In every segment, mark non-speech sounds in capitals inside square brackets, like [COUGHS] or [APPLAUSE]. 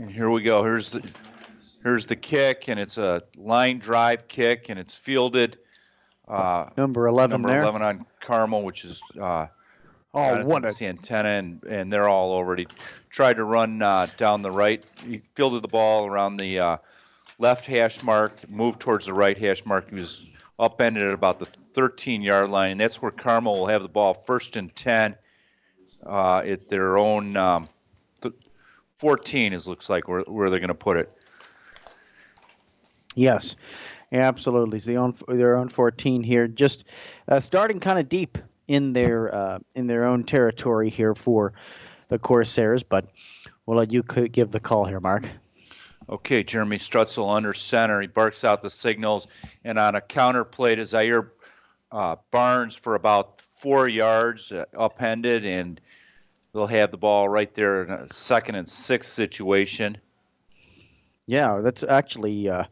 And here we go. Here's the here's the kick, and it's a line drive kick, and it's fielded. Uh, number 11 number there. 11 on Carmel, which is uh, Oh, Jonathan what a Santana, and, and they're all over. He tried to run uh, down the right. He fielded the ball around the uh, left hash mark, moved towards the right hash mark. He was upended at about the 13 yard line, that's where Carmel will have the ball first and 10 uh, at their own um, 14, is looks like where, where they're going to put it. Yes, absolutely. It's the own, their own 14 here, just uh, starting kind of deep in their uh, in their own territory here for the Corsairs. But we'll let you give the call here, Mark. Okay, Jeremy Strutzel under center. He barks out the signals, and on a counter play to Zaire uh, Barnes for about four yards, uh, upended, and they'll have the ball right there in a second and six situation. Yeah, that's actually uh,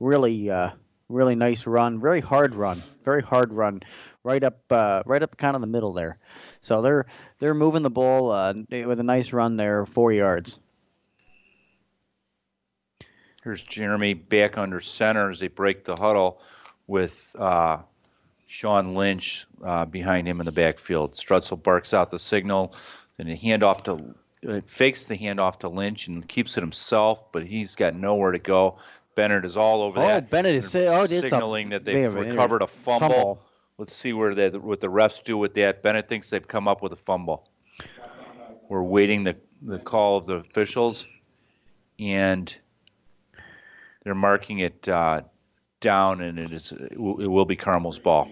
really uh, really nice run, very hard run, very hard run, right up uh, right up kind of the middle there. So they're they're moving the ball uh, with a nice run there, four yards. Here's Jeremy back under center as they break the huddle with uh, Sean Lynch uh, behind him in the backfield. Strutzel barks out the signal, then a handoff to uh, fakes the handoff to Lynch and keeps it himself, but he's got nowhere to go. Benet is all over there. Oh, that. Benet is say, oh, it's a- signaling that they they've recovered a fumble. fumble. Let's see where they, what the refs do with that. Benet thinks they've come up with a fumble. We're waiting the the call of the officials, and they're marking it uh, down, and it is it will, be Carmel's ball.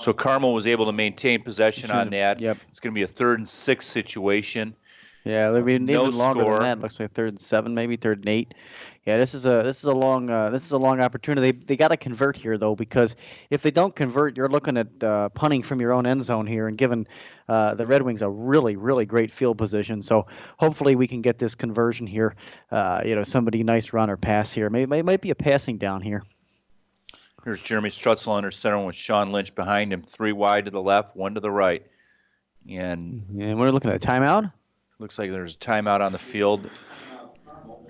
So Carmel was able to maintain possession on that. Yep. It's going to be a third and six situation. Yeah, they've been No even longer score. than that. Looks like third and seven, maybe third and eight. Yeah, this is a this is a long uh, this is a long opportunity. They they got to convert here though because if they don't convert, you're looking at uh, punting from your own end zone here and giving uh, the Red Wings a really really great field position. So hopefully we can get this conversion here. Uh, you know, somebody nice run or pass here. Maybe it might be a passing down here. Here's Jeremy Strutzel under center with Sean Lynch behind him, three wide to the left, one to the right, and And we're looking at a timeout. looks like there's a timeout on the field.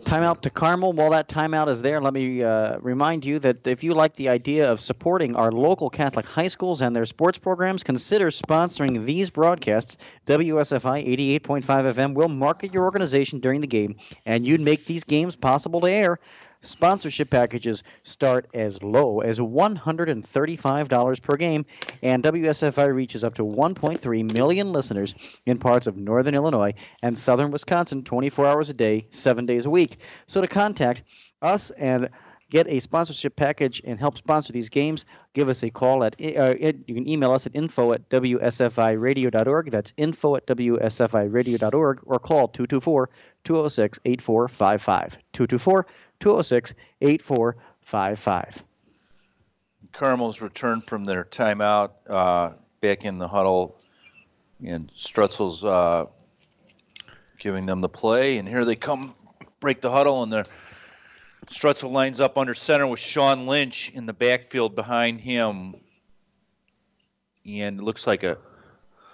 Timeout to Carmel. While that timeout is there, let me uh, remind you that if you like the idea of supporting our local Catholic high schools and their sports programs, consider sponsoring these broadcasts. WSFI 88.5 FM will market your organization during the game, and you'd make these games possible to air. Sponsorship packages start as low as $135 per game, and WSFI reaches up to 1.3 million listeners in parts of northern Illinois and southern Wisconsin 24 hours a day, seven days a week. So to contact us and get a sponsorship package and help sponsor these games, give us a call at, uh, you can email us at info at wsfiradio.org. That's info at wsfiradio.org or call 224 206 8455. 224 206 8455. Carmel's returned from their timeout, uh, back in the huddle, and Strutzel's uh, giving them the play. And here they come, break the huddle, and they're Strutzel lines up under center with Sean Lynch in the backfield behind him, and it looks like a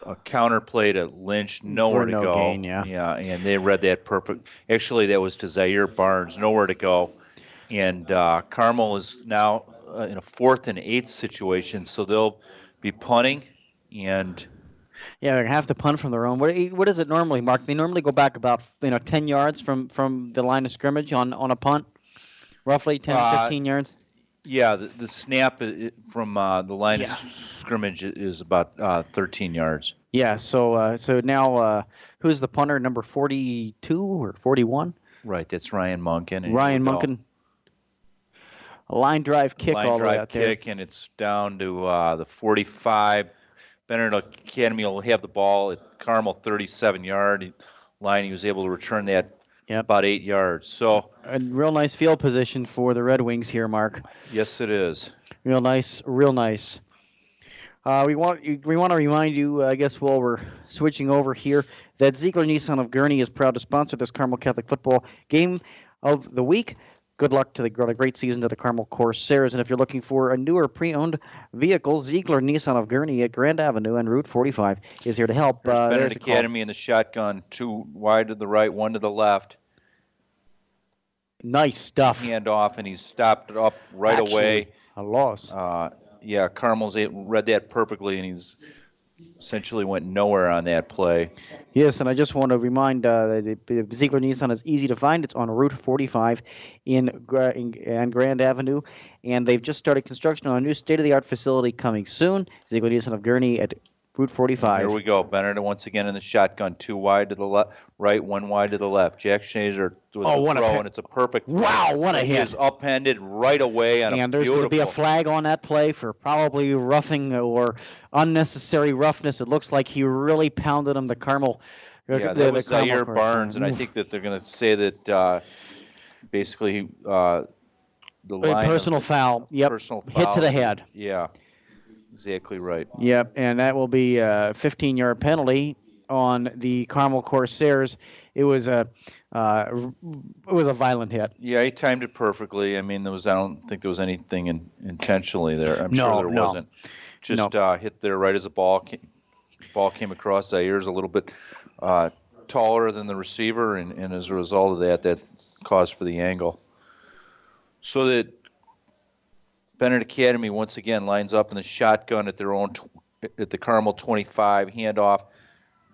a counter play to Lynch, nowhere For to no go. gain, yeah. yeah, and they read that perfect. Actually, that was to Zaire Barnes, nowhere to go, and uh, Carmel is now uh, in a fourth and eighth situation, so they'll be punting, and Yeah, they're gonna have to punt from their own. What, what is it normally, Mark? They normally go back about you know ten yards from from the line of scrimmage on on a punt, roughly 10 Uh, 15 yards. Yeah, the, the snap from uh, the line Yeah. of scrimmage is about uh, 13 yards. Yeah. So uh, so now uh, who's the punter? Number forty two or forty one? Right, that's Ryan Munkin. Ryan. Munkin. A line drive kick line all the way drive out there. kick, and it's down to uh, the 45. Benet Academy will have the ball at Carmel 37 yard line. He was able to return that Yep. about eight yards. So A real nice field position for the Red Wings here, Mark. yes, it is. Real nice, real nice. Uh, we want we want to remind you, I guess, while we're switching over here, that Ziegler Nissan of Gurnee is proud to sponsor this Carmel Catholic football game of the week. Good luck to the a great season to the Carmel Corsairs. And if you're looking for a newer pre-owned vehicle, Ziegler Nissan of Gurnee at Grand Avenue and Route 45 is here to help. There's Uh, Benet. Academy in the shotgun, two wide to the right, one to the left. Nice stuff. hand off, and he stopped it up right Actually, away. A loss. Uh, yeah, Carmel's read that perfectly, and he's essentially went nowhere on that play. Yes, and I just want to remind uh, that the- Ziegler Nissan is easy to find. It's on Route 45 in, in and Grand Avenue, and they've just started construction on a new state-of-the-art facility coming soon. Ziegler Nissan of Gurnee at Route 45. Here we go. Benet once again in the shotgun, two wide to the left, right, one wide to the left. Jack Schneider with Oh, the what a throw, pa- and it's a perfect. throw. Wow, what a He hit. is upended right away on a and there's beautiful. going to be a flag on that play for probably roughing or unnecessary roughness. It looks like he really pounded him. The Carmel. Yeah, the- that the was Carmel Zaire correspondent. Barnes, and I think that they're going to say that uh, basically uh, the A line of personal foul. Yep. personal foul. Hit to the head. Yeah, exactly right. Yep, and that will be a 15-yard penalty on the Carmel Corsairs. It was a uh, it was a violent hit. Yeah, he timed it perfectly. I mean, there was I don't think there was anything in, intentionally there. I'm No, sure there no. wasn't. Just uh, hit there right as the ball came, ball came across. Zaire's a little bit uh, taller than the receiver, and, and as a result of that, that caused for the angle. So that Benet Academy once again lines up in the shotgun at their own at the Carmel 25 handoff,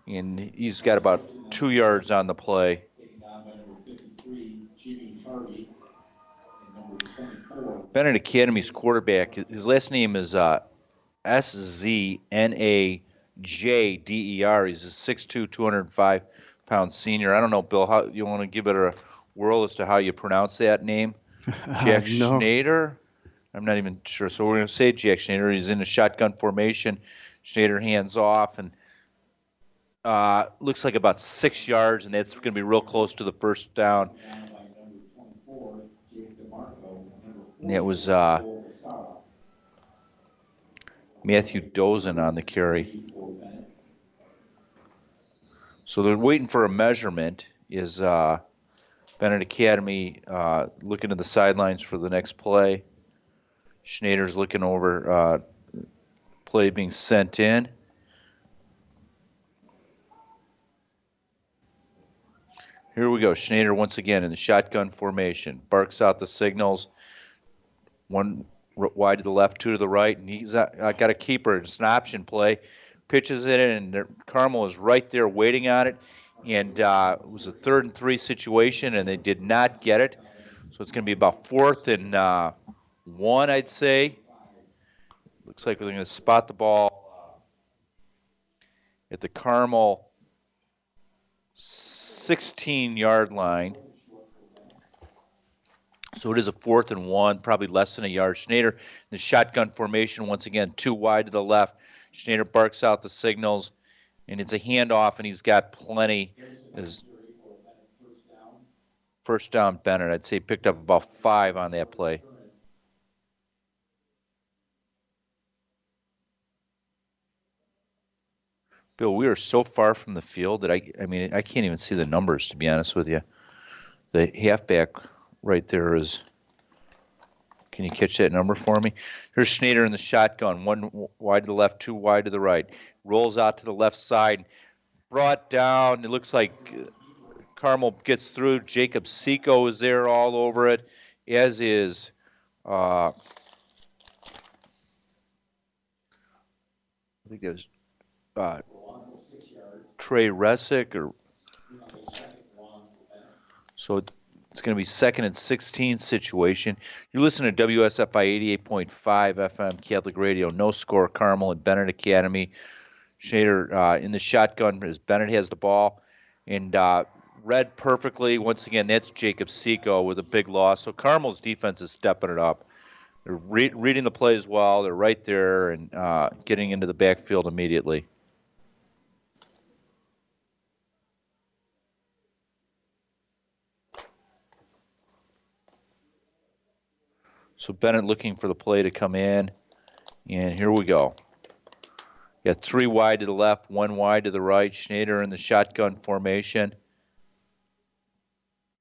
and he's got about two yards on the play. Benet Academy's quarterback, his last name is uh, S Z N A J D E R. He's a 6'2", 205 pound senior. I don't know, Bill. How you want to give it a whirl as to how you pronounce that name? [LAUGHS] Jack no. Schneider. I'm not even sure. So we're going to say Jack Schneider. He's in a shotgun formation. Schneider hands off and uh, looks like about six yards, and that's going to be real close to the first down. It was uh, Matthew Dosen on the carry. So they're waiting for a measurement. Is uh, Benet Academy uh, looking to the sidelines for the next play? Schneider's looking over uh, play being sent in. Here we go. Schneider once again in the shotgun formation. Barks out the signals. One wide to the left, two to the right, and he's uh, got a keeper. It's an option play. Pitches it, and Carmel is right there waiting on it. And uh, it was a third and three situation, and they did not get it. So it's going to be about fourth and uh, one, I'd say. Looks like they're going to spot the ball uh, at the Carmel 16 yard line. So it is a fourth and one, probably less than a yard. Schneider, in the shotgun formation, once again, too wide to the left. Schneider barks out the signals, and it's a handoff, and he's got plenty. His first down, Benet. I'd say picked up about five on that play. Bill, we are so far from the field that I, I mean, I can't even see the numbers to be honest with you. The halfback right there is. Can you catch that number for me? Here's Schneider in the shotgun, one wide to the left, two wide to the right. Rolls out to the left side, brought down. It looks like uh, Carmel gets through. Jacob Seco is there all over it, as is. Uh, I think that was uh, Trey Resick or so it's going to be second and 16 situation. You're listening to WSFI 88.5 FM Catholic Radio. No score, Carmel and Benet Academy. Schneider uh, in the shotgun as Benet has the ball and uh, read perfectly. Once again, that's Jacob Seco with a big loss. So Carmel's defense is stepping it up. They're re- reading the plays well. They're right there and uh, getting into the backfield immediately. So Benet looking for the play to come in. And here we go. Got three wide to the left, one wide to the right. Schneider in the shotgun formation.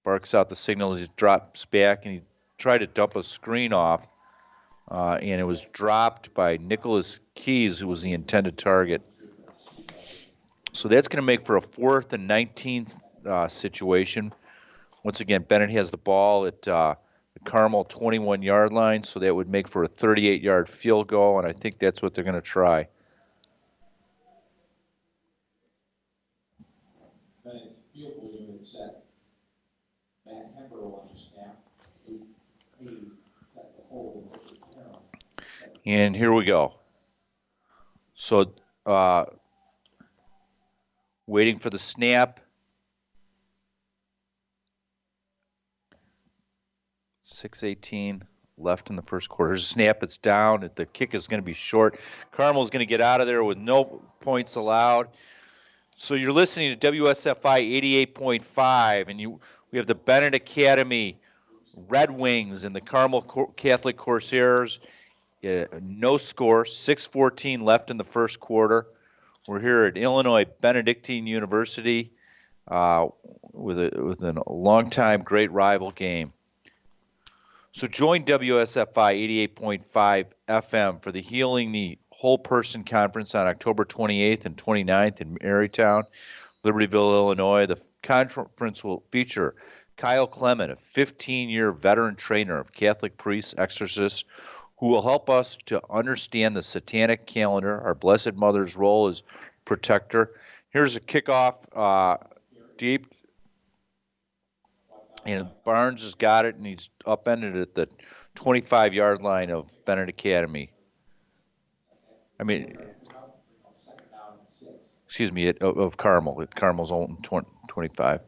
Barks out the signal as he drops back, and he tried to dump a screen off. Uh, and it was dropped by Nicholas Keys, who was the intended target. So that's going to make for a fourth and 19th uh, situation. Once again, Benet has the ball at uh, the Carmel 21 yard line, so that would make for a 38 yard field goal, and I think that's what they're going to try. Benet's field goal unit set. Matt Hemper on the snap. Luke Hayes set the hold. Richard Carroll set And here we go. So, uh, waiting for the snap. Six eighteen left in the first quarter. Snap. It's down. The kick is going to be short. Carmel's going to get out of there with no points allowed. So you're listening to WSFI 88.5, and you we have the Benet Academy Red Wings and the Carmel Catholic Corsairs. Yeah, no score, 6:14 left in the first quarter. We're here at Illinois Benedictine University uh, with a with a long-time great rival game. So join WSFI 88.5 FM for the Healing the Whole Person Conference on October 28th and 29th in Marytown, Libertyville, Illinois. The conference will feature Kyle Clement, a 15-year veteran trainer of Catholic priests, exorcists, who will help us to understand the satanic calendar, our Blessed Mother's role as protector. Here's a kickoff uh, deep, and Barnes has got it, and he's upended at the 25 yard line of Benet Academy. I mean, excuse me, of, Carmel. At Carmel's own 20, 25.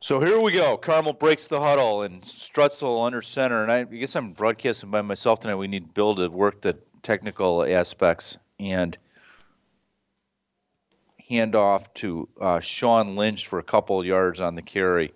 So here we go. Carmel breaks the huddle and Strutzel under center. And I guess I'm broadcasting by myself tonight. We need Bill to work the technical aspects and hand off to uh, Sean Lynch for a couple yards on the carry.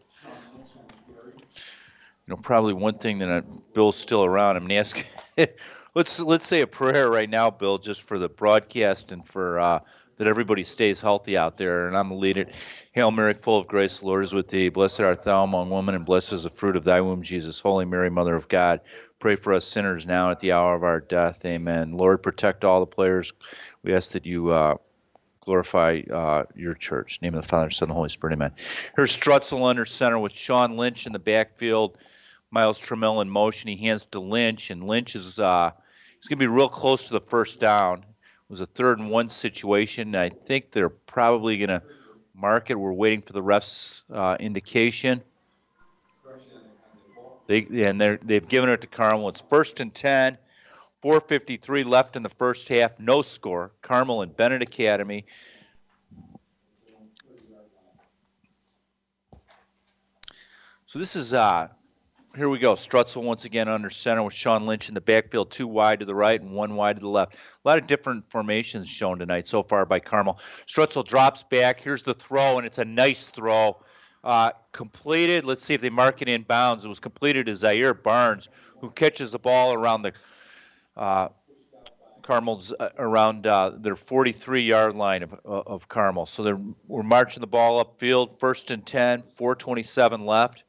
You know, probably one thing that I, Bill's still around. I'm gonna ask. [LAUGHS] let's let's say a prayer right now, Bill, just for the broadcast and for uh, that everybody stays healthy out there. And I'm gonna lead it. Hail Mary, full of grace, the Lord is with thee. Blessed art thou among women, and blessed is the fruit of thy womb, Jesus. Holy Mary, Mother of God, pray for us sinners now at the hour of our death. Amen. Lord, protect all the players. We ask that you uh, glorify uh, your church. Name of the Father, Son, and Holy Spirit. Amen. Here's Strutzel under center with Sean Lynch in the backfield. Miles Trammell in motion. He hands to Lynch, and Lynch is uh, he's going to be real close to the first down. It was a third and one situation. I think they're probably going to mark it. We're waiting for the refs' uh, indication. They and they they've given it to Carmel. It's first and ten. 4:53 left in the first half. No score. Carmel and Benet Academy. So this is uh, here we go. Strutzel once again under center with Sean Lynch in the backfield, two wide to the right and one wide to the left. A lot of different formations shown tonight so far by Carmel. Strutzel drops back. Here's the throw, and it's a nice throw. Uh, completed. Let's see if they mark it in bounds. It was completed to Zaire Barnes, who catches the ball around the uh, Carmel's uh, around uh, their 43 yard line of, of Carmel. So they're, we're marching the ball upfield, first and 10, 427 left.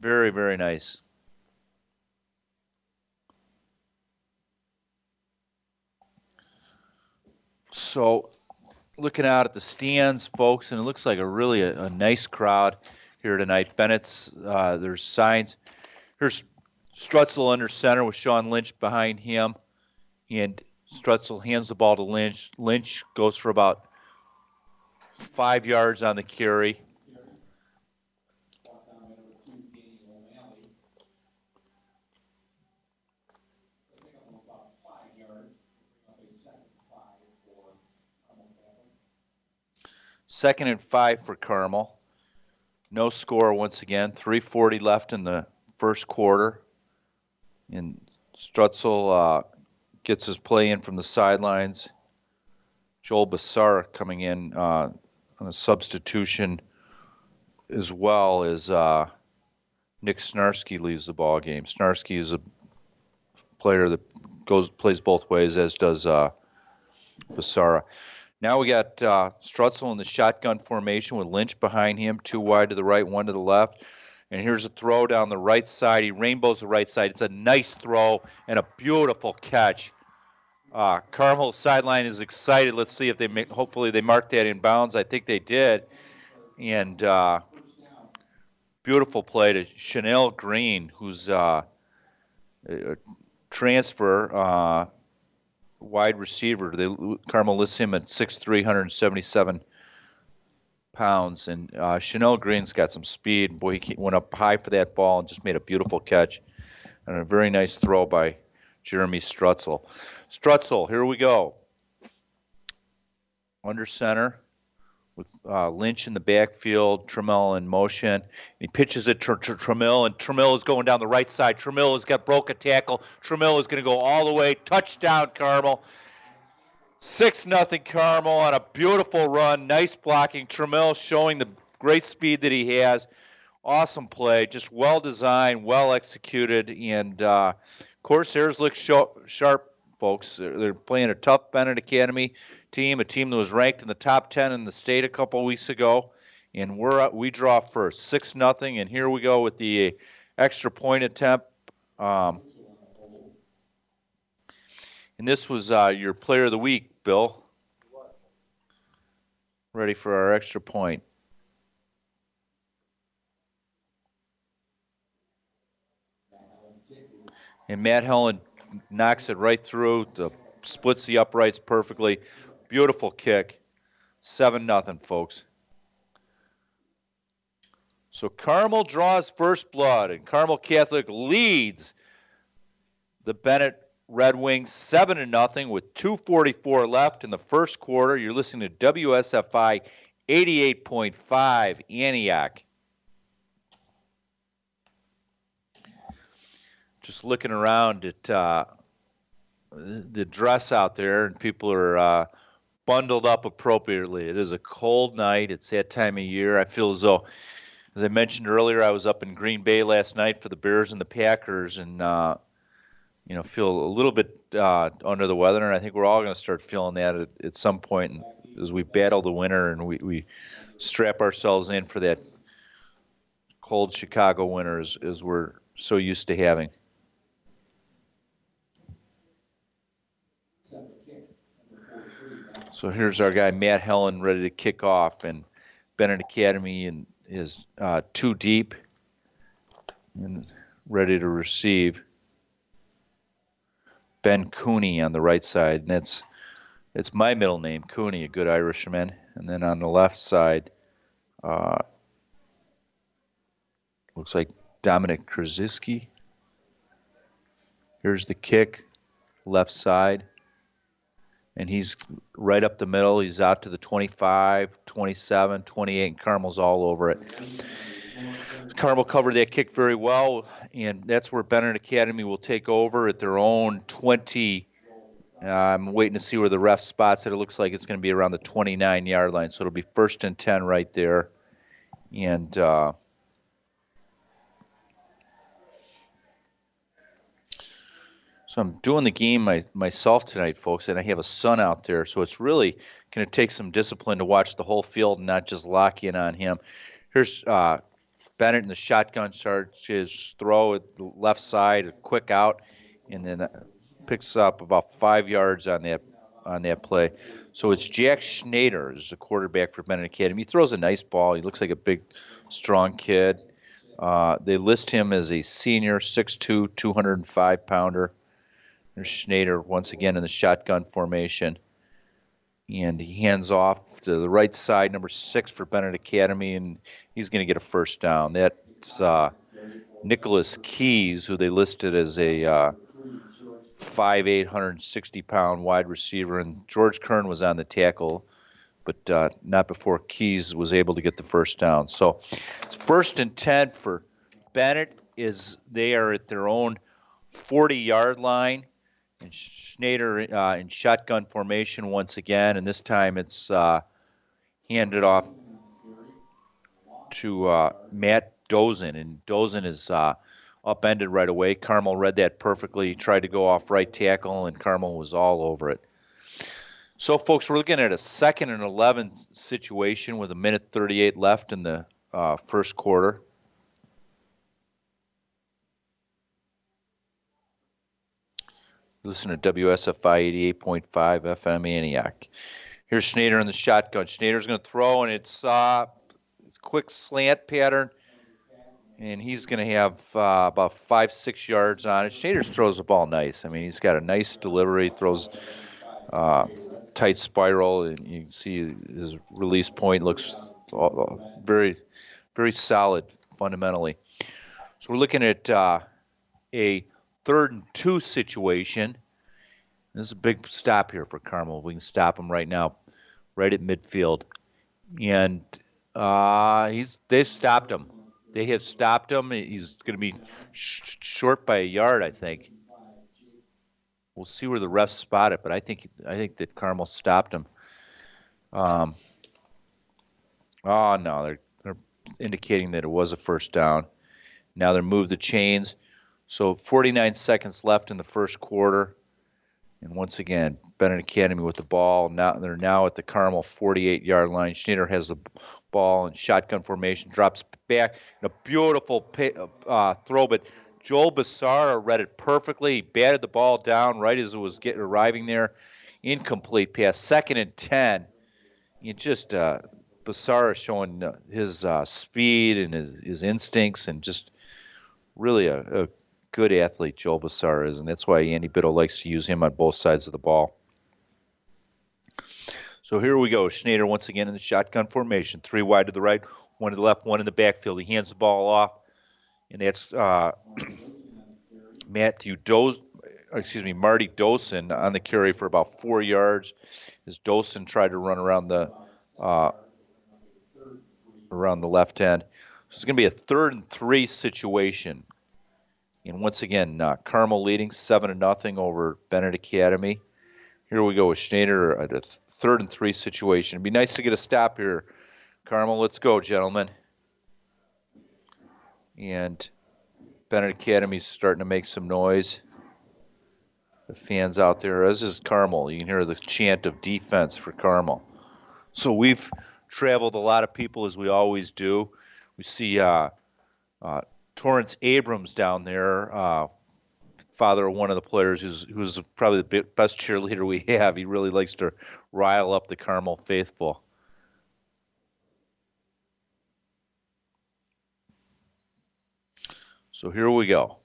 Very, very nice. So, looking out at the stands, folks, and it looks like a really a, a nice crowd here tonight. Benet's, uh, there's signs. Here's Strutzel under center with Sean Lynch behind him, and Strutzel hands the ball to Lynch. Lynch goes for about five yards on the carry. Second and five for Carmel. No score once again. 340 left in the first quarter. And Strutzel uh, gets his play in from the sidelines. Joel Bassara coming in uh, on a substitution as well as uh, Nick Snarsky leaves the ball game. Snarsky is a player that goes plays both ways, as does uh, Bassara. Now we got uh, Strutzel in the shotgun formation with Lynch behind him, two wide to the right, one to the left. And here's a throw down the right side. He rainbows the right side. It's a nice throw and a beautiful catch Uh, Carmel sideline is excited. Let's see if they make. Hopefully, they marked that in bounds. I think they did. And uh, beautiful play to Chanel Green, who's uh, a transfer uh, wide receiver. They, Carmel lists him at 6'3", 177 pounds, and uh, Chanel Green's got some speed. Boy, he went up high for that ball and just made a beautiful catch, and a very nice throw by Jeremy Strutzel. Strutzel, here we go. Under center with uh, Lynch in the backfield, Trammell in motion. He pitches it to Tr- Trammell, and Trammell is going down the right side. Trammell has got broke a tackle. Trammell is going to go all the way. Touchdown, Carmel. Six nothing Carmel on a beautiful run. Nice blocking. Trammell showing the great speed that he has. Awesome play, just well designed, well executed, and uh, Corsairs look sharp, folks. They're playing a tough Benet Academy team, a team that was ranked in the top ten in the state a couple weeks ago, and we're we draw first, six nothing, and here we go with the extra point attempt. Um, and this was uh, your player of the week, Bill. Ready for our extra point. And Matt Helen knocks it right through, the, splits the uprights perfectly. Beautiful kick. 7 nothing, folks. So Carmel draws first blood, and Carmel Catholic leads the Benet Red Wings seven to nothing with 2:44 left in the first quarter. You're listening to WSFI 88.5 Antioch. Just looking around at uh, the dress out there, and people are uh, bundled up appropriately. It is a cold night. It's that time of year. I feel as though, as I mentioned earlier, I was up in Green Bay last night for the Bears and the Packers, and uh, you know, feel a little bit uh, under the weather, and I think we're all going to start feeling that at, at some point as we battle the winter and we, we strap ourselves in for that cold Chicago winter as, as we're so used to having. So here's our guy Matt Helen ready to kick off, and Benet Academy and is uh, too deep and ready to receive. Ben Cooney on the right side, and that's it's my middle name, Cooney, a good Irishman. And then on the left side, uh, looks like Dominic Krzyzewski. Here's the kick, left side. And he's right up the middle. He's out to the 25, 27, 28, and Carmel's all over it. Carmel covered that kick very well, and that's where Benet Academy will take over at their own 20. Uh, I'm waiting to see where the ref spots it. It looks like it's going to be around the 29 yard line, so it'll be first and 10 right there. And uh, so I'm doing the game my, myself tonight, folks, and I have a son out there, so it's really going to take some discipline to watch the whole field and not just lock in on him. Here's uh, Benet in the shotgun starts his throw at the left side, a quick out, and then picks up about five yards on that on that play. So it's Jack Schneider, is the quarterback for Benet Academy. He throws a nice ball. He looks like a big, strong kid. Uh, they list him as a senior, 6'2", 205 pounder. There's Schneider once again in the shotgun formation and he hands off to the right side, number six for Benet Academy, and he's going to get a first down. That's uh, Nicholas Keys, who they listed as a uh, 5'8", 160 pound wide receiver, and George Kern was on the tackle, but uh, not before Keys was able to get the first down. So, first and ten for Benet is they are at their own 40 yard line and Schneider uh, in shotgun formation once again, and this time it's uh, handed off to uh, Matt Dosen, and Dosen is uh, upended right away. Carmel read that perfectly. He tried to go off right tackle, and Carmel was all over it. So, folks, we're looking at a second and 11 situation with a minute 38 left in the uh, first quarter. Listen to WSFI 88.5 FM Antioch. Here's Schneider in the shotgun. Schneider's going to throw, and it's uh, quick slant pattern, and he's going to have uh, about five, six yards on it. Schneider throws the ball nice. I mean, he's got a nice delivery, throws uh, tight spiral, and you can see his release point looks very, very solid fundamentally. So we're looking at uh, a third and two situation. This is a big stop here for Carmel. We can stop him right now, right at midfield, and uh, he's they've stopped him. They have stopped him. He's going to be sh- short by a yard, I think. We'll see where the refs spot it, but I think I think that Carmel stopped him. Um, oh no, they're they're indicating that it was a first down. Now they're moved the chains. So 49 seconds left in the first quarter. And once again, Benet Academy with the ball. Now they're now at the Carmel 48-yard line. Schneider has the ball in shotgun formation, drops back, a beautiful pay, uh, throw, but Joel Bassara read it perfectly. He batted the ball down right as it was getting arriving there. Incomplete pass, second and ten. You just uh, Bassara showing uh, his uh, speed and his, his instincts, and just really a, a good athlete Joel Bassara is, and that's why Andy Bitto likes to use him on both sides of the ball. So here we go. Schneider once again in the shotgun formation. Three wide to the right, one to the left, one in the backfield. He hands the ball off, and that's uh, [COUGHS] Matthew Dos, excuse me, Marty Dosen on the carry for about four yards. As Dosen tried to run around the uh, around the left end. So it's going to be a third and three situation. And once again, uh, Carmel leading seven to nothing over Benet Academy. Here we go with Schneider at a third and three situation. It'd be nice to get a stop here. Carmel, let's go, gentlemen. And Benet Academy's starting to make some noise. The fans out there, as is Carmel. You can hear the chant of defense for Carmel. So we've traveled a lot of people, as we always do. We see uh, uh, Torrance Abrams down there, uh, father of one of the players who's who's probably the best cheerleader we have. He really likes to rile up the Carmel faithful. So here we go.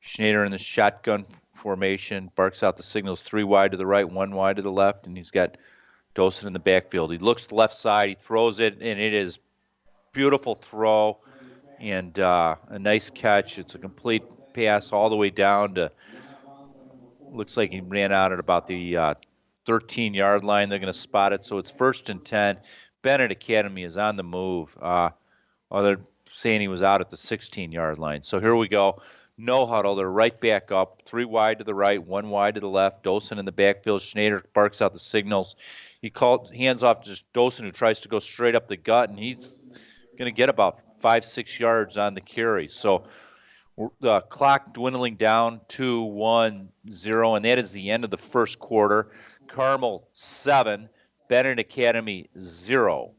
Schneider in the shotgun formation barks out the signals three wide to the right, one wide to the left, and he's got Dosen in the backfield. He looks left side, he throws it, and it is beautiful throw and uh, a nice catch. It's a complete pass all the way down to. Looks like he ran out at about the uh, 13 yard line. They're going to spot it, so it's first and 10. Benet Academy is on the move. Uh, they're saying he was out at the 16 yard line. So here we go. No huddle. They're right back up. Three wide to the right, one wide to the left. Dosen in the backfield. Schneider barks out the signals. He called hands off to Dosen, who tries to go straight up the gut, and he's going to get about five, six yards on the carry. So the clock dwindling down to one zero, and that is the end of the first quarter. Carmel seven, Benet Academy zero.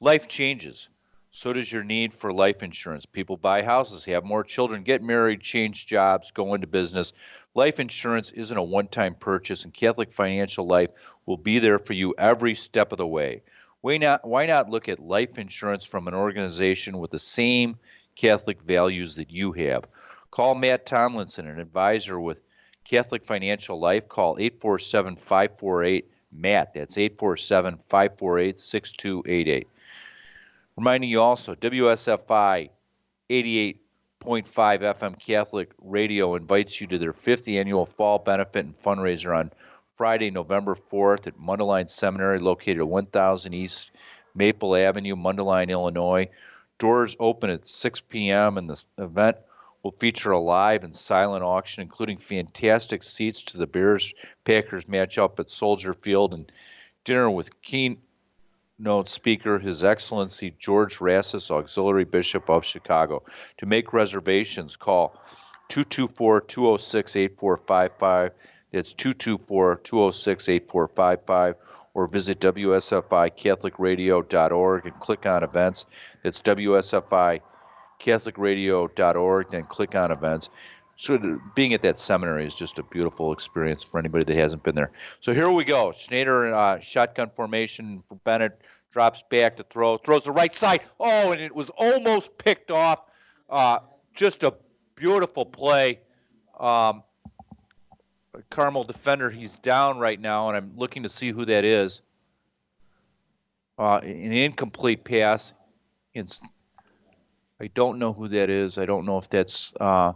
Life changes. So does your need for life insurance. People buy houses, have more children, get married, change jobs, go into business. Life insurance isn't a one time purchase, and Catholic Financial Life will be there for you every step of the way. Why not, why not look at life insurance from an organization with the same Catholic values that you have? Call Matt Tomlinson, an advisor with Catholic Financial Life. Call 847 548 Matt. That's 847 548 6288. Reminding you also, WSFI 88.5 FM Catholic Radio invites you to their fifth annual fall benefit and fundraiser on Friday, November 4th at Mundelein Seminary, located at 1000 East Maple Avenue, Mundelein, Illinois. Doors open at 6 p.m., and the event will feature a live and silent auction, including fantastic seats to the Bears Packers matchup at Soldier Field and dinner with keen note speaker, His Excellency George Rassas, Auxiliary Bishop of Chicago. To make reservations, call 224 206 8455. That's 224 206 8455. or visit WSFICatholicRadio.org and click on events. That's WSFICatholicRadio.org, then click on events. So being at that seminary is just a beautiful experience for anybody that hasn't been there. So here we go. Schneider uh, shotgun formation for Benet drops back to throw, throws the right side. Oh, and it was almost picked off. Uh, just a beautiful play. Um, Carmel defender, he's down right now, and I'm looking to see who that is. Uh, an incomplete pass. It's, I don't know who that is. I don't know if that's. Uh,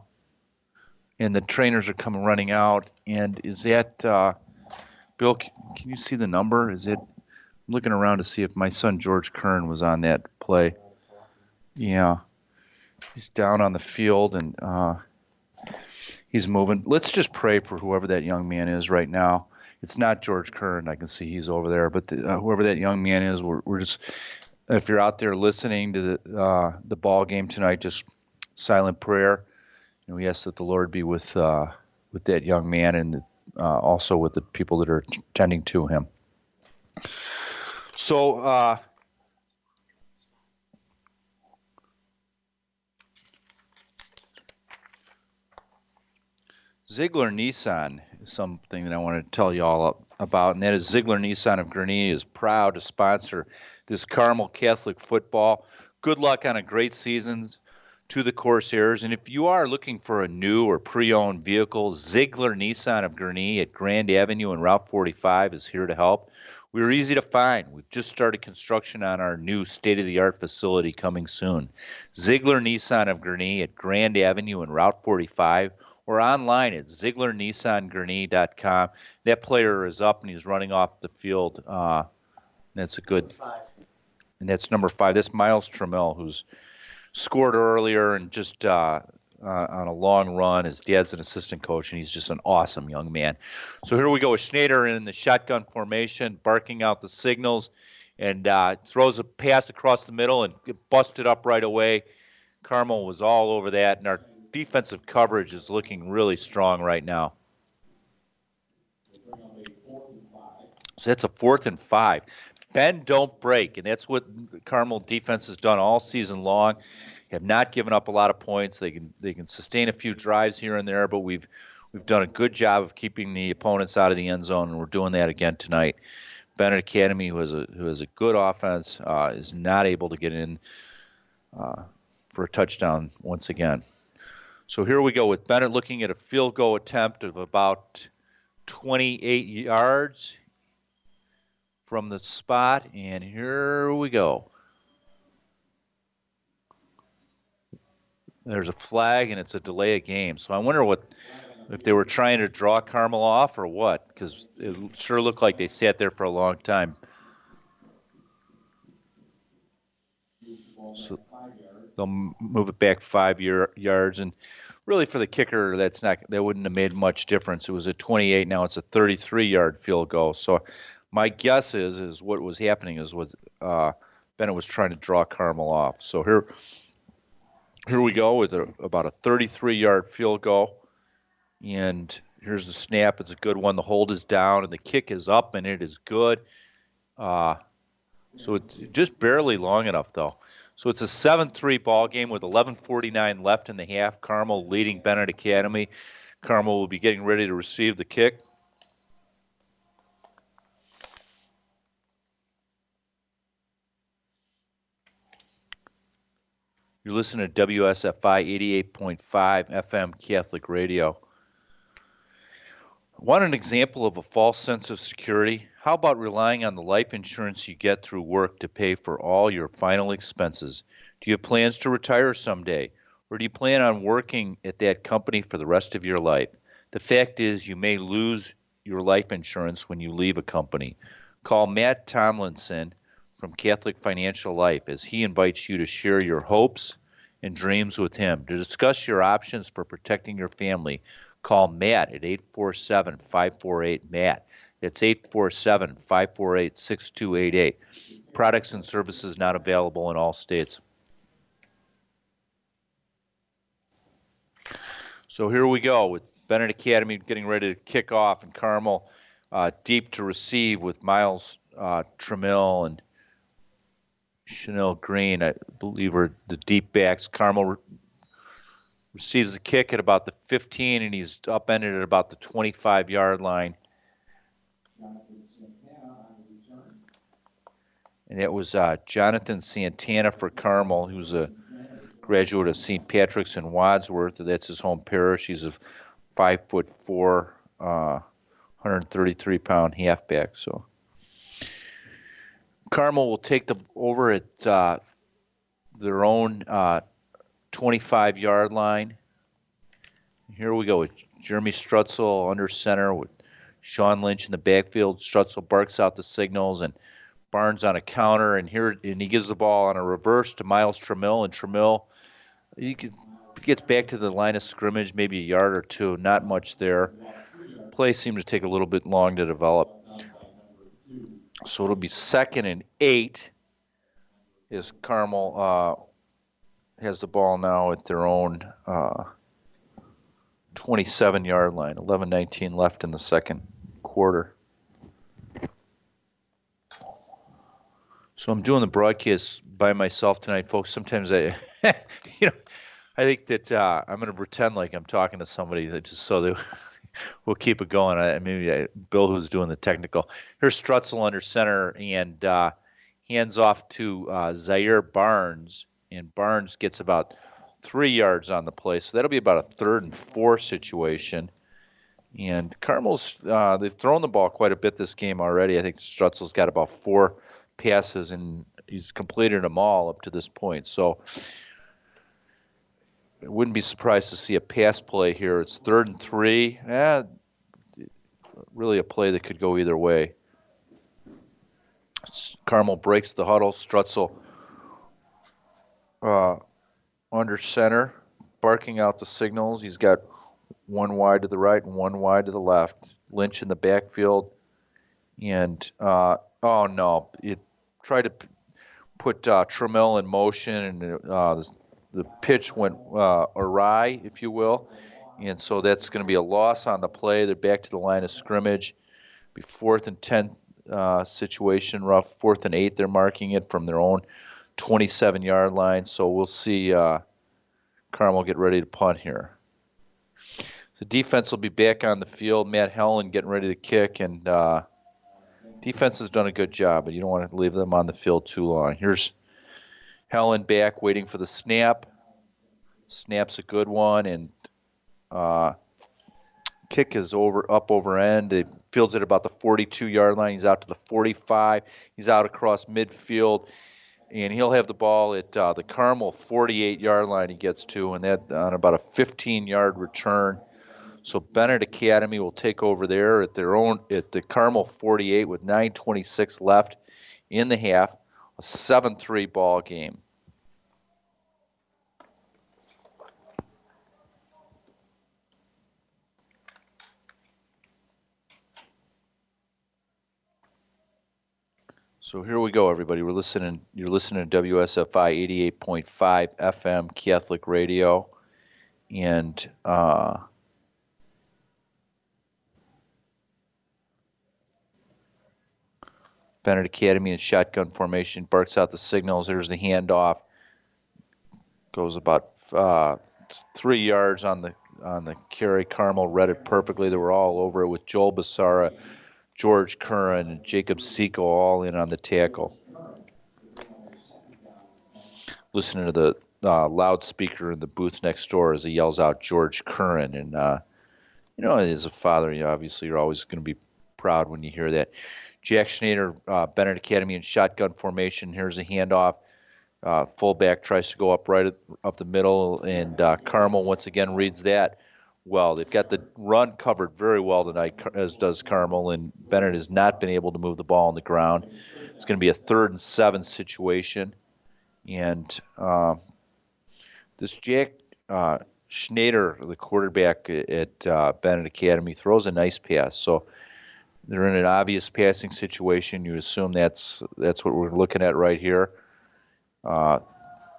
and the trainers are coming running out. And is that uh, Bill? Can you see the number? Is it? I'm looking around to see if my son George Kern was on that play. Yeah, he's down on the field and uh, he's moving. Let's just pray for whoever that young man is right now. It's not George Kern. I can see he's over there, but the, uh, whoever that young man is, we're, we're just. If you're out there listening to the uh, the ball game tonight, just silent prayer and we ask that the Lord be with uh, with that young man and uh, also with the people that are tending to him. So. Uh, Ziegler Nissan is something that I want to tell you all about, and that is Ziegler Nissan of Gurnee is proud to sponsor this Carmel Catholic football. Good luck on a great season to the Corsairs. And if you are looking for a new or pre owned vehicle, Ziegler Nissan of Gurnee at Grand Avenue and Route 45 is here to help. We are easy to find. We've just started construction on our new state of the art facility coming soon. Ziegler Nissan of Gurnee at Grand Avenue and Route 45 or online at ZieglerNissanGurnee.com. That player is up and he's running off the field. Uh, that's a good. And that's number five. That's Miles Trammell, who's scored earlier and just uh, uh, on a long run. His dad's an assistant coach, and he's just an awesome young man. So here we go with Schneider in the shotgun formation, barking out the signals, and uh, throws a pass across the middle and busted up right away. Carmel was all over that, and our defensive coverage is looking really strong right now. So that's a fourth and five bend, don't break, and that's what Carmel defense has done all season long. Have not given up a lot of points. They can they can sustain a few drives here and there, but we've we've done a good job of keeping the opponents out of the end zone, and we're doing that again tonight. Benet Academy, who has a who has a good offense, uh, is not able to get in uh, for a touchdown once again. So here we go with Benet looking at a field goal attempt of about 28 yards from the spot, and here we go. There's a flag, and it's a delay of game. So I wonder what if they were trying to draw Carmel off or what, because it sure looked like they sat there for a long time. So they'll move it back five year, yards, and really for the kicker, that's not that wouldn't have made much difference. It was a 28, now it's a 33 yard field goal. So my guess is is what was happening is was uh, Benet was trying to draw Carmel off. So here, here we go with a, about a 33 yard field goal, and here's the snap. It's a good one. The hold is down and the kick is up, and it is good. Uh, so it's just barely long enough though. So it's a 7-3 ball game with 11:49 left in the half. Carmel leading Benet Academy. Carmel will be getting ready to receive the kick. You're listening to WSFI 88.5 FM Catholic Radio. Want an example of a false sense of security? How about relying on the life insurance you get through work to pay for all your final expenses? Do you have plans to retire someday? Or do you plan on working at that company for the rest of your life? The fact is, you may lose your life insurance when you leave a company. Call Matt Tomlinson from Catholic Financial Life as he invites you to share your hopes and dreams with him. To discuss your options for protecting your family, call Matt at 847 548 Matt. It's 847 548 6288. Products and services not available in all states. So here we go with Benet Academy getting ready to kick off, and Carmel uh, deep to receive with Miles uh, and Chanel Green, I believe, are the deep backs. Carmel re- receives the kick at about the 15, and he's upended at about the 25 yard line. And that was uh, Jonathan Santana for Carmel, who's a graduate of St. Patrick's in Wadsworth. That's his home parish. He's a five foot four, uh, 133 pound halfback. So Carmel will take the over at uh, their own uh, 25 yard line. Here we go with Jeremy Strutzel under center with Sean Lynch in the backfield. Strutzel barks out the signals and Barnes on a counter, and here and he gives the ball on a reverse to Miles Tramill, and Tramill he gets back to the line of scrimmage, maybe a yard or two, not much there. Play seemed to take a little bit long to develop, so it'll be second and eight. Is Carmel uh, has the ball now at their own uh, 27 yard line, 11 19 left in the second quarter. So I'm doing the broadcast by myself tonight, folks. Sometimes I, [LAUGHS] you know, I think that uh, I'm going to pretend like I'm talking to somebody that just so that [LAUGHS] we'll keep it going. I, maybe Bill, who's doing the technical. Here's Strutzel under center and uh, hands off to uh, Zaire Barnes, and Barnes gets about three yards on the play, so that'll be about a third and four situation. And Carmel's uh, they've thrown the ball quite a bit this game already. I think Strutzel's got about four passes and he's completed them all up to this point. So Wouldn't be surprised to see a pass play here. It's third and three. Eh, really a play that could go either way. Carmel breaks the huddle. Strutzel uh, under center, barking out the signals. He's got one wide to the right and one wide to the left. Lynch in the backfield. And, uh, oh no, it tried to put uh, Trammell in motion, and uh, the pitch went uh, awry, if you will. And so that's going to be a loss on the play. They're back to the line of scrimmage. Be fourth and 10 uh, situation, rough. Fourth and eight, they're marking it from their own 27 yard line. So we'll see uh, Carmel get ready to punt here. The defense will be back on the field. Matt Helen getting ready to kick, and uh, defense has done a good job, but you don't want to leave them on the field too long. Here's Helen back, waiting for the snap. Snap's a good one, and uh, kick is over up over end. It fields at about the 42 yard line. He's out to the 45. He's out across midfield, and he'll have the ball at uh, the Carmel 48 yard line. He gets to, and that on about a 15 yard return. So Benet Academy will take over there at their own at the Carmel 48 with 9:26 left in the half, a 7-3 ball game. So here we go, everybody. We're listening. You're listening to WSFI 88.5 FM Catholic Radio, and uh, Benet Academy in shotgun formation. Barks out the signals. There's the handoff. Goes about uh, three yards on the on the carry. Carmel read it perfectly. They were all over it with Joel Basara, George Curran, and Jacob Seco all in on the tackle. Listening to the uh, loudspeaker in the booth next door as he yells out George Curran, and uh, you know, as a father, you know, obviously you're always going to be proud when you hear that. Jack Schneider, uh, Benet Academy in shotgun formation. Here's a handoff. Uh, fullback tries to go up right up the middle, and uh, Carmel once again reads that well. They've got the run covered very well tonight, as does Carmel, and Benet has not been able to move the ball on the ground. It's going to be a third and seven situation, and uh, this Jack uh, Schneider, the quarterback at uh, Benet Academy, throws a nice pass. So they're in an obvious passing situation. You assume that's that's what we're looking at right here. Uh,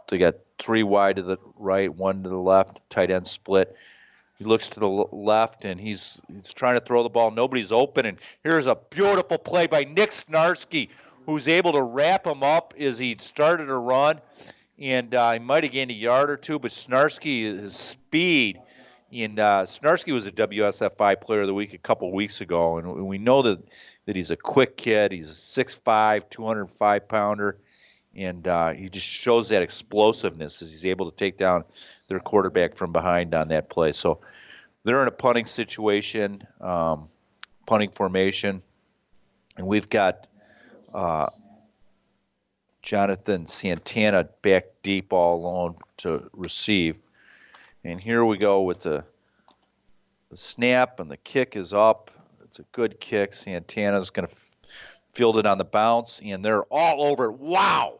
they got three wide to the right, one to the left, tight end split. He looks to the left and he's he's trying to throw the ball. Nobody's open. And here's a beautiful play by Nick Snarski, who's able to wrap him up as he started to run. And uh, he might have gained a yard or two, but Snarski, his speed, and uh, Snarski was a WSFI Player of the Week a couple weeks ago, and we know that that he's a quick kid. He's a 6'5", 205 pounder, and uh, he just shows that explosiveness as he's able to take down their quarterback from behind on that play. So they're in a punting situation, um, punting formation, and we've got uh, Jonathan Santana back deep all alone to receive. And here we go with the, the snap, and the kick is up. It's a good kick. Santana's going to f- field it on the bounce, and they're all over it. Wow!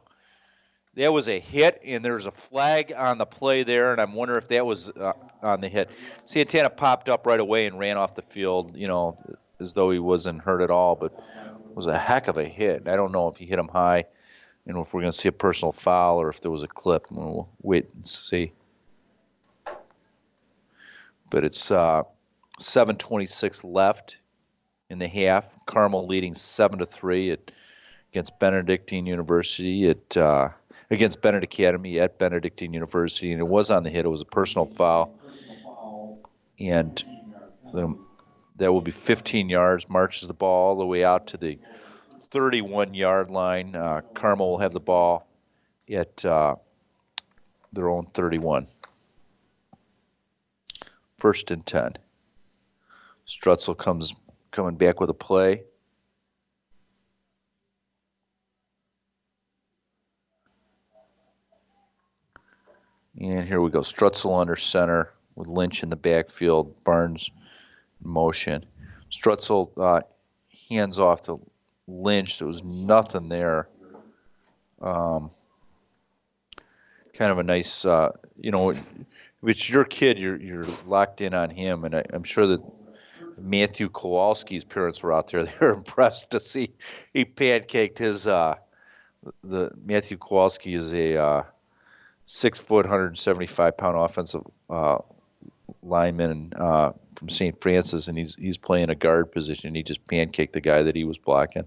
That was a hit, and there's a flag on the play there, and I'm wondering if that was uh, on the hit. Santana popped up right away and ran off the field, you know, as though he wasn't hurt at all, but it was a heck of a hit. I don't know if he hit him high, and if we're going to see a personal foul or if there was a clip. We'll wait and see. But it's uh, 7:26 left in the half. Carmel leading seven to three at against Benedictine University at uh, against Benedict Academy at Benedictine University, and it was on the hit. It was a personal foul, and that will be 15 yards. Marches the ball all the way out to the 31 yard line. Uh, Carmel will have the ball at uh, their own 31. First and 10. Strutzel comes coming back with a play. And here we go. Strutzel under center with Lynch in the backfield. Barnes in motion. Strutzel uh, hands off to Lynch. There was nothing there. Um, kind of a nice, uh, you know, if it's your kid, you're you're locked in on him, and I, I'm sure that Matthew Kowalski's parents were out there. [LAUGHS] They were impressed to see he pancaked his. Uh, the Matthew Kowalski is a uh, six foot, 175 pound offensive uh, lineman uh, from St. Francis, and he's he's playing a guard position. And he just pancaked the guy that he was blocking.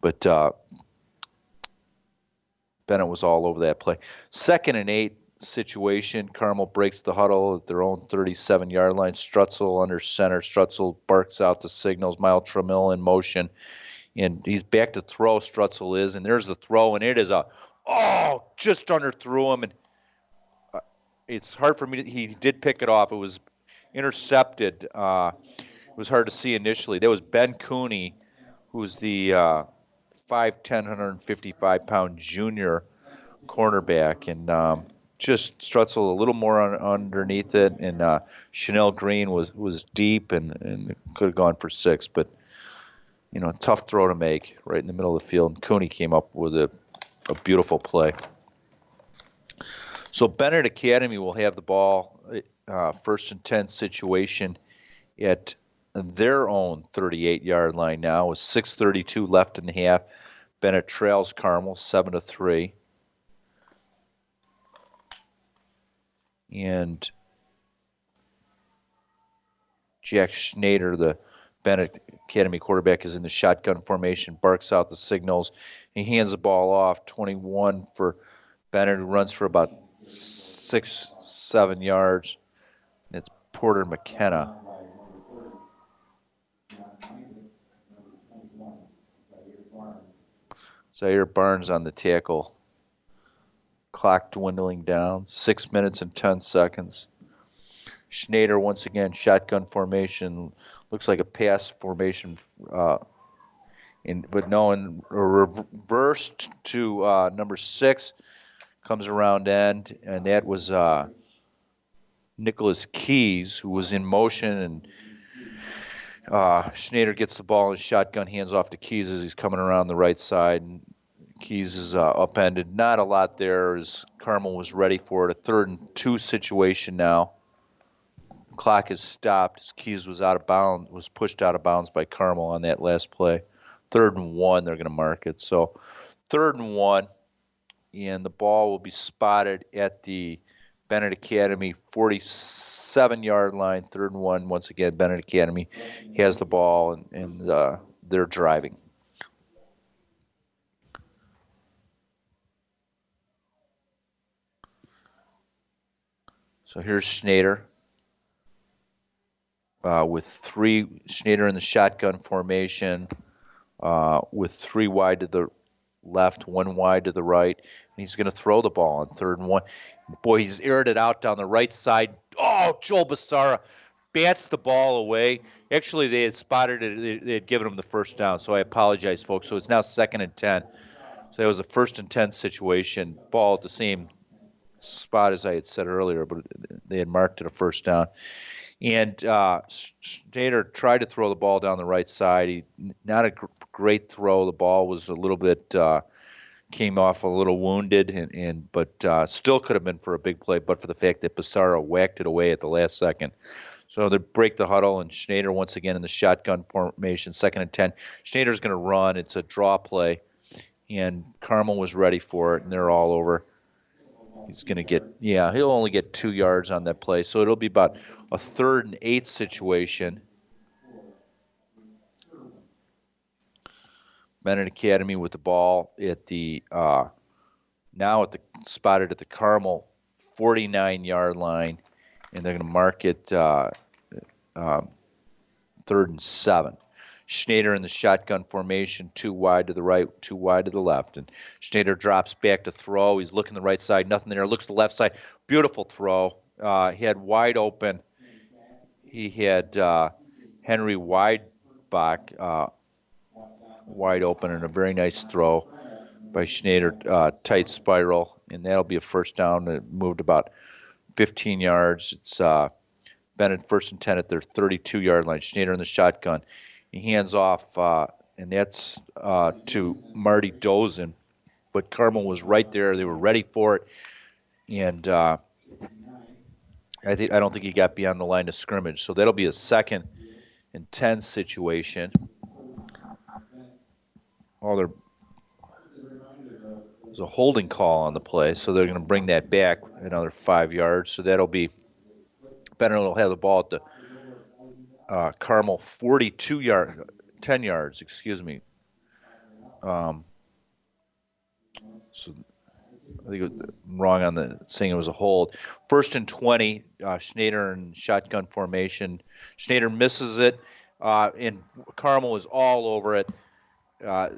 But uh, Benet was all over that play. Second and eight situation. Carmel breaks the huddle at their own 37 yard line. Strutzel under center. Strutzel barks out the signals. Miles Tramiel in motion. And he's back to throw. Strutzel is. And there's the throw. And it is a, oh, just under through him. And uh, it's hard for me to, he did pick it off. It was intercepted. Uh, it was hard to see initially. There was Ben Cooney, who's the uh, 5'10", 155 pound junior cornerback. And, um, just Strutzel a little more on, underneath it, and uh, Chanel Green was was deep and, and could have gone for six, but you know, tough throw to make right in the middle of the field. And Cooney came up with a, a beautiful play. So Benet Academy will have the ball uh, first and ten situation at their own 38 yard line now with 6:32 left in the half. Benet trails Carmel seven to three. And Jack Schneider, the Benet Academy quarterback, is in the shotgun formation, barks out the signals. He hands the ball off, 21 for Benet, who runs for about six, seven yards. It's Porter McKenna. Zaire Barnes on the tackle clock dwindling down. Six minutes and 10 seconds. Schneider once again, shotgun formation. Looks like a pass formation. Uh, in, but no, in reversed to uh, number six comes around end, and that was uh, Nicholas Keys, who was in motion, and uh, Schneider gets the ball and shotgun hands off to Keys as he's coming around the right side. And Keys is uh, upended. Not a lot there as Carmel was ready for it. A third and two situation now. Clock has stopped. As Keys was out of bounds, was pushed out of bounds by Carmel on that last play. Third and one, they're going to mark it. So, third and one, and the ball will be spotted at the Benet Academy 47 yard line, third and one. Once again, Benet Academy has the ball and, and uh, they're driving. So here's Schneider uh, with three, Schneider in the shotgun formation uh, with three wide to the left, one wide to the right. And he's going to throw the ball on third and one. Boy, he's aired it out down the right side. Oh, Joel Basara bats the ball away. Actually, they had spotted it. They had given him the first down. So I apologize, folks. So it's now second and 10. So that was a first and 10 situation. Ball at the same spot as I had said earlier, but they had marked it a first down. And uh, Schneider tried to throw the ball down the right side. He not a gr- great throw. The ball was a little bit uh, came off a little wounded, and, and but uh, still could have been for a big play, but for the fact that Basara whacked it away at the last second. So they break the huddle, and Schneider once again in the shotgun formation, second and ten. Schneider's going to run. It's a draw play, and Carmel was ready for it, and they're all over. He's going to get, yeah, he'll only get two yards on that play. So it'll be about a third and eight situation. Benet Academy with the ball at the, uh, now at the, spotted at the Carmel 49 yard line, and they're going to mark it uh, um, third and seven. Schneider in the shotgun formation, two wide to the right, two wide to the left. And Schneider drops back to throw. He's looking the right side, nothing there. Looks the left side. Beautiful throw. Uh, he had wide open. He had uh, Henry Weidbach uh, wide open and a very nice throw by Schneider, uh, tight spiral. And that'll be a first down. It moved about 15 yards. It's uh, Benet first and 10 at their 32 yard line. Schneider in the shotgun. Hands off, uh, and that's uh, to Marty Dosen. But Carmel was right there; they were ready for it, and uh, I think I don't think he got beyond the line of scrimmage. So that'll be a second and ten situation. Oh, there there's a holding call on the play, so they're going to bring that back another five yards. So that'll be Benet will have the ball at the uh, Carmel 42 yard, 10 yards, excuse me. Um, so I think I'm wrong on the saying it was a hold. First and 20, uh, Schneider in shotgun formation. Schneider misses it, uh, and Carmel is all over it. Uh,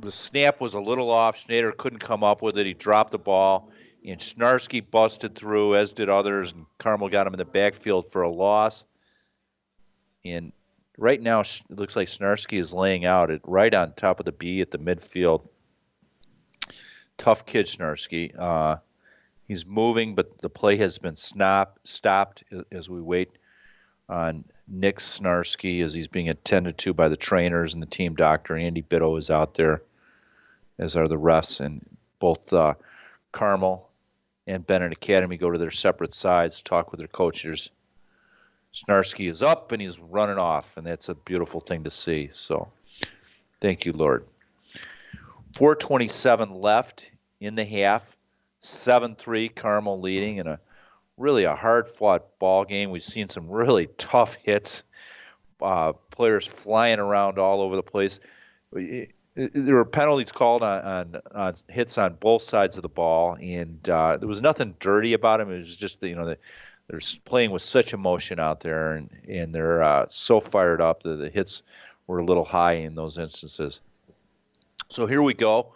the snap was a little off. Schneider couldn't come up with it. He dropped the ball, and Snarski busted through, as did others, and Carmel got him in the backfield for a loss. And right now, it looks like Snarski is laying out it right on top of the B at the midfield. Tough kid, Snarski. Uh, he's moving, but the play has been snap, stopped as we wait on Nick Snarski as he's being attended to by the trainers and the team doctor. Andy Bitto is out there, as are the refs, and both uh, Carmel and Benet Academy go to their separate sides, talk with their coaches Snarski is up and he's running off, and that's a beautiful thing to see. So, thank you, Lord. 427 left in the half, 7-3 Carmel leading, and a really a hard-fought ball game. We've seen some really tough hits, uh, players flying around all over the place. There were penalties called on, on, on hits on both sides of the ball, and uh, there was nothing dirty about them. It was just you know the they're playing with such emotion out there, and and they're uh, so fired up that the hits were a little high in those instances. So here we go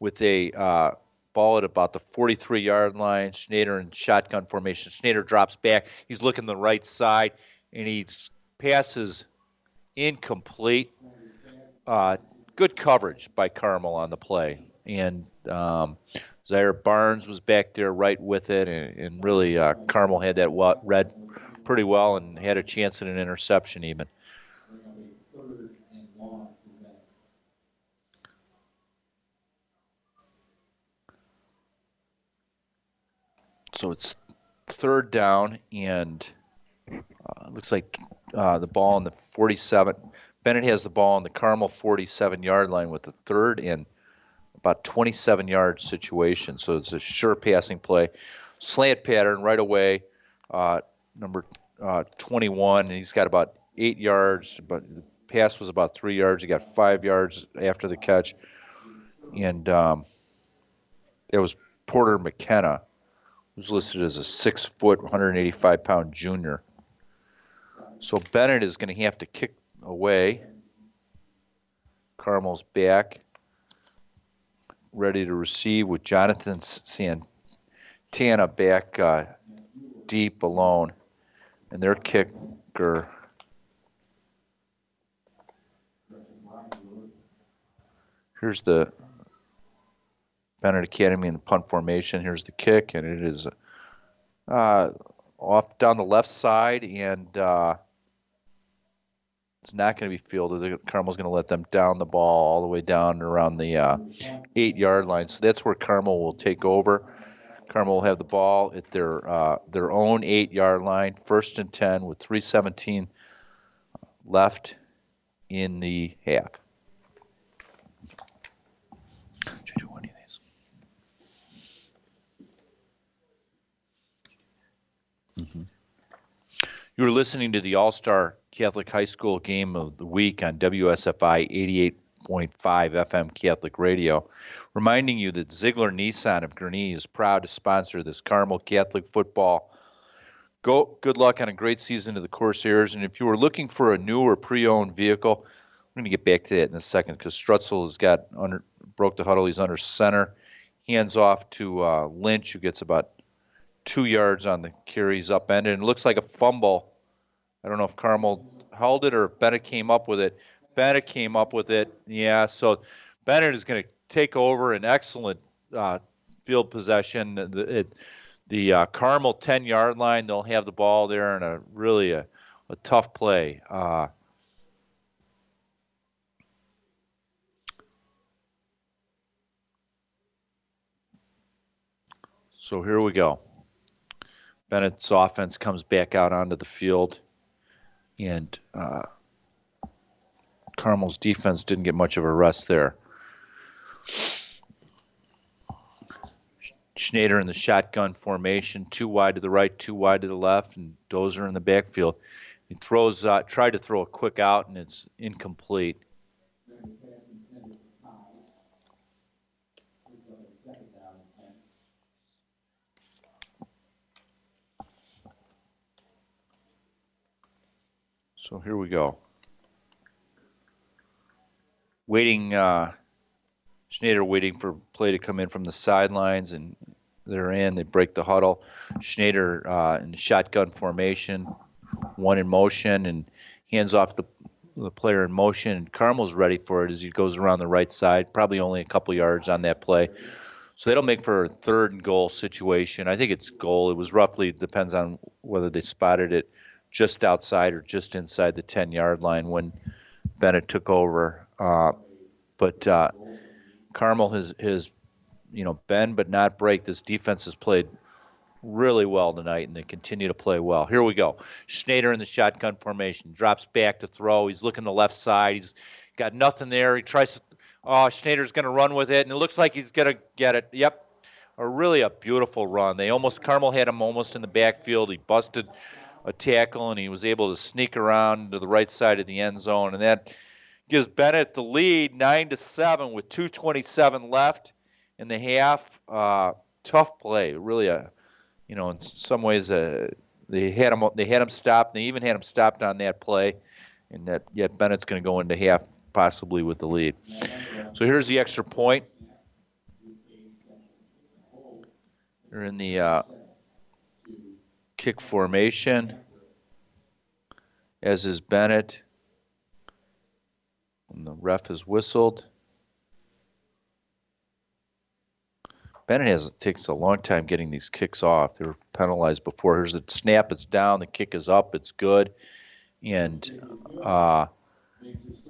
with a uh, ball at about the 43 yard line. Schneider in shotgun formation. Schneider drops back. He's looking the right side, and he passes incomplete. Uh, good coverage by Carmel on the play, and um, Zaire Barnes was back there right with it, and, and really uh, Carmel had that read pretty well and had a chance at an interception even. So it's third down, and uh, looks like uh, the ball on the 47. Benet has the ball on the Carmel 47 yard line with the third and about 27 yard situation. So it's a sure passing play. slant pattern right away. Uh, number uh, 21, and he's got about eight yards, but the pass was about three yards. He got five yards after the catch, and um, it was Porter McKenna, who's listed as a six foot, 185 pound junior. So Benet is going to have to kick away. Carmel's back, ready to receive with Jonathan Santana back uh, deep alone. And their kicker. Here's the Benet Academy in the punt formation. Here's the kick, and it is uh, off down the left side, and uh, it's not going to be fielded. Carmel's going to let them down the ball all the way down around the uh, eight yard line. So that's where Carmel will take over. Carmel will have the ball at their uh, their own eight yard line, first and ten with 3:17 left in the half. Of these? Mm-hmm. You listening to the All Star Catholic High School Game of the Week on WSFI 88.5 FM Catholic Radio, reminding you that Ziegler Nissan of Gurnee is proud to sponsor this Carmel Catholic football. Go, good luck on a great season to the Corsairs. And if you were looking for a new or pre-owned vehicle, we're going to get back to that in a second because Strutzel has got under broke the huddle. He's under center, hands off to uh, Lynch, who gets about two yards on the carries up end, and it looks like a fumble. I don't know if Carmel held it or Benet came up with it. Benet came up with it. Yeah, so Benet is going to take over an excellent uh, field possession. The, it, the uh, Carmel 10 yard line, they'll have the ball there in a really a, a tough play. Uh, so here we go. Benet's offense comes back out onto the field, and uh, Carmel's defense didn't get much of a rest there. Schneider in the shotgun formation, two wide to the right, two wide to the left, and Dozer in the backfield. He throws, uh, tried to throw a quick out, and it's incomplete. So here we go. Waiting, uh, Schneider waiting for play to come in from the sidelines, and they're in. They break the huddle. Schneider uh, in shotgun formation, one in motion, and hands off the, the player in motion. And Carmel's ready for it as he goes around the right side, probably only a couple yards on that play. So that'll make for a third and goal situation. I think it's goal. It was roughly depends on whether they spotted it just outside or just inside the 10 yard line when Benet took over. Uh, but uh, Carmel has, has, you know, bend but not break. This defense has played really well tonight, and they continue to play well. Here we go. Schneider in the shotgun formation drops back to throw. He's looking the left side. He's got nothing there. He tries to. Oh, Schneider's going to run with it, and it looks like he's going to get it. Yep, a really a beautiful run. They almost Carmel had him almost in the backfield. He busted a tackle, and he was able to sneak around to the right side of the end zone, and that gives Benet the lead, nine to seven, with 2:27 left in the half. Uh, tough play, really a, you know, in some ways, uh, they had him they had him stopped. They even had him stopped on that play, and that yet Benet's going to go into half possibly with the lead. So here's the extra point. They're in the uh, kick formation, as is Benet. And the ref has whistled. Benet has takes a long time getting these kicks off. They were penalized before. Here's the snap. It's down. The kick is up. It's good, and uh,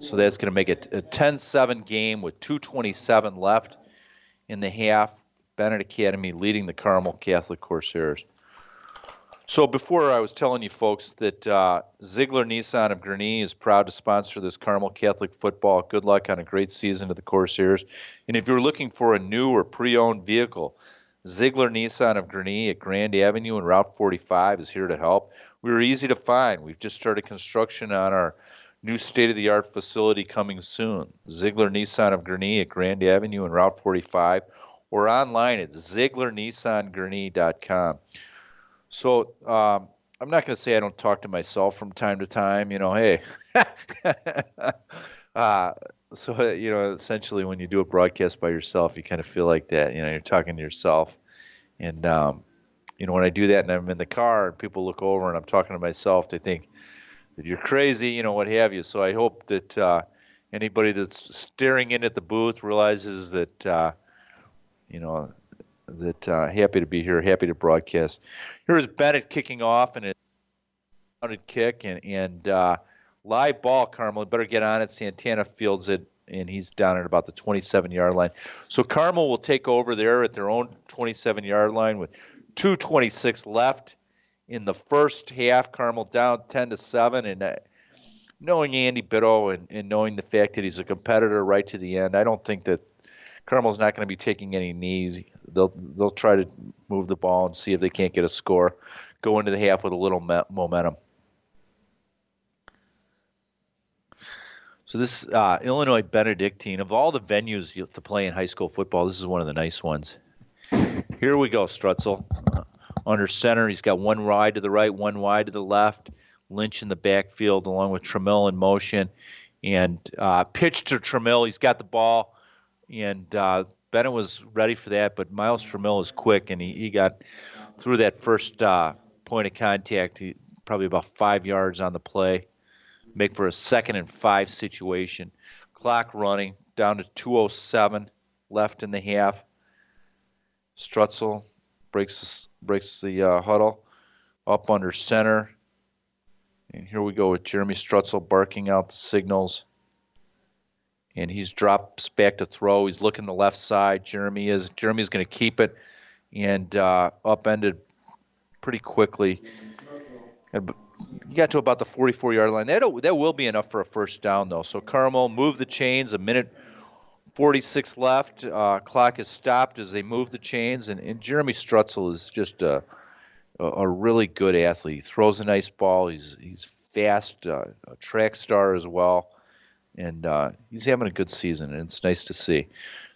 so that's going to make it a 10-7 game with 2:27 left in the half. Benet Academy leading the Carmel Catholic Corsairs. So before I was telling you folks that uh, Ziegler Nissan of Gurnee is proud to sponsor this Carmel Catholic football. Good luck on a great season to the Corsairs. And if you're looking for a new or pre-owned vehicle, Ziegler Nissan of Gurnee at Grand Avenue and Route 45 is here to help. We are easy to find. We've just started construction on our new state of the art facility coming soon. Ziegler Nissan of Gurnee at Grand Avenue and Route 45 or online at ZieglerNissanGurnee.com. So, um, I'm not going to say I don't talk to myself from time to time. You know, hey. [LAUGHS] uh, so you know, essentially, when you do a broadcast by yourself, you kind of feel like that. You know, you're talking to yourself, and um, you know, when I do that and I'm in the car and people look over and I'm talking to myself, they think that you're crazy. You know, what have you. So I hope that uh, anybody that's staring in at the booth realizes that. Uh, you know, that uh, happy to be here, happy to broadcast. Here's Benet kicking off and a grounded kick and and uh, live ball. Carmel better get on it. Santana fields it and he's down at about the 27 yard line. So Carmel will take over there at their own 27 yard line with 2:26 left in the first half. Carmel down 10 to seven and. Uh, knowing Andy Bitto and, and knowing the fact that he's a competitor right to the end, I don't think that Carmel's not going to be taking any knees. They'll they'll try to move the ball and see if they can't get a score. Go into the half with a little me- momentum. So this uh, Illinois Benedictine, of all the venues to play in high school football, this is one of the nice ones. Here we go, Strutzel. Under center, he's got one wide to the right, one wide to the left. Lynch in the backfield, along with Tramill in motion, and uh, pitch to Tramill. He's got the ball and uh, Benet was ready for that, but Miles Tramill is quick, and he, he got through that first uh, point of contact, he, probably about five yards on the play, make for a second and five situation. Clock running down to 207 left in the half. Strutzel breaks breaks the uh, huddle up under center. And here we go with Jeremy Strutzel barking out the signals and he's drops back to throw. He's looking the left side. Jeremy is Jeremy's going to keep it and uh, upended pretty quickly. And you got to about the 44 yard line. That that will be enough for a first down though. So Carmel move the chains. A minute 46 left. Uh, clock is stopped as they move the chains, and, and Jeremy Strutzel is just a, a, really good athlete. He throws a nice ball. He's he's fast, uh, a track star as well and uh, he's having a good season, and it's nice to see.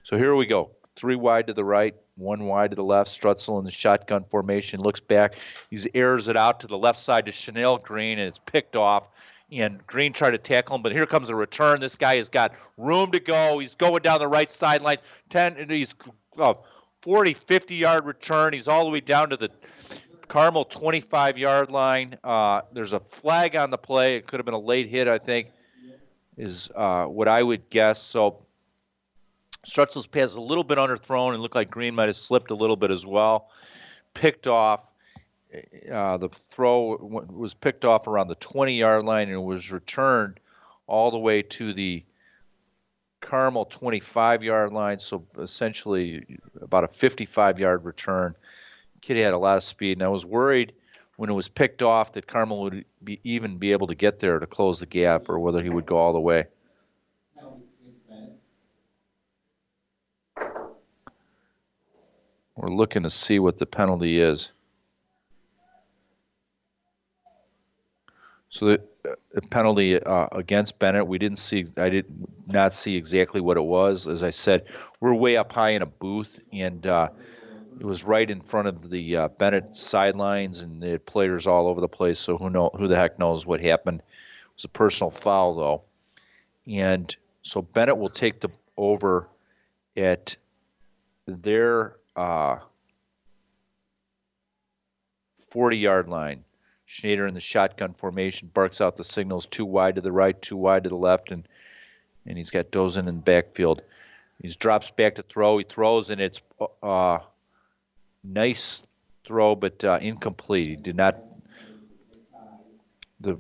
So here we go. Three wide to the right, one wide to the left. Strutzel in the shotgun formation looks back. He airs it out to the left side to Chanel Green, and it's picked off. And Green tried to tackle him, but here comes a return. This guy has got room to go. He's going down the right sideline. Ten, he's uh, 40, 50 yard return. He's all the way down to the Carmel 25 yard line. Uh, there's a flag on the play. It could have been a late hit, I think is uh, what I would guess. So Strutzel's pass a little bit underthrown and looked like Green might have slipped a little bit as well. Picked off. Uh, the throw was picked off around the 20 yard line and was returned all the way to the Carmel 25 yard line. So essentially about a 55 yard return. Kid had a lot of speed, and I was worried when it was picked off that Carmel would be, even be able to get there to close the gap or whether he would go all the way. We're looking to see what the penalty is. So the, the penalty uh, against Benet, we didn't see. I did not see exactly what it was. As I said, we're way up high in a booth, and uh, it was right in front of the uh, Benet sidelines, and had players all over the place. So who know who the heck knows what happened? It was a personal foul though, and so Benet will take the over at their uh, 40 yard line. Schneider in the shotgun formation barks out the signals two wide to the right, two wide to the left, and and he's got Dosen in the backfield. He drops back to throw. He throws, and it's uh, nice throw, but uh, incomplete. He did not. The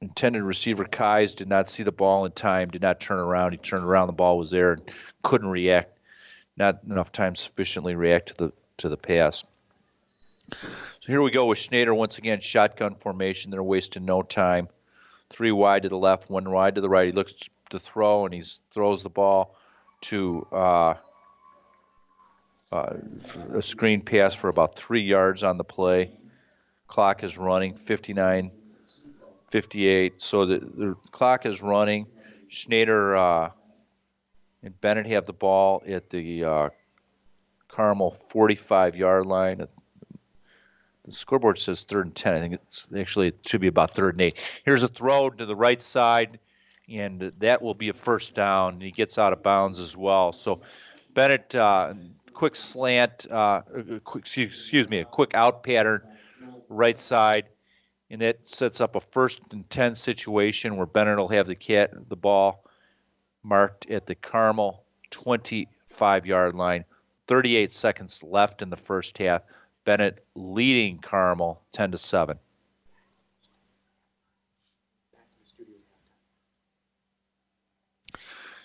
intended receiver Kais did not see the ball in time. Did not turn around. He turned around. The ball was there and couldn't react. Not enough time sufficiently react to the to the pass. So here we go with Schneider once again, shotgun formation. They're wasting no time. Three wide to the left, one wide to the right. He looks to throw and he throws the ball to uh, uh, a screen pass for about three yards on the play. Clock is running 59 58. So the, the clock is running. Schneider uh, and Benet have the ball at the uh, Carmel 45 yard line. The scoreboard says third and 10. I think it's actually it should be about third and eight. Here's a throw to the right side, and that will be a first down. He gets out of bounds as well. So Benet, uh, quick slant, uh, quick, excuse me, a quick out pattern, right side and that sets up a first and ten situation where Benet will have the cat the ball marked at the Carmel 25 yard line. 38 seconds left in the first half. Benet leading Carmel 10 to 7.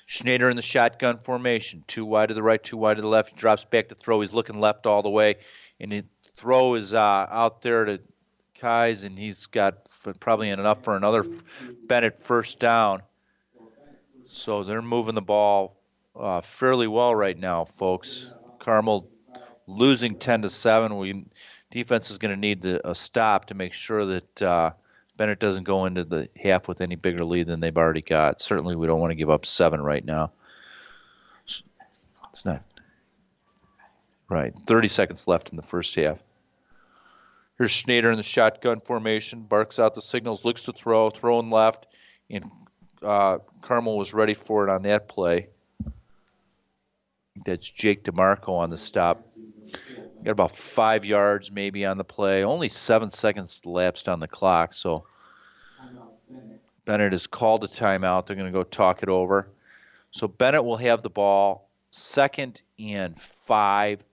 Schneider in the shotgun formation, two wide to the right, two wide to the left. He drops back to throw. He's looking left all the way, and the throw is uh, out there to Kais, and he's got probably enough for another Benet first down. So they're moving the ball uh, fairly well right now, folks. Carmel losing 10 to 7. We defense is going to need to, a stop to make sure that uh, Benet doesn't go into the half with any bigger lead than they've already got. Certainly, we don't want to give up seven right now. It's not right. 30 seconds left in the first half. Here's Schneider in the shotgun formation, barks out the signals, looks to throw, throwing left, and uh, Carmel was ready for it on that play. That's Jake DeMarco on the stop. Got about five yards maybe on the play. Only seven seconds lapsed on the clock, so Benet has called a timeout. They're going to go talk it over. So Benet will have the ball second and five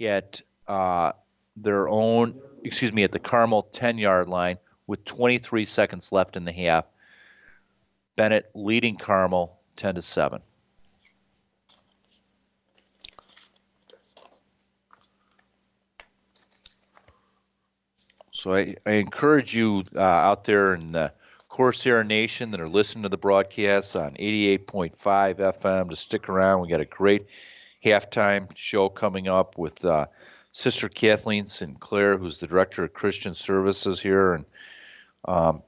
at uh, their own excuse me, at the Carmel 10 yard line with 23 seconds left in the half. Benet leading Carmel 10 to 7. So I, I encourage you uh, out there in the Corsair Nation that are listening to the broadcast on 88.5 FM to stick around. We got a great halftime show coming up with uh, Sister Kathleen Sinclair, who's the director of Christian Services here, and um,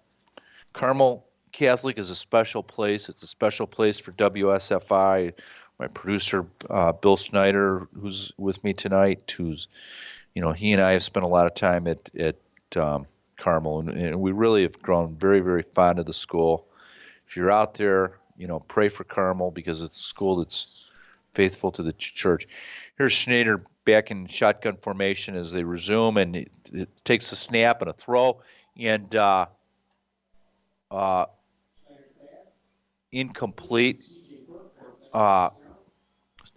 Carmel Catholic is a special place. It's a special place for WSFI. My producer uh, Bill Snyder, who's with me tonight, who's you know he and I have spent a lot of time at at um, Carmel, and, and we really have grown very very fond of the school. If you're out there, you know, pray for Carmel because it's a school that's faithful to the church. Here's Schneider back in shotgun formation as they resume, and it, it takes a snap and a throw, and uh, uh, incomplete. Uh,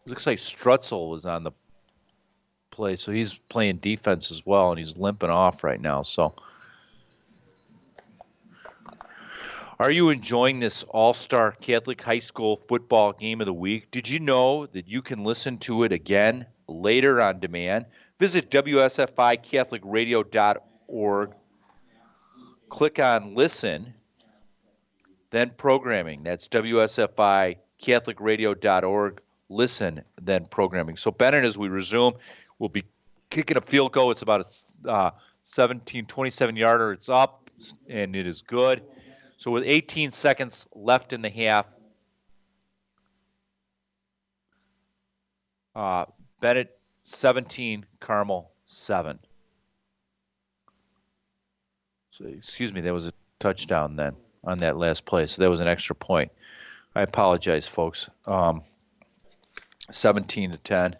looks like Strutzel was on the play, so he's playing defense as well, and he's limping off right now. So. Are you enjoying this All Star Catholic High School football game of the week? Did you know that you can listen to it again later on demand? Visit WSFICatholicRadio.org, click on Listen, then Programming. That's WSFICatholicRadio.org, Listen, then Programming. So, Benet, as we resume, we'll be kicking a field goal. It's about a uh, 17, 27 yarder. It's up, and it is good. So with 18 seconds left in the half, uh, Benet 17, Carmel 7. So, excuse me, that was a touchdown then on that last play. So that was an extra point. I apologize, folks. Um, 17 to 10.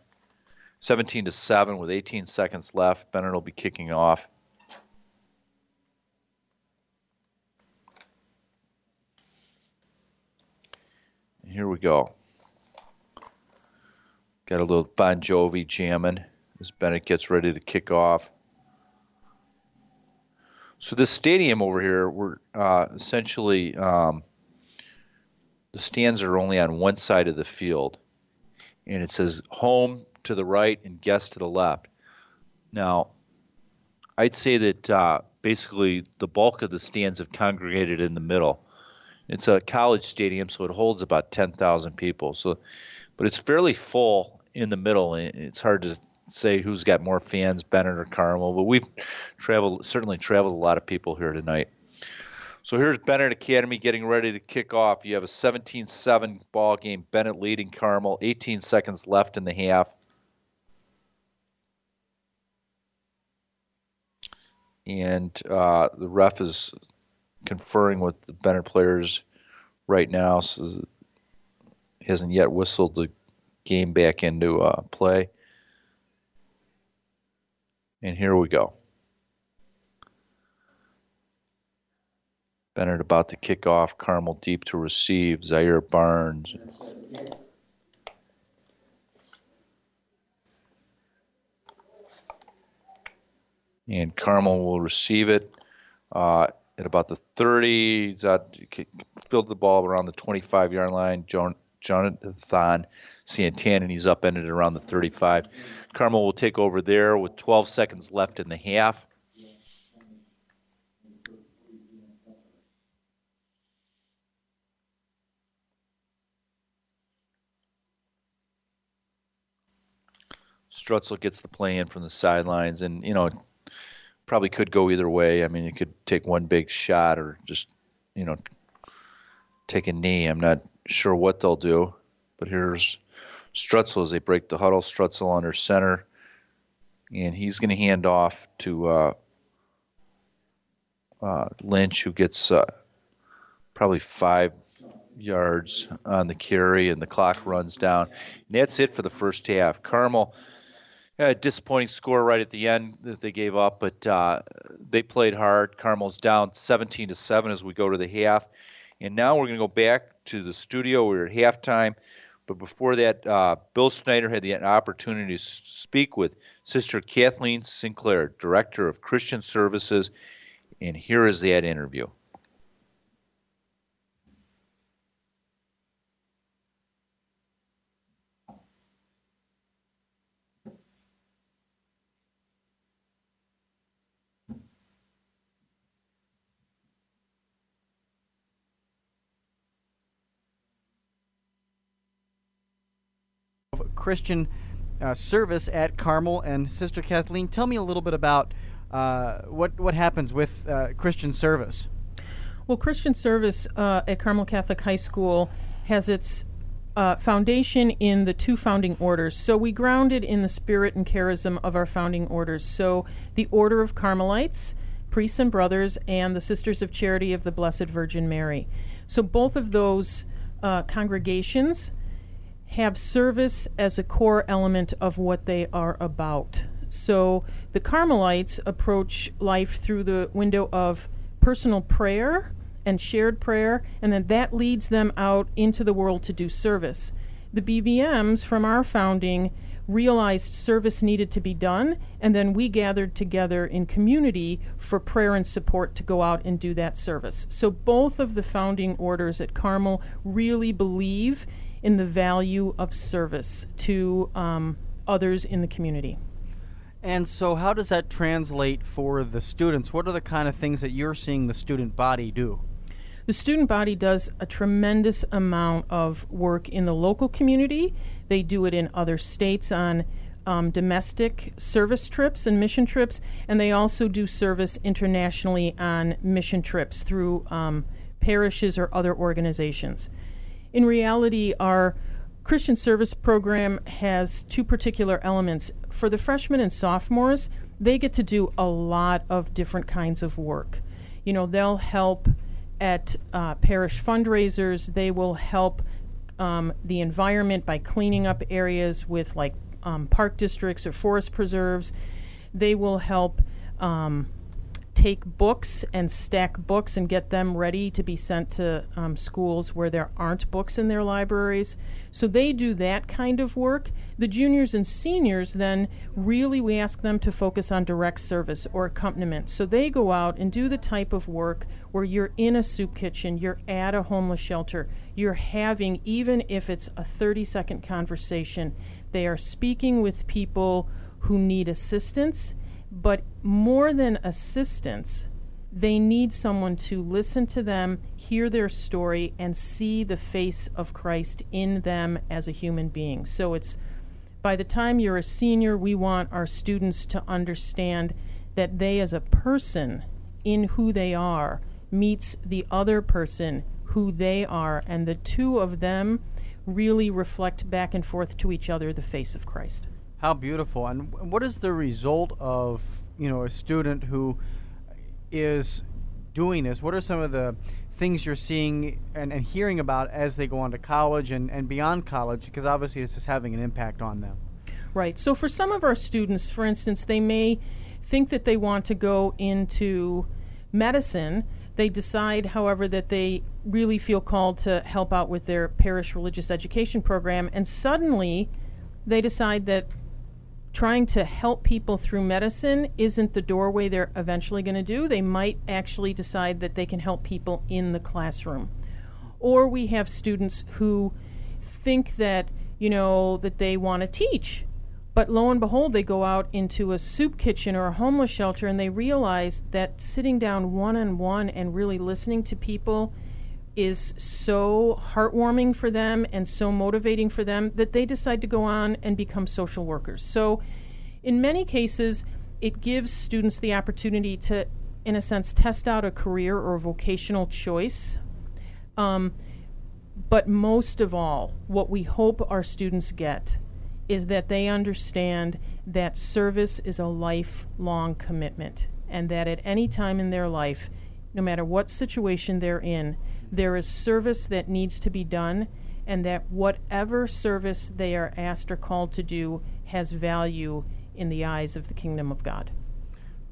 17 to 7 with 18 seconds left. Benet will be kicking off. here we go. Got a little Bon Jovi jamming as Benet gets ready to kick off. So this stadium over here, we're uh, essentially um, the stands are only on one side of the field, and it says home to the right and guest to the left. Now, I'd say that uh, basically the bulk of the stands have congregated in the middle. It's a college stadium, so it holds about 10,000 people. So, but it's fairly full, in the middle. and It's hard to say who's got more fans, Benet or Carmel, but we've traveled certainly traveled a lot of people here tonight. So here's Benet Academy getting ready to kick off. You have a 17-7 ball game. Benet leading Carmel. 18 seconds left in the half. And uh, the ref is conferring with the Benet players right now. So hasn't yet whistled the game back into uh, play. And here we go. Benet about to kick off. Carmel deep to receive. Zaire Barnes. And Carmel will receive it uh, at about the 30. He's out, filled the ball around the 25 yard line. Jonathan Santana, and he's upended around the 35. Carmel will take over there with 12 seconds left in the half. Strutzel gets the play in from the sidelines, and you know, probably could go either way. I mean, it could take one big shot or just, you know, take a knee. I'm not sure what they'll do, but here's Strutzel as they break the huddle. Strutzel under center, and he's going to hand off to uh, uh, Lynch, who gets uh, probably five yards on the carry, and the clock runs down. And that's it for the first half. Carmel a disappointing score right at the end that they gave up, but uh, they played hard. Carmel's down 17 to seven as we go to the half, and now we're going to go back to the studio. We're at halftime, but before that, uh, Bill Snyder had the opportunity to speak with Sister Kathleen Sinclair, Director of Christian Services, and here is that interview. Christian uh, service at Carmel. And Sister Kathleen, tell me a little bit about uh, what what happens with uh, Christian service. Well, Christian service uh, at Carmel Catholic High School has its uh, foundation in the two founding orders. So we grounded in the spirit and charism of our founding orders. So the Order of Carmelites, priests and brothers, and the Sisters of Charity of the Blessed Virgin Mary. So both of those uh, congregations have service as a core element of what they are about. So the Carmelites approach life through the window of personal prayer and shared prayer, and then that leads them out into the world to do service. The BVMs from our founding realized service needed to be done, and then we gathered together in community for prayer and support to go out and do that service. So both of the founding orders at Carmel really believe in the value of service to um, others in the community. And so, how does that translate for the students? What are the kind of things that you're seeing the student body do? The student body does a tremendous amount of work in the local community. They do it in other states on um, domestic service trips and mission trips, and they also do service internationally on mission trips through um, parishes or other organizations in reality, our Christian service program has two particular elements. For the freshmen and sophomores, they get to do a lot of different kinds of work. You know, they'll help at uh, parish fundraisers, they will help um, the environment by cleaning up areas with like um, park districts or forest preserves. They will help um, take books and stack books and get them ready to be sent to um, schools where there aren't books in their libraries. So they do that kind of work. The juniors and seniors then really we ask them to focus on direct service or accompaniment. So they go out and do the type of work where you're in a soup kitchen, you're at a homeless shelter, you're having, even if it's a 30 second conversation, they are speaking with people who need assistance but more than assistance, they need someone to listen to them, hear their story, and see the face of Christ in them as a human being. So it's by the time you're a senior, we want our students to understand that they, as a person in who they are, meets the other person who they are, and the two of them really reflect back and forth to each other the face of Christ. How beautiful! And what is the result of you know a student who is doing this? What are some of the things you're seeing and, and hearing about as they go on to college and, and beyond college? Because obviously this is having an impact on them. Right. So for some of our students, for instance, they may think that they want to go into medicine. They decide, however, that they really feel called to help out with their parish religious education program, and suddenly they decide that trying to help people through medicine isn't the doorway they're eventually going to do. They might actually decide that they can help people in the classroom. Or we have students who think that, you know, that they want to teach. But lo and behold, they go out into a soup kitchen or a homeless shelter and they realize that sitting down one on one and really listening to people is so heartwarming for them and so motivating for them that they decide to go on and become social workers. So, in many cases, it gives students the opportunity to, in a sense, test out a career or a vocational choice. Um, but most of all, what we hope our students get is that they understand that service is a lifelong commitment and that at any time in their life, no matter what situation they're in, there is service that needs to be done, and that whatever service they are asked or called to do has value in the eyes of the kingdom of God.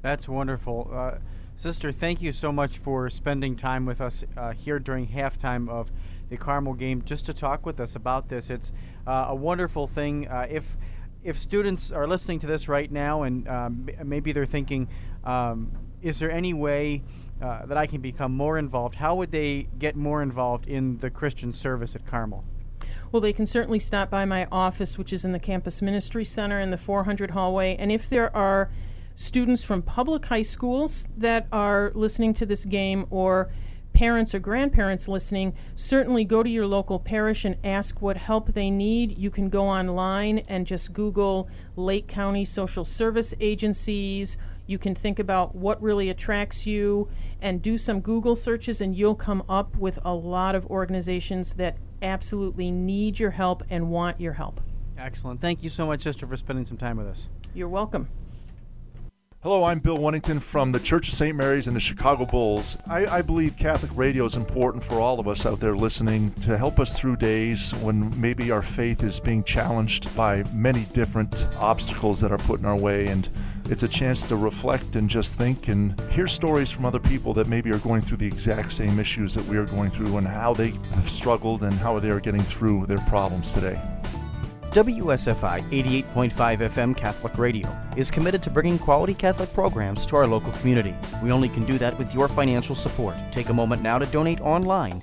That's wonderful. Uh, Sister, thank you so much for spending time with us uh, here during halftime of the Carmel game just to talk with us about this. It's uh, a wonderful thing. Uh, if if students are listening to this right now and um, maybe they're thinking, um, is there any way uh, that I can become more involved, how would they get more involved in the Christian service at Carmel? Well, they can certainly stop by my office, which is in the Campus Ministry Center in the 400 hallway. And if there are students from public high schools that are listening to this game or parents or grandparents listening, certainly go to your local parish and ask what help they need. You can go online and just Google Lake County Social Service Agencies you can think about what really attracts you and do some Google searches, and you'll come up with a lot of organizations that absolutely need your help and want your help. Excellent. Thank you so much, Sister, for spending some time with us. You're welcome. Hello, I'm Bill Wennington from the Church of St. Mary's and the Chicago Bulls. I, I, believe Catholic radio is important for all of us out there listening to help us through days when maybe our faith is being challenged by many different obstacles that are put in our way. And it's a chance to reflect and just think and hear stories from other people that maybe are going through the exact same issues that we are going through and how they have struggled and how they are getting through their problems today. WSFI 88.5 FM Catholic Radio is committed to bringing quality Catholic programs to our local community. We only can do that with your financial support. Take a moment now to donate online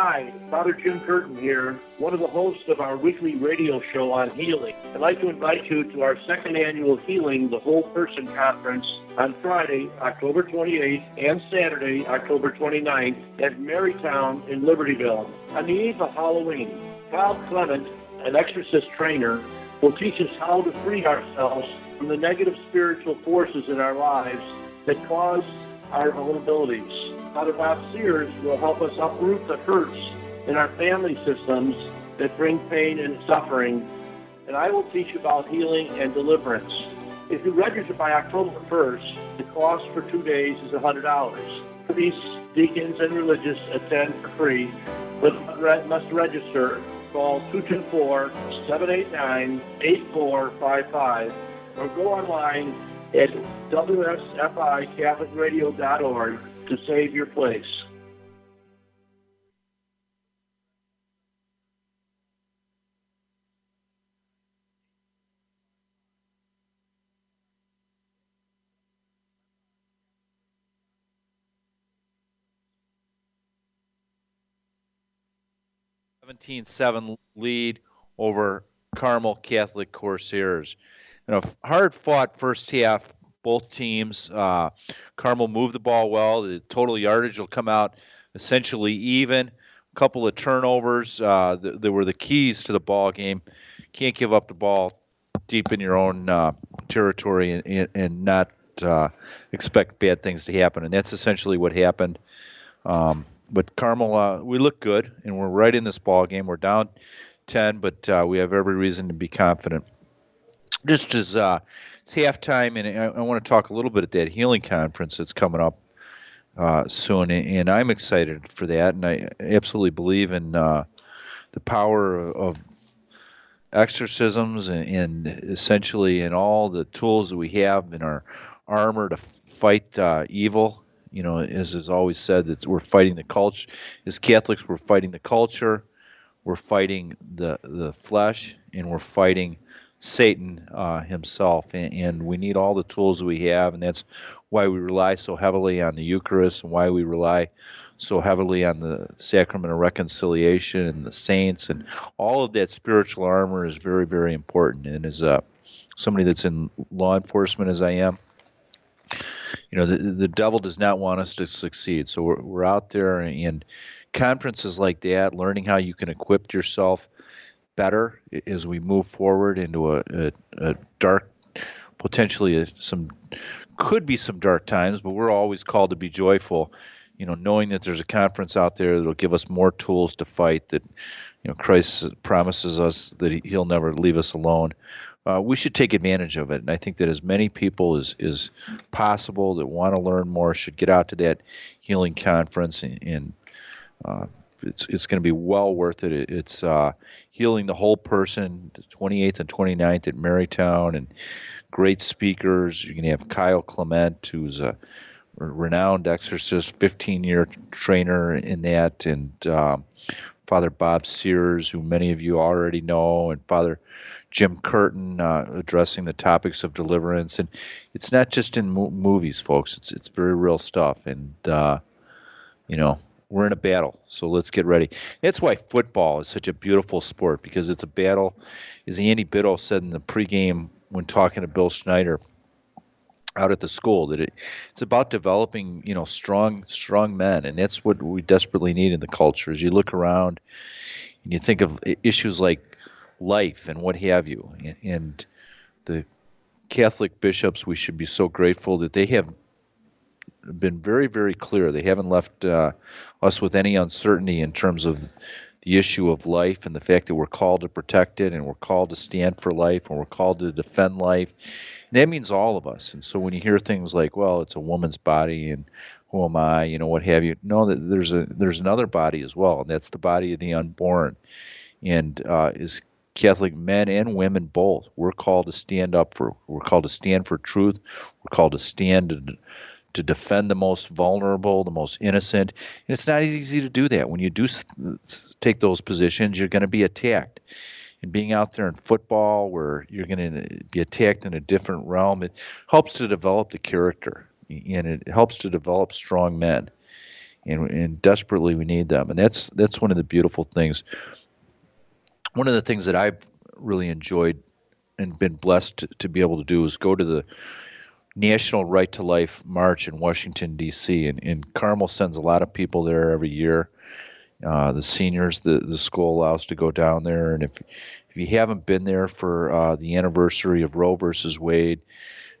Hi, Father Jim Curtin here, one of the hosts of our weekly radio show on healing. I'd like to invite you to our second annual Healing the Whole Person Conference on Friday, October 28th, and Saturday, October 29th at Marytown in Libertyville. On the eve of Halloween, Kyle Clement, an exorcist trainer, will teach us how to free ourselves from the negative spiritual forces in our lives that cause our vulnerabilities. Father Bob Sears will help us uproot the hurts in our family systems that bring pain and suffering. And I will teach about healing and deliverance. If you register by October 1st, the cost for two days is $100. Priests, deacons, and religious attend for free, but must register. Call 224-789-8455 or go online at wsficatholicradio.org to save your place. Seventeen-seven lead over Carmel Catholic Corsairs. In a hard-fought first half, both teams. Uh, Carmel moved the ball well. The total yardage will come out essentially even. A couple of turnovers. Uh, th- they were the keys to the ball game. Can't give up the ball deep in your own uh, territory and, and, and not uh, expect bad things to happen. And that's essentially what happened. Um, but Carmel, uh, we look good, and we're right in this ball game. We're down 10, but uh, we have every reason to be confident. Just as uh, it's halftime, and I, I want to talk a little bit at that healing conference that's coming up uh, soon, and I'm excited for that, and I absolutely believe in uh, the power of exorcisms and, and, essentially in all the tools that we have in our armor to fight uh, evil. You know, as is always said, that we're fighting the culture. As Catholics, we're fighting the culture, we're fighting the the flesh, and we're fighting Satan uh, himself, and, and, we need all the tools we have, and that's why we rely so heavily on the Eucharist, and why we rely so heavily on the sacrament of reconciliation and the saints, and all of that spiritual armor is very, very important. And as uh, somebody that's in law enforcement, as I am, you know, the, the devil does not want us to succeed. So we're, we're out there in conferences like that, learning how you can equip yourself better as we move forward into a, a, a dark, potentially a, some could be some dark times, but we're always called to be joyful. You know, knowing that there's a conference out there that'll give us more tools to fight. That you know, Christ promises us that He'll never leave us alone. Uh, we should take advantage of it, and I think that as many people as is possible that want to learn more should get out to that healing conference and, and uh, it's it's going to be well worth it. it it's uh, healing the whole person. The 28th and 29th at Marytown, and great speakers. You're going to have Kyle Clement, who's a renowned exorcist, 15-year trainer in that, and um, Father Bob Sears, who many of you already know, and Father Jim Curtin uh, addressing the topics of deliverance. And it's not just in mo- movies, folks. It's it's very real stuff, and uh, you know we're in a battle, so let's get ready. That's why football is such a beautiful sport because it's a battle. As Andy Bitto said in the pregame when talking to Bill Schneider out at the school, that it, it's about developing, you know, strong, strong men, and that's what we desperately need in the culture. As you look around and you think of issues like life and what have you, and, and the Catholic bishops, we should be so grateful that they have been very, very clear. They haven't left uh, us with any uncertainty in terms of the issue of life and the fact that we're called to protect it and we're called to stand for life and we're called to defend life. And that means all of us. And so when you hear things like, well, it's a woman's body and who am I, you know, what have you, that there's a there's another body as well, and that's the body of the unborn. And uh, as Catholic men and women both, we're called to stand up for, we're called to stand for truth, we're called to stand to defend the most vulnerable, the most innocent. And it's not easy to do that. When you do take those positions, you're going to be attacked. And being out there in football, where you're going to be attacked in a different realm, it helps to develop the character and it helps to develop strong men. And, and desperately we need them. And that's that's one of the beautiful things. One of the things that I've really enjoyed and been blessed to, to be able to do is go to the National Right to Life March in Washington D.C. and, and Carmel sends a lot of people there every year. Uh, the seniors, the the school allows to go down there, and if if you haven't been there for uh, the anniversary of Roe versus Wade,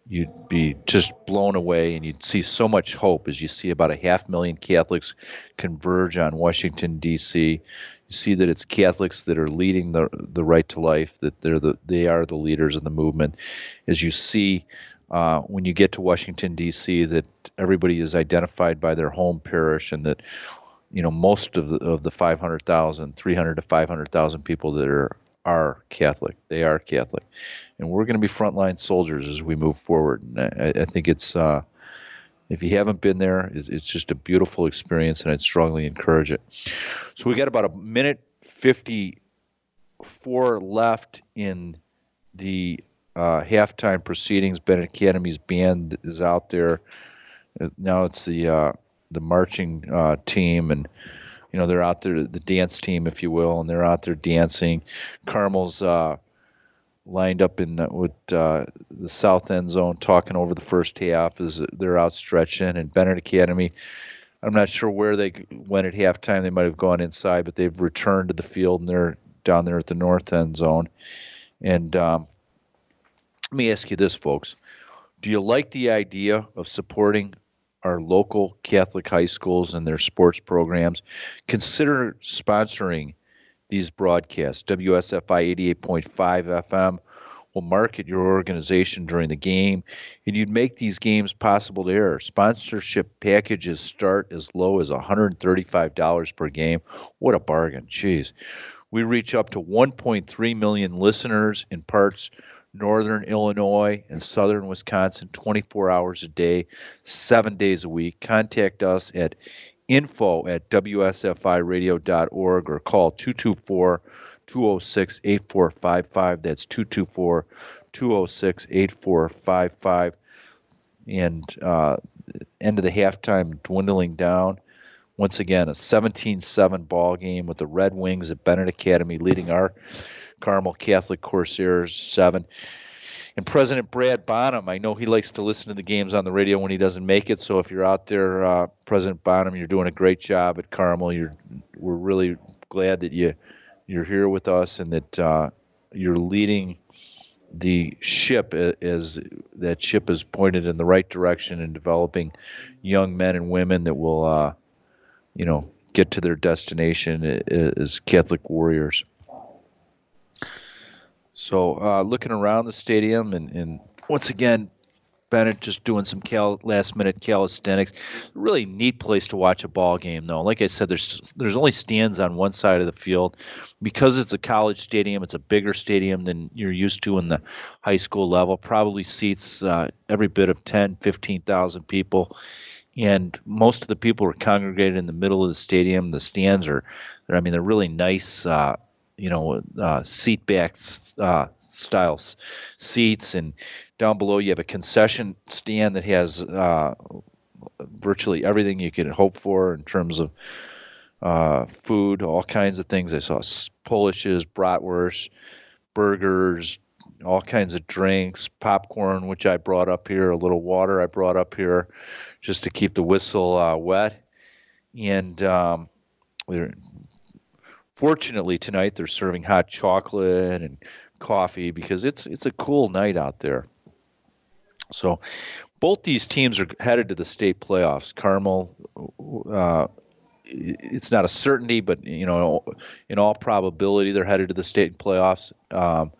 you'd be just blown away, and you'd see so much hope as you see about a half million Catholics converge on Washington D.C. You see that it's Catholics that are leading the the right to life. That they're the they are the leaders of the movement. As you see. Uh, when you get to Washington D.C., that everybody is identified by their home parish, and that you know most of the of the 500,000, 300 to 500,000 people that are are Catholic. They are Catholic, and we're going to be frontline soldiers as we move forward. And I, I think it's uh, if you haven't been there, it's, it's just a beautiful experience, and I'd strongly encourage it. So we got about a minute fifty four left in the uh, halftime proceedings. Benet Academy's band is out there. Uh, Now it's the uh, the marching uh, team, and you know they're out there, the dance team, if you will, and they're out there dancing. Carmel's uh, lined up in with uh, the south end zone, talking over the first half as they're out stretching, and Benet Academy. I'm not sure where they went at halftime. They might have gone inside, but they've returned to the field and they're down there at the north end zone. And um, let me ask you this, folks: Do you like the idea of supporting our local Catholic high schools and their sports programs? Consider sponsoring these broadcasts. WSFI 88.5 FM will market your organization during the game, and you'd make these games possible to air. Sponsorship packages start as low as $135 per game. What a bargain. Jeez. We reach up to 1.3 million listeners in parts northern Illinois and southern Wisconsin 24 hours a day, seven days a week. Contact us at info at wsfiradio.org or call 224 206 8455. That's 224 206 8455. And uh, end of the halftime dwindling down. Once again, a 17 7 ball game with the Red Wings at Benet Academy leading our Carmel Catholic Corsairs 7. And President Brad Bonham, I know he likes to listen to the games on the radio when he doesn't make it. So if you're out there, uh, President Bonham, you're doing a great job at Carmel. You're, we're really glad that you you're here with us and that uh, you're leading the ship as that ship is pointed in the right direction and developing young men and women that will, uh, you know, get to their destination as Catholic warriors. So uh, looking around the stadium and, and once again, Benet just doing some cal- last minute calisthenics. Really neat place to watch a ball game, though. Like I said, there's there's only stands on one side of the field because it's a college stadium. It's a bigger stadium than you're used to in the high school level. Probably seats uh, every bit of 10, 15,000 people, and most of the people are congregated in the middle of the stadium. The stands are, I mean, they're really nice. Uh, you know, uh, seat back uh, styles seats, and down below you have a concession stand that has uh, virtually everything you could hope for in terms of uh, food, all kinds of things. I saw Polishes, bratwurst, burgers, all kinds of drinks, popcorn, which I brought up here, a little water I brought up here, just to keep the whistle uh, wet, and um, fortunately tonight they're serving hot chocolate and coffee because it's it's a cool night out there. So both these teams are headed to the state playoffs. Carmel, uh, it's not a certainty, but you know, in all probability, they're headed to the state playoffs. Um,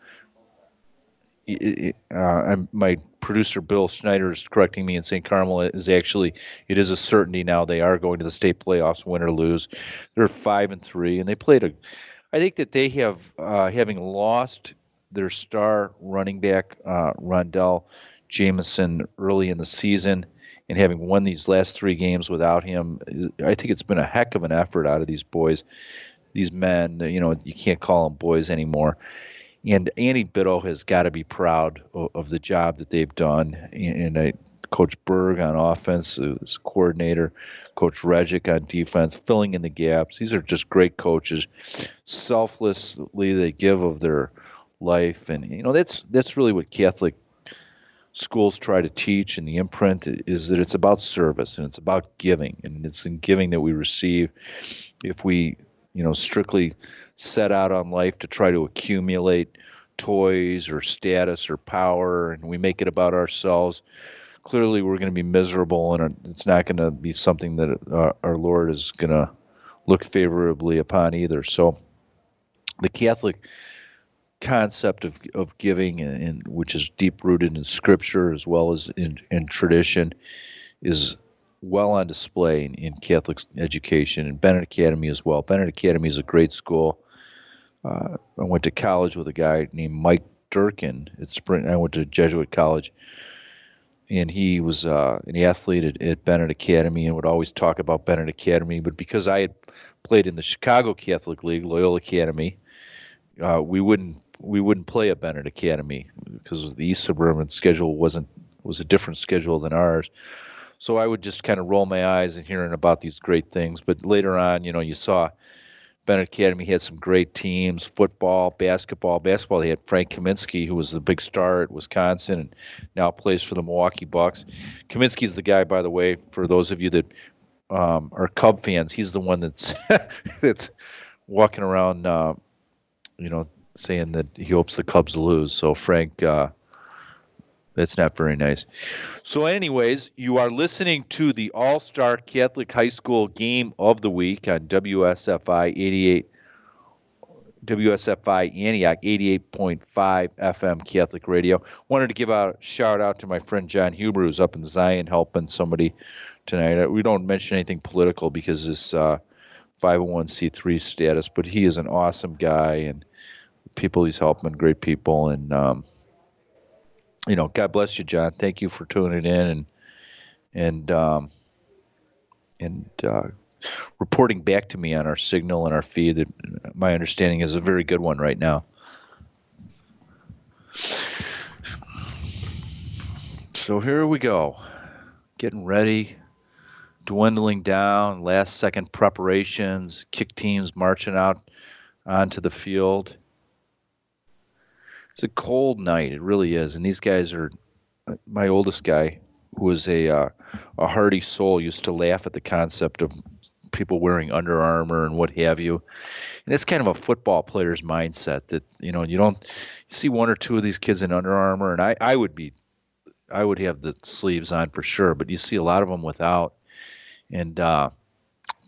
uh, my producer Bill Schneider is correcting me and saying Carmel is actually it is a certainty now. They are going to the state playoffs, win or lose. They're five and three, and they played a. I think that they have uh, having lost their star running back uh, Rondell Jameson early in the season and having won these last three games without him. I think it's been a heck of an effort out of these boys, these men. You know, you can't call them boys anymore and Andy Bitto has got to be proud of, of, the job that they've done. And, I, Coach Berg on offense, uh, his coordinator, Coach Regic on defense, filling in the gaps. These are just great coaches. Selflessly, they give of their life, and you know that's that's really what Catholic schools try to teach. And the imprint is that it's about service and it's about giving, and it's in giving that we receive. If we, you know, strictly set out on life to try to accumulate toys or status or power and we make it about ourselves clearly we're going to be miserable and it's not going to be something that uh, our lord is going to look favorably upon either. So the Catholic concept of, of giving, and, which is deep rooted in Scripture as well as in, in tradition, is well on display in, in Catholic education and Benet Academy as well. Benet Academy is a great school. Uh, I went to college with a guy named Mike Durkin at Sprint. I went to Jesuit college, and he was uh, an athlete at, at Benet Academy and would always talk about Benet Academy. But because I had played in the Chicago Catholic League, Loyola Academy, uh, we wouldn't we wouldn't play at Benet Academy because the East Suburban schedule wasn't was a different schedule than ours. So I would just kind of roll my eyes and hearing about these great things. But later on, you know, you saw Benet Academy had some great teams: football, basketball. Basketball, they had Frank Kaminsky, who was the big star at Wisconsin, and now plays for the Milwaukee Bucks. Kaminsky's the guy, by the way, for those of you that um, are Cub fans. He's the one that's [LAUGHS] that's walking around, uh, you know, saying that he hopes the Cubs lose. So Frank, uh, that's not very nice. So, anyways, you are listening to the All Star Catholic High School Game of the Week on WSFI 88. WSFI Antioch 88.5 FM Catholic Radio. Wanted to give a shout out to my friend John Huber, who's up in Zion helping somebody tonight. We don't mention anything political because this uh, 501c3 status, but he is an awesome guy and people he's helping, great people, and um, you know, God bless you, John. Thank you for tuning in and and um, and uh, reporting back to me on our signal and our feed. That my understanding is a very good one right now. So here we go, getting ready, dwindling down. Last second preparations, kick teams marching out onto the field it's a cold night. It really is. And these guys are. My oldest guy, who was a uh, a hardy soul, used to laugh at the concept of people wearing Under Armour and what have you. And that's kind of a football player's mindset that you know you don't you see one or two of these kids in Under Armour, and I I would be I would have the sleeves on for sure, but you see a lot of them without, and uh,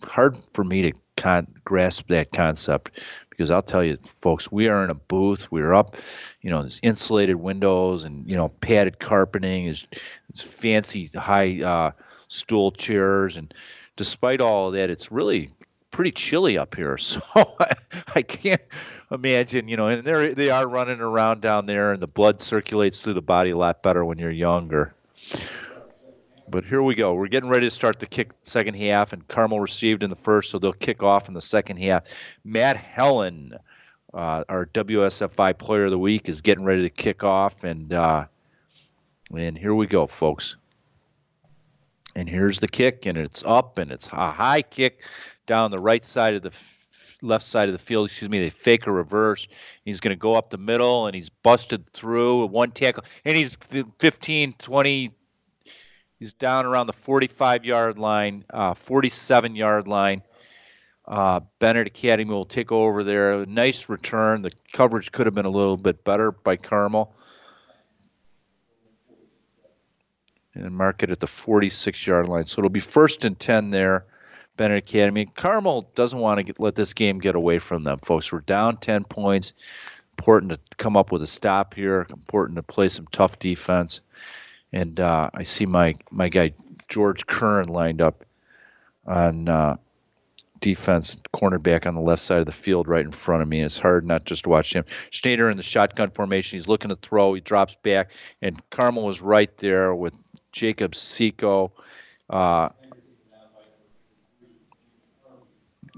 hard for me to con- grasp that concept because I'll tell you, folks, we are in a booth. We're up, you know, there's insulated windows and you know padded carpeting, is it's fancy high uh, stool chairs, and despite all of that, it's really pretty chilly up here. [LAUGHS] So I, I can't imagine, you know, and they they are running around down there, and the blood circulates through the body a lot better when you're younger. But here we go. We're getting ready to start the kick second half, and Carmel received in the first, so they'll kick off in the second half. Matt Helen, uh, our WSFI Player of the Week, is getting ready to kick off, and uh, and here we go, folks. And here's the kick, and it's up, and it's a high kick down the right side of the f- left side of the field. Excuse me. They fake a reverse. He's going to go up the middle, and he's busted through one tackle, and he's 15, 20 He's down around the 45 yard line, uh, 47 yard line. Uh, Benet Academy will take over there. Nice return. The coverage could have been a little bit better by Carmel. And mark it at the 46 yard line. So it'll be first and 10 there, Benet Academy. Carmel doesn't want to get, let this game get away from them, folks. We're down 10 points. Important to come up with a stop here. Important to play some tough defense and uh, I see my my guy George Curran lined up on uh, defense, cornerback on the left side of the field, right in front of me. It's hard not just to watch him. Schneider in the shotgun formation. He's looking to throw. He drops back, and Carmel was right there with Jacob Seco. Uh,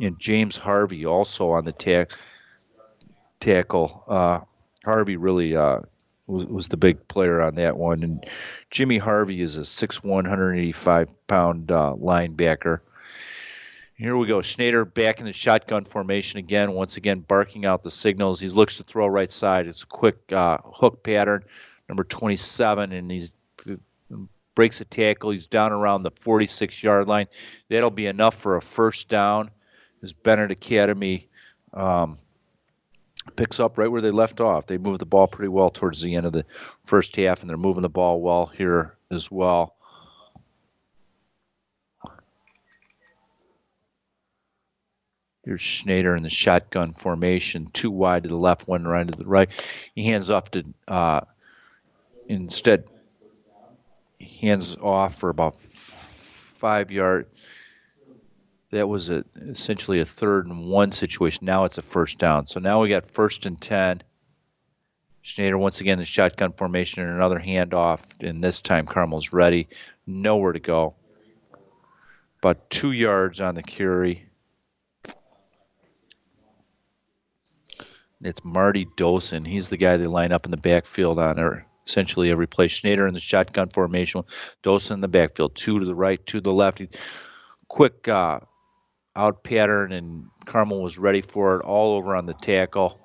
and James Harvey also on the tack, tackle. Uh, Harvey really uh, was, was the big player on that one. And Jimmy Harvey is a 6'1", 185 pound uh, linebacker. Here we go. Schneider back in the shotgun formation again. Once again, barking out the signals. He looks to throw right side. It's a quick uh, hook pattern, number 27, and he's breaks a tackle. He's down around the 46 yard line. That'll be enough for a first down. As Benet Academy um, picks up right where they left off. They move the ball pretty well towards the end of the first half, and they're moving the ball well here as well. Here's Schneider in the shotgun formation, two wide to the left, one right to the right. He hands off to uh, instead hands off for about five yard. That was a, essentially a third and one situation. Now it's a first down. So now we got first and ten. Schneider once again the shotgun formation and another handoff, and this time Carmel's ready, nowhere to go. About two yards on the carry. It's Marty Dosen. He's the guy they line up in the backfield on or essentially every play. Schneider in the shotgun formation, Dosen in the backfield, two to the right, two to the left. Quick uh, out pattern, and Carmel was ready for it all over on the tackle.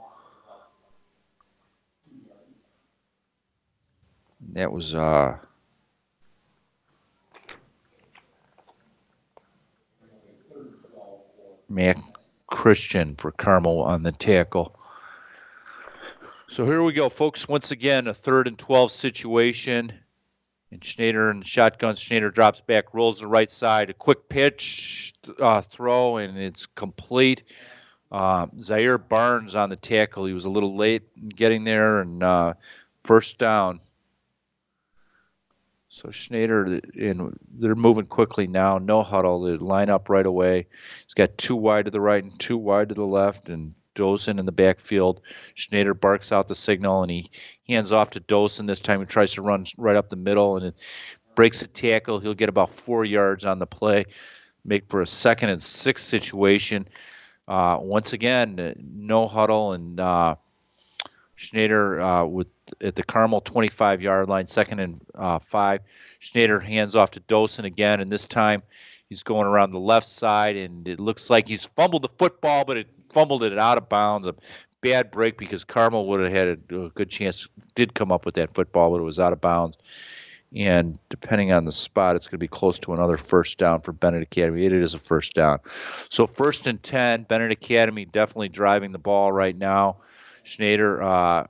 That was uh, Mac Christian for Carmel on the tackle. So here we go, folks. Once again, a third and 12 situation. And Schneider and shotgun. Schneider drops back, rolls the right side. A quick pitch uh, throw, and it's complete. Uh, Zaire Barnes on the tackle. He was a little late getting there, and uh, first down. So Schneider, and they're moving quickly now. No huddle. They line up right away. He's got two wide to the right and two wide to the left, and Dosen in the backfield. Schneider barks out the signal, and he hands off to Dosen. This time he tries to run right up the middle, and it breaks a tackle. He'll get about four yards on the play, make for a second and six situation. Uh, once again, no huddle, and uh, Schneider uh, with at the Carmel 25 yard line, second and uh, five. Schneider hands off to Dosen again, and this time he's going around the left side, and it looks like he's fumbled the football, but it fumbled it out of bounds. A bad break because Carmel would have had a, a good chance, did come up with that football, but it was out of bounds. And depending on the spot, it's going to be close to another first down for Benet Academy. It is a first down. So first and 10, Benet Academy definitely driving the ball right now. Schneider uh,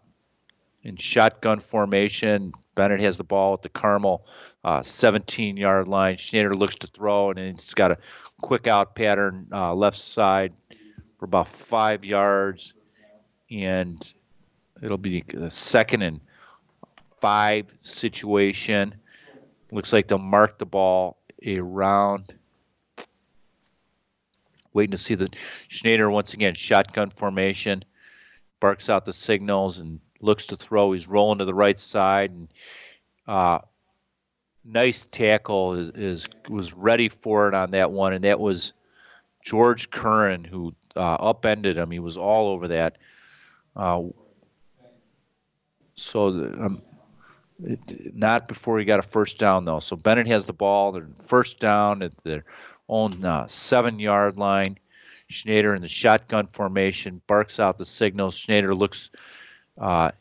in shotgun formation. Benet has the ball at the Carmel uh, 17 yard line. Schneider looks to throw, and it's got a quick out pattern uh, left side for about five yards. And it'll be a second and five situation. Looks like they'll mark the ball around. Waiting to see the Schneider once again shotgun formation, barks out the signals and looks to throw. He's rolling to the right side and uh, nice tackle is, is, was ready for it on that one, and that was George Curran who uh, upended him. He was all over that. Uh, so um, it, not before he got a first down though. So Benet has the ball. They're first down at their own uh, seven yard line. Schneider in the shotgun formation barks out the signals. Schneider looks uh,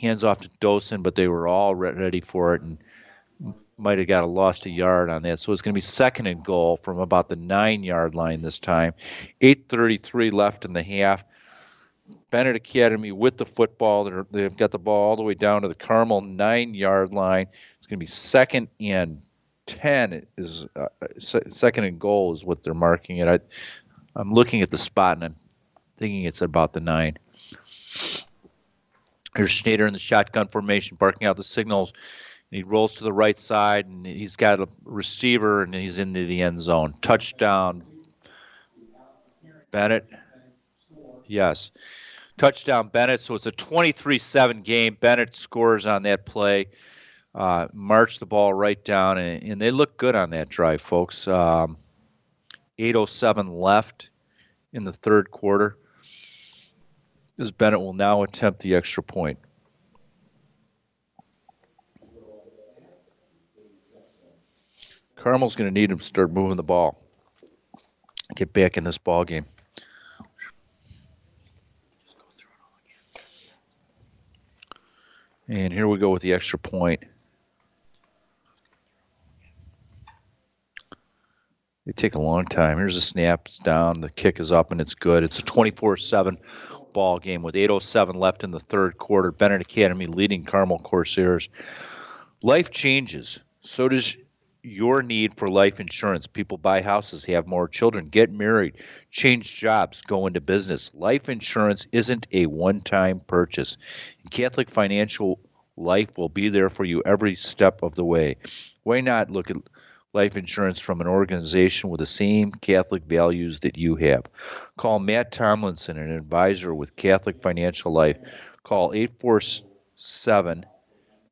hands off to Dosen, but they were all ready for it and might have got a lost a yard on that. So it's going to be second and goal from about the nine yard line this time. 8:33 left in the half. Benet Academy with the football. they have got the ball all the way down to the Carmel nine yard line. It's going to be second and 10 is uh, second and goal is what they're marking it. I, I'm looking at the spot and I'm thinking it's about the nine. Here's Schneider in the shotgun formation, barking out the signals. He rolls to the right side, and he's got a receiver, and he's into the end zone. Touchdown. Benet. Yes. Touchdown, Benet. So it's a 23 7 game. Benet scores on that play. Uh, march the ball right down, and, and, they look good on that drive, folks. Um, 8.07 left in the third quarter as Benet will now attempt the extra point. Carmel's going to need him to start moving the ball, get back in this ball game. And here we go with the extra point. They take a long time. Here's a snap. It's down. The kick is up, and it's good. It's a 24-7 ball game with 8:07 left in the third quarter. Benet Academy leading Carmel Corsairs. Life changes. So does your need for life insurance. People buy houses, have more children, get married, change jobs, go into business. Life insurance isn't a one time purchase. Catholic Financial Life will be there for you every step of the way. Why not look at life insurance from an organization with the same Catholic values that you have? Call Matt Tomlinson, an advisor with Catholic Financial Life. Call 847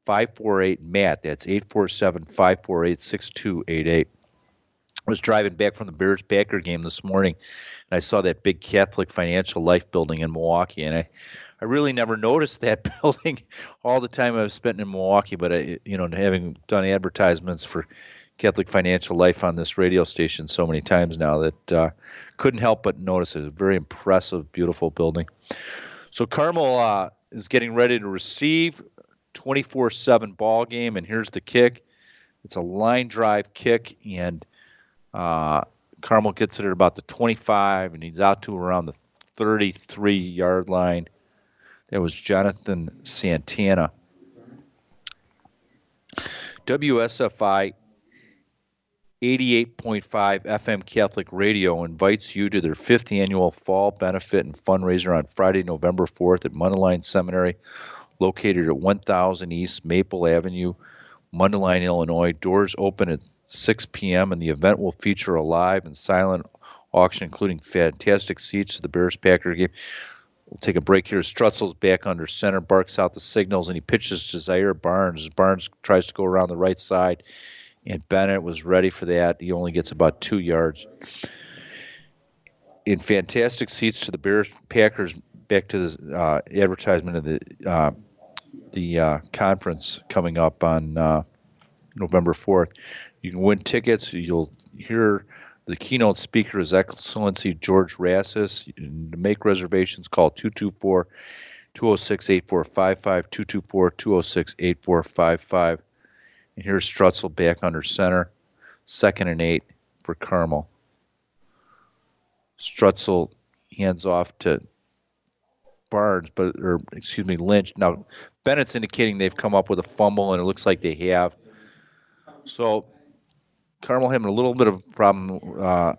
548 Matt. That's 847 548 6288. I was driving back from the Bears Packer game this morning, and I saw that big Catholic Financial Life building in Milwaukee, and I, I really never [LAUGHS] noticed that [LAUGHS] building all the time I've spent in Milwaukee. But I, you know, having done advertisements for Catholic Financial Life on this radio station so many times now that uh, couldn't help but notice it. A very impressive, beautiful building. So Carmel uh, is getting ready to receive 24-7 ball game, and here's the kick. It's a line drive kick, and uh, Carmel gets it at about the 25, and he's out to around the 33 yard line. That was Jonathan Santana. WSFI 88.5 FM Catholic Radio invites you to their fifth annual fall benefit and fundraiser on Friday, November 4th at Mundelein Seminary, located at 1000 East Maple Avenue, Mundelein, Illinois. Doors open at 6 p.m., and the event will feature a live and silent auction, including fantastic seats to the Bears Packers game. We'll take a break here. Strutzel's back under center, barks out the signals, and he pitches to Zaire Barnes. Barnes tries to go around the right side, and Benet was ready for that. He only gets about two yards. In fantastic seats to the Bears Packers, back to the uh, advertisement of the uh, the uh, conference coming up on uh, November 4th. You can win tickets. You'll hear the keynote speaker is Excellency George Rassas. To make reservations, call 224 206 8455, 224 206 8455. And here's Strutzel back under center, second and eight for Carmel. Strutzel hands off to Barnes, but or excuse me, Lynch. Now Benet's indicating they've come up with a fumble, and it looks like they have. So Carmel having a little bit of a problem uh,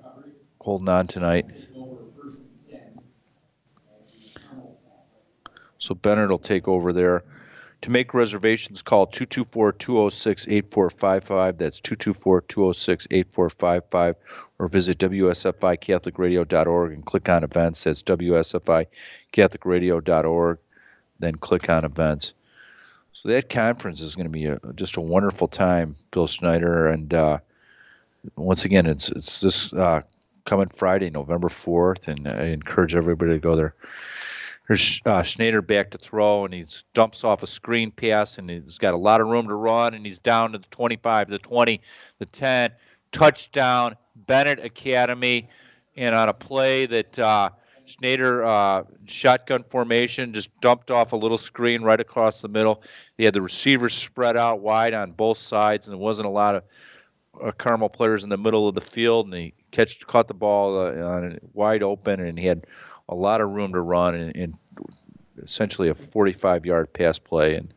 holding on tonight. So Benet will take over there. To make reservations, call 224 206 8455. That's 224 206 8455. Or visit WSFICatholicRadio.org and click on events. That's WSFICatholicRadio.org. Then click on events. So that conference is going to be a, just a wonderful time, Bill Snyder. And uh, once again, it's it's this uh, coming Friday, November 4th, and I encourage everybody to go there. Here's uh, Schneider back to throw, and he dumps off a screen pass, and he's got a lot of room to run, and he's down to the 25, the 20, the 10, touchdown, Benet Academy, and on a play that uh, Schneider uh, shotgun formation just dumped off a little screen right across the middle. He had the receivers spread out wide on both sides, and there wasn't a lot of uh, Carmel players in the middle of the field, and he catch caught the ball uh, wide open, and he had a lot of room to run and essentially a 45 yard pass play. And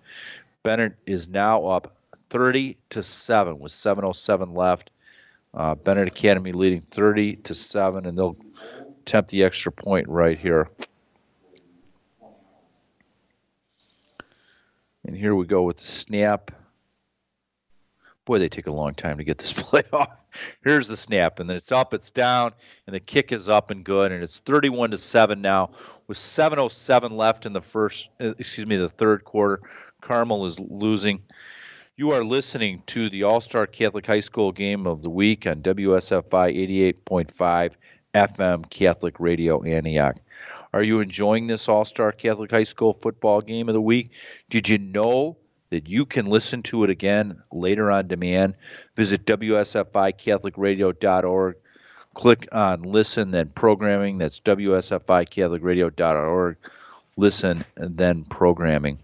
Benet is now up 30 to 7 with 7.07 left. Uh, Benet Academy leading 30 to 7, and they'll attempt the extra point right here. And here we go with the snap. Boy, they take a long time to get this [LAUGHS] play off. Here's the snap, and then it's up, it's down, and the kick is up and good, and it's 31 to seven now with 7:07 left in the first, uh, excuse me, the third quarter. Carmel is losing. You are listening to the All Star Catholic High School Game of the Week on WSFI 88.5 FM Catholic Radio Antioch. Are you enjoying this All Star Catholic High School football game of the week? Did you know? That you can listen to it again later on demand. Visit WSFICatholicRadio.org. Click on listen, then programming. That's WSFICatholicRadio.org. Listen, and then programming.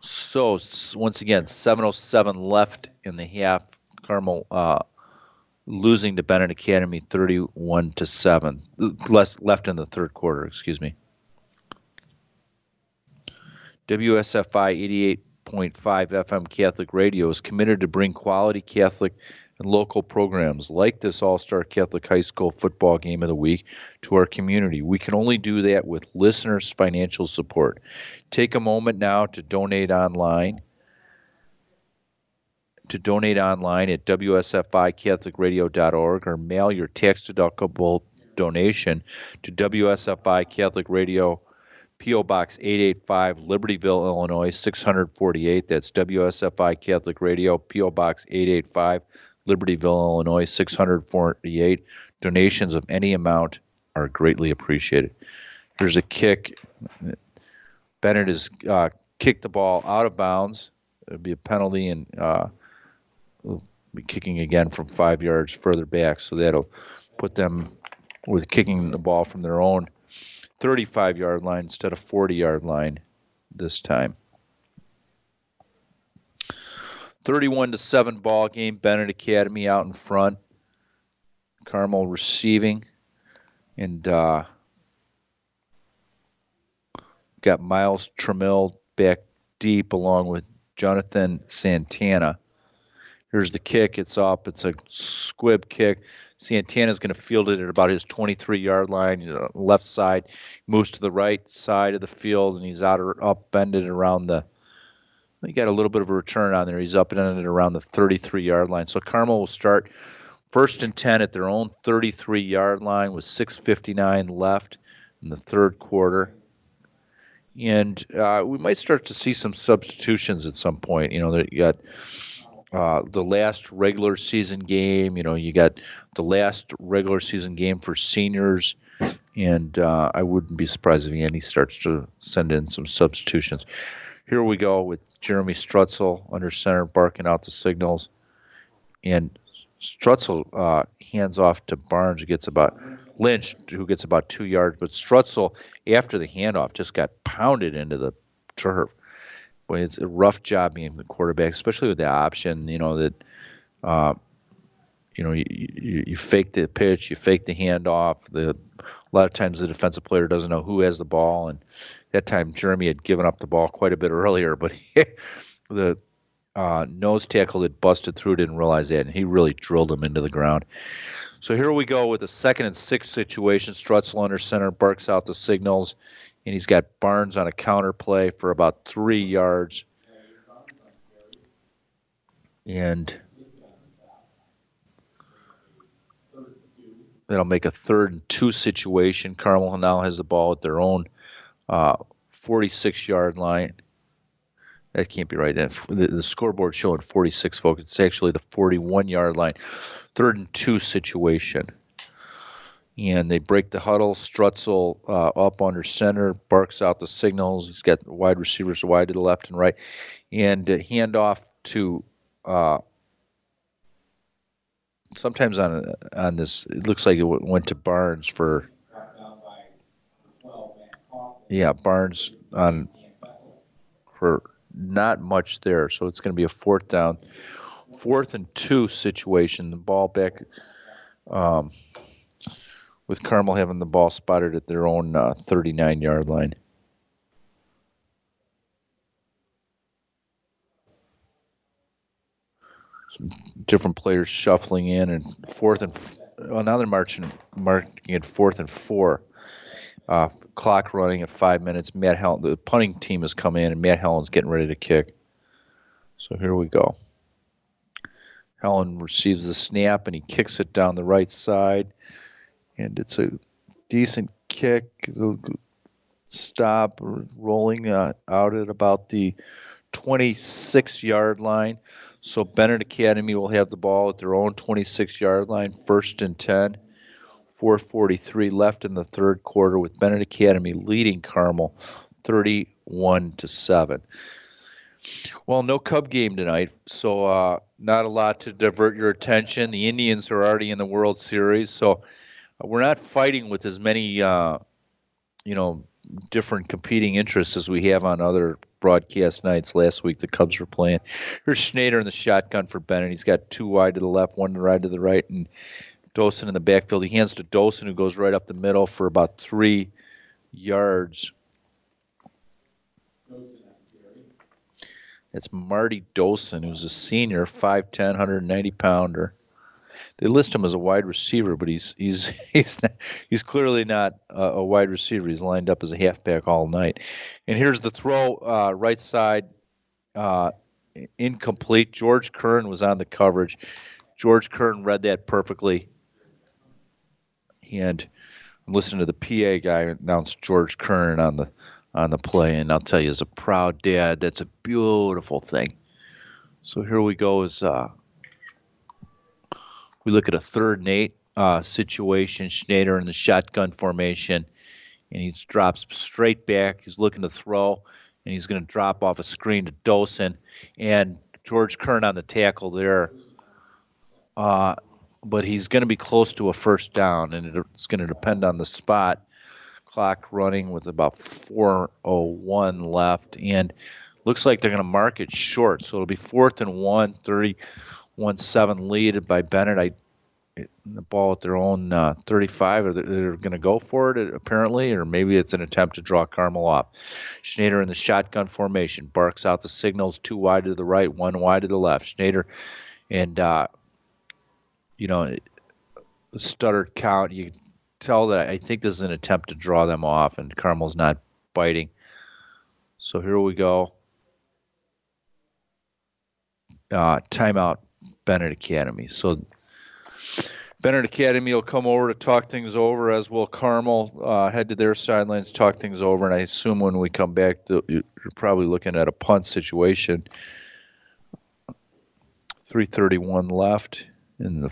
So, once again, 707 left in the half. Carmel uh, losing to Benet Academy 31 to 7. Less left in the third quarter, excuse me. WSFI 88.5 FM Catholic Radio is committed to bring quality Catholic and local programs like this All Star Catholic High School football game of the week to our community. We can only do that with listeners' financial support. Take a moment now to donate online. To donate online at WSFICatholicRadio.org or mail your tax deductible donation to WSFI Catholic Radio. P.O. Box 885, Libertyville, Illinois 648. That's WSFI Catholic Radio, P.O. Box 885, Libertyville, Illinois 648. Donations of any amount are greatly appreciated. Here's a kick. Benet has uh, kicked the ball out of bounds. It would be a penalty, and uh, will be kicking again from five yards further back. So that'll put them with kicking the ball from their own 35 yard line instead of 40 yard line this time. 31 to 7 ball game. Benet Academy out in front. Carmel receiving. And uh, got Miles Trammell back deep along with Jonathan Santana. Here's the kick. It's up. It's a squib kick. Santana's going to field it at about his 23 yard line, you know, left side. Moves to the right side of the field, and he's out or up, bended around the. He got a little bit of a return on there. He's up and ended around the 33 yard line. So Carmel will start first and 10 at their own 33 yard line with 6.59 left in the third quarter. And uh, we might start to see some substitutions at some point. You know, you got uh, the last regular season game. You know, you got the last regular season game for seniors, and uh, I wouldn't be surprised if Andy starts to send in some substitutions. Here we go with Jeremy Strutzel under center, barking out the signals, and Strutzel uh, hands off to Barnes, who gets about Lynch, who gets about two yards, but Strutzel after the handoff just got pounded into the turf. Boy, it's a rough job being the quarterback, especially with the option. You know that, uh, you know, you, you, you fake the pitch, you fake the handoff. The a lot of times the defensive player doesn't know who has the ball, and that time Jeremy had given up the ball quite a bit [LAUGHS] earlier, but the uh, nose tackle that busted through didn't realize that, and he really drilled him into the ground. So here we go with a second and six situation. Strutzel under center barks out the signals and he's got Barnes on a counter play for about three yards. And that'll make a third and two situation. Carmel now has the ball at their own uh, 46 yard line. That can't be right. The, the scoreboard showing 46 folks. It's actually the 41 yard line. Third and two situation and they break the huddle. Strutzel uh, up under center, barks out the signals. He's got wide receivers wide to the left and right, and uh, hand off to. Uh, sometimes on on this, it looks like it went to Barnes for. Yeah, Barnes on for not much there, so it's going to be a fourth down, fourth and two situation. The ball back. Um, with Carmel having the ball spotted at their own uh, 39 yard line. Different players shuffling in and fourth and well now they're marching marking at fourth and four. Uh, clock running at five minutes. Matt Helen, the punting team has come in, and Matt Helen's getting ready to kick. So here we go. Helen receives the snap and he kicks it down the right side and it's a decent kick. Stop rolling uh, out at about the 26 yard line. So Benet Academy will have the ball at their own 26 yard line, first and 10. 443 left in the third quarter with Benet Academy leading Carmel 31 to 7. Well, no Cub game tonight, so uh, not a lot to divert your attention. The Indians are already in the World Series, so we're not fighting with as many, uh, you know, different competing interests as we have on other broadcast nights. Last week the Cubs were playing. [LAUGHS] Here's Schneider in the shotgun for Benet. He's got two wide to the left, one right to the right, and Dosen in the backfield. He hands to Dosen, who goes right up the middle for about three yards. It's Marty Dosen, who's a senior, 5'10", 190 pounder. They list him as a wide receiver, but he's he's [LAUGHS] he's not, he's clearly not a, a, wide receiver. He's lined up as a halfback all night. And here's the throw, uh, right side, uh, incomplete. George Kern was on the coverage. George Kern read that perfectly. And I'm listening to the PA guy announce George Kern on the on the play, and I'll tell you, as a proud dad, that's a beautiful thing. So here we go. Is uh, we look at a third and eight uh, situation, Schneider in the shotgun formation, and he drops straight back. He's looking to throw, and he's going to drop off a screen to Dosen, and George Kern on the tackle there. Uh, but he's going to be close to a first down, and it's going to depend on the spot clock running with about 401 left and looks like they're going to mark it short so it'll be fourth and one 31 7 lead by bennett i the ball at their own uh, 35 or they're going to go for it apparently or maybe it's an attempt to draw carmel off schneider in the shotgun formation barks out the signals two wide to the right one wide to the left schneider and uh, you know stuttered count you tell that I think this is an attempt to draw them off, and Carmel's not biting. So here we go. Uh, timeout, Benet Academy. So Benet Academy will come over to talk things over, as will Carmel uh, head to their sidelines, talk things over, and I assume when we come back, to, you're probably looking at a punt situation. 3:31 left in the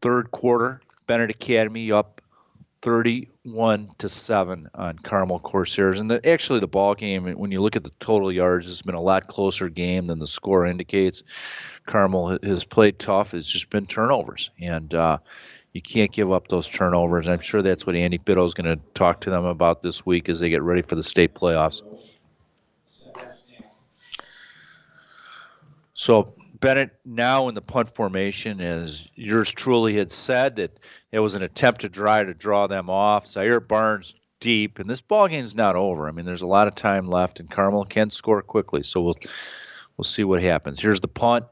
third quarter. Bennett Academy up 31 to 7 on Carmel Corsairs. And the, actually, the ball game, when you look at the total yards, has been a lot closer game than the score indicates. Carmel has played tough. It's just been turnovers. And uh, you can't give up those turnovers. I'm sure that's what Andy Bitto is going to talk to them about this week as they get ready for the state playoffs. So Benet now in the punt formation, as yours truly had said, that it was an attempt to try to draw them off. Zaire Barnes deep, and this ball game's not over. I mean, there's a lot of time left, and Carmel can score quickly. So we'll we'll see what happens. Here's the punt,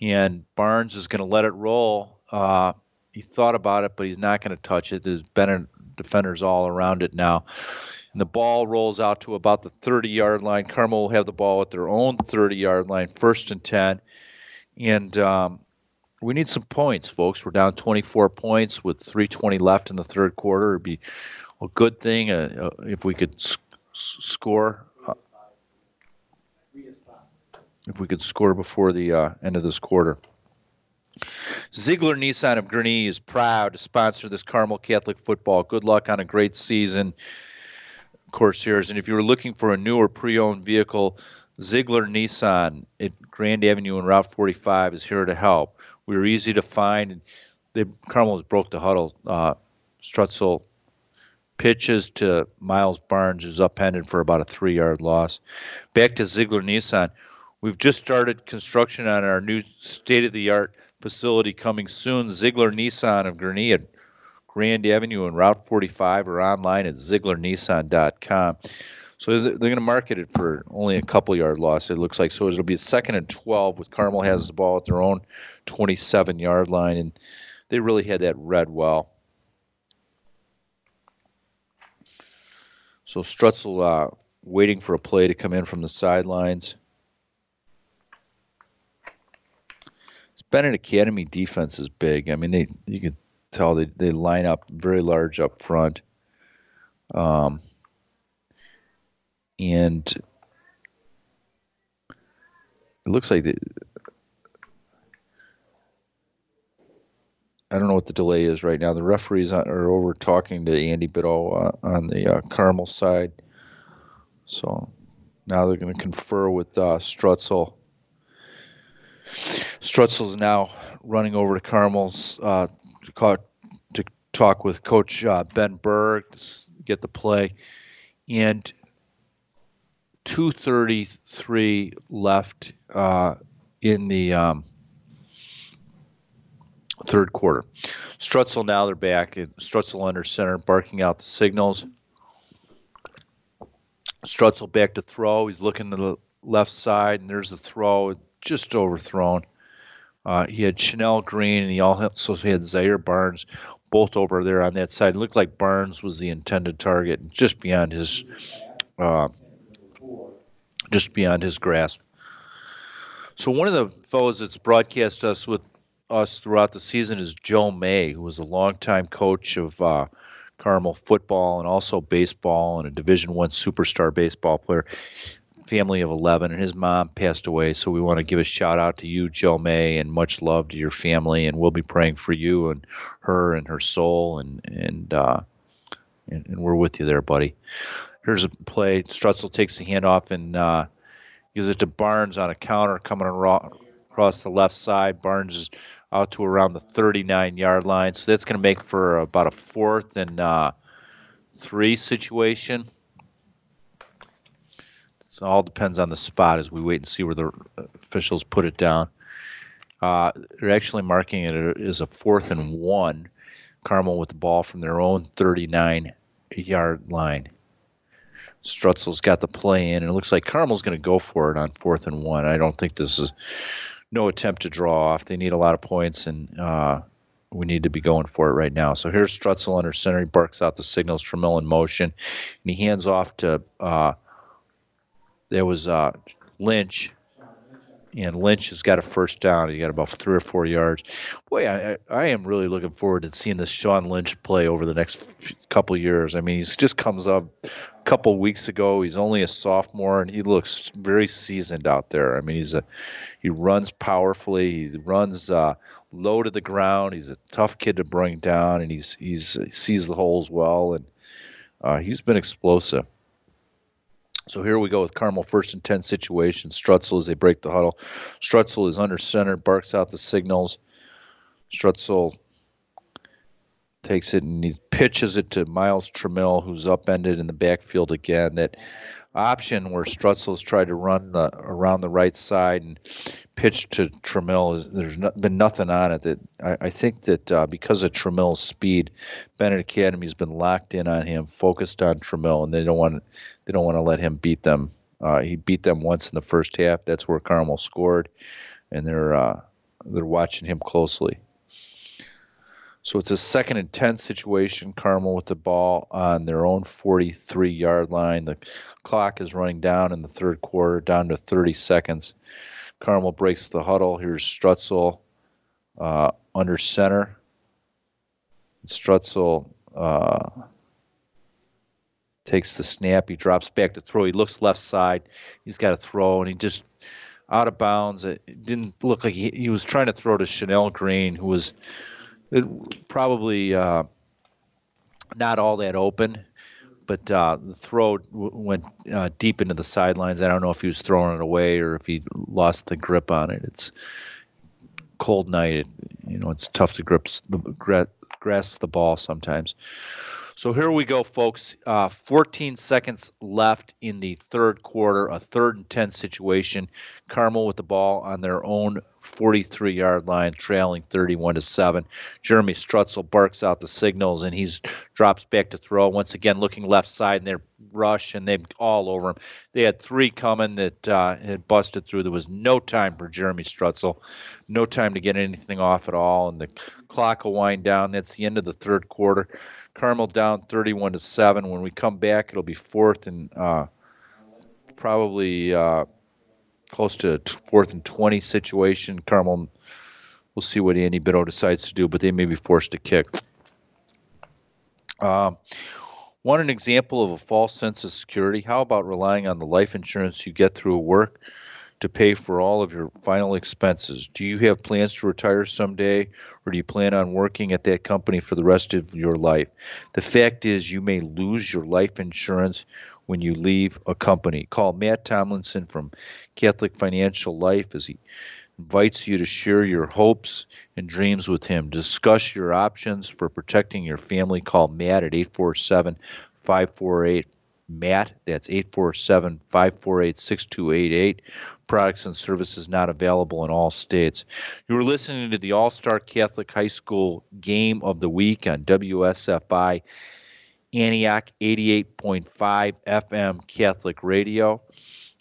and Barnes is going to let it roll. Uh, he thought about it, but he's not going to touch it. There's Benet defenders all around it now. And the ball rolls out to about the 30 yard line. Carmel will have the ball at their own 30 yard line, first and 10. And um, we need some points, folks. We're down 24 points with 3:20 left in the third quarter. It'd be a good thing uh, uh, if we could s- score. Uh, if we could score before the uh, end of this quarter. Ziegler Nissan of Gurnee is proud to sponsor this Carmel Catholic football. Good luck on a great season. Corsairs. And if you were looking for a new or pre-owned vehicle, Ziegler Nissan at Grand Avenue and Route 45 is here to help. We were easy to find. They Carmel has broke the huddle. Uh, Strutzel pitches to Miles Barnes, who's upended for about a three-yard loss. Back to Ziegler Nissan. We've just started construction on our new state-of-the-art facility coming soon. Ziegler Nissan of Gurnee Grand Avenue and Route 45 or online at zieglernissan.com. So they're going to market it for only a couple yard loss, it looks like. So it'll be a second and 12 with Carmel has the ball at their own 27 yard line. And they really had that read well. So Strutzel uh, waiting for a play to come in from the sidelines. Benet Academy defense is big. I mean, they you can tell they, they line up very large up front. Um, and it looks like the, I don't know what the delay is right now. The referees are over talking to Andy Bitto uh, on the uh, Carmel side. So now they're going to confer with uh, Strutzel. Strutzel's now running over to Carmel's uh, to, to talk with Coach uh, Ben Berg to get the play, and 2:33 left uh, in the um, third quarter. Strutzel now they're back. And Strutzel under center, barking out the signals. Strutzel back to throw. He's looking to the left side, and there's the throw, just overthrown. Uh, he had Chanel Green, and he also had Zaire Barnes, both over there on that side. It looked like Barnes was the intended target, just beyond his, uh, just beyond his grasp. So one of the fellows that's broadcast us with us throughout the season is Joe May, who was a longtime coach of uh, Carmel football and also baseball and a Division One superstar baseball player family of 11, and his mom passed away. So we want to give a shout out to you, Joe May, and much love to your family. And we'll be praying for you and her and her soul, and and uh, and, and we're with you there, buddy. Here's a play. Strutzel takes the handoff and uh, gives it to Barnes on a counter coming across the left side. Barnes is out to around the 39 yard line, so that's going to make for about a fourth and uh, three situation. So all depends on the spot as we wait and see where the officials put it down. Uh, they're actually marking it as a fourth and one. Carmel with the ball from their own 39 yard line. Strutzel's got the play in, and it looks like Carmel's going to go for it on fourth and one. I don't think this is no attempt to draw off. They need a lot of points, and uh, we need to be going for it right now. So here's Strutzel under center. He barks out the signals. Trammell in motion, and he hands off to uh, there was uh, Lynch, and Lynch has got a first down. He got about three or four yards. Boy, I, I am really looking forward to seeing this Sean Lynch play over the next couple years. I mean, he just comes up a couple weeks ago. He's only a sophomore, and he looks very seasoned out there. I mean, he's a he runs powerfully. He runs uh, low to the ground. He's a tough kid to bring down, and he's he's he sees the holes well, and uh, he's been explosive. So here we go with Carmel first and 10 situation. Strutzel as they break the huddle. Strutzel is under center, barks out the signals. Strutzel takes it and he pitches it to Miles Trammell, who's upended in the backfield again. That option where Strutzel's tried to run the, around the right side and pitch to Trammell, is, there's no, been nothing on it. That I, I think that uh, because of Trammell's speed, Benet Academy's been locked in on him, focused on Trammell, and they don't want they don't want to let him beat them. Uh, he beat them once in the first half. That's where Carmel scored, and they're uh, they're watching him closely. So it's a second and ten situation. Carmel with the ball on their own 43 yard line. The clock is running down in the third quarter, down to 30 seconds. Carmel breaks the huddle. Here's Strutzel uh, under center. Strutzel uh, takes the snap. He drops back to throw. He looks left side. He's got to throw, and he just out of bounds. It didn't look like he, he was trying to throw to Chanel Green, who was probably uh, not all that open. But uh, the throw w- went uh, deep into the sidelines. I don't know if he was throwing it away or if he lost the grip on it. It's cold night. It, you know, it's tough to grip the grasp the ball sometimes. So here we go, folks. Uh, 14 seconds left in the third quarter, a third and 10 situation. Carmel with the ball on their own 43 yard line, trailing 31 to 7. Jeremy Strutzel barks out the signals and he's drops back to throw. Once again, looking left side and they rush and they're all over him. They had three coming that uh, had busted through. There was no time for Jeremy Strutzel, no time to get anything off at all, and the clock will wind down. That's the end of the third quarter. Carmel down 31 to 7. When we come back, it'll be fourth and uh, probably uh, close to fourth and 20 situation. Carmel, we'll see what Andy Bitto decides to do, but they may be forced to kick. Um, want an example of a false sense of security? How about relying on the life insurance you get through work to pay for all of your final expenses? Do you have plans to retire someday, or do you plan on working at that company for the rest of your life? The fact is, you may lose your life insurance when you leave a company. Call Matt Tomlinson from Catholic Financial Life as he invites you to share your hopes and dreams with him. Discuss your options for protecting your family. Call Matt at 847 548 Matt. That's 847 548 6288 products and services not available in all states. You were listening to the All Star Catholic High School Game of the Week on WSFI Antioch 88.5 FM Catholic Radio.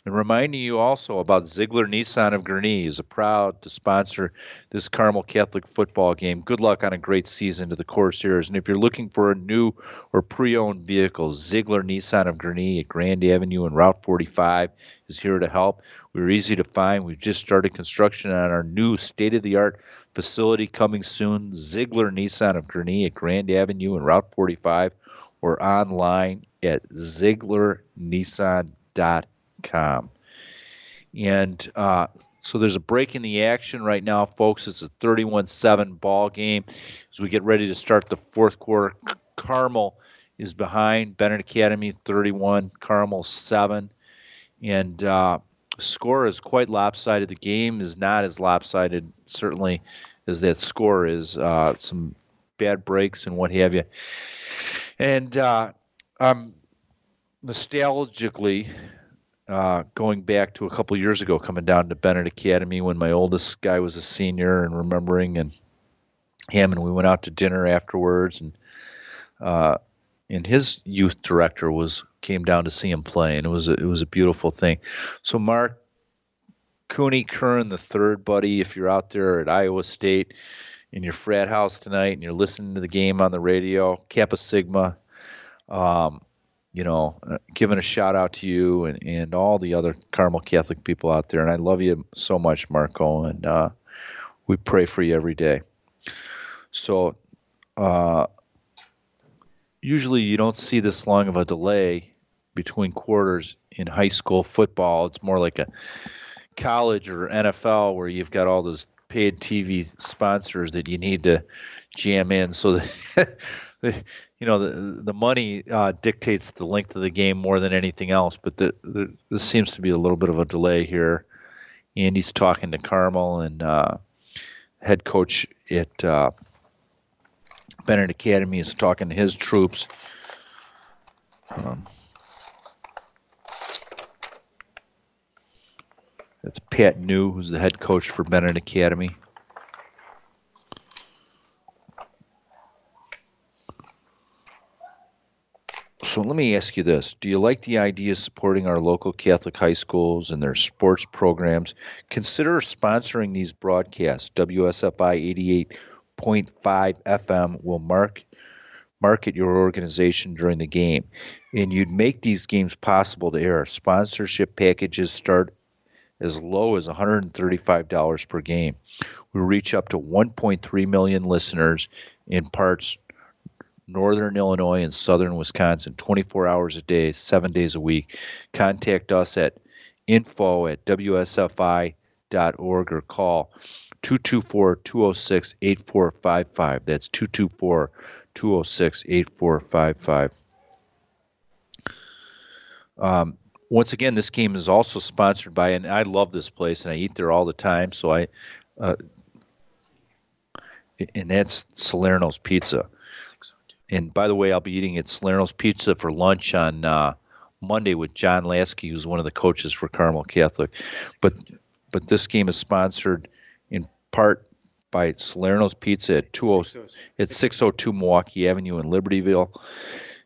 And reminding you also about Ziegler Nissan of Gurnee is proud to sponsor this Carmel Catholic football game. Good luck on a great season to the Corsairs. And if you're looking for a new or pre-owned vehicle, Ziegler Nissan of Gurnee at Grand Avenue and Route 45 is here to help. We're easy to find. We've just started construction on our new state-of-the-art facility coming soon. Ziegler Nissan of Gurnee at Grand Avenue and Route 45 or online at zieglernissan.com com. And uh, so there's a break in the action right now, folks. It's a 31 7 ball game. As we get ready to start the fourth quarter, Carmel is behind Benet Academy 31, Carmel 7. And uh, score is quite lopsided. The game is not as lopsided, certainly, as that score is. Uh, some bad breaks and what have you. And uh, I'm nostalgically uh, going back to a couple years ago, coming down to Benet Academy when my oldest guy was a senior, and remembering and him, and we went out to dinner afterwards, and uh, and his youth director was came down to see him play, and it was a, it was a beautiful thing. So Mark Cooney Curran the third, buddy, if you're out there at Iowa State in your frat house tonight and you're listening to the game on the radio, Kappa Sigma. Um, you know, uh, giving a shout out to you and, and all the other Carmel Catholic people out there. And I love you so much, Marco, and uh, we pray for you every day. So, uh, usually you don't see this long of a delay between quarters in high school football. It's more like a college or NFL where you've got all those paid TV sponsors that you need to jam in so that [LAUGHS] you know the the money uh, dictates the length of the game more than anything else. But the, the, there seems to be a little bit of a delay here. Andy's talking to Carmel and uh, head coach at uh, Benet Academy is talking to his troops. Um, that's Pat New, who's the head coach for Benet Academy. So let me ask you this. Do you like the idea of supporting our local Catholic high schools and their sports programs? Consider sponsoring these broadcasts. WSFI 88.5 FM will mark market your organization during the game. And you'd make these games possible to air. Sponsorship packages start as low as $135 per game. We reach up to 1.3 million listeners in parts northern Illinois and southern Wisconsin 24 hours a day, seven days a week. Contact us at info at wsfi.org or call 224 206 8455. That's 224 206 8455. Um, once again, this game is also sponsored by, and I love this place, and I eat there all the time. So I, uh, and that's Salerno's Pizza. And by the way, I'll be eating at Salerno's Pizza for lunch on uh, Monday with John Lasky, who's one of the coaches for Carmel Catholic. But but this game is sponsored in part by Salerno's Pizza at 20 at 602 Milwaukee Avenue in Libertyville,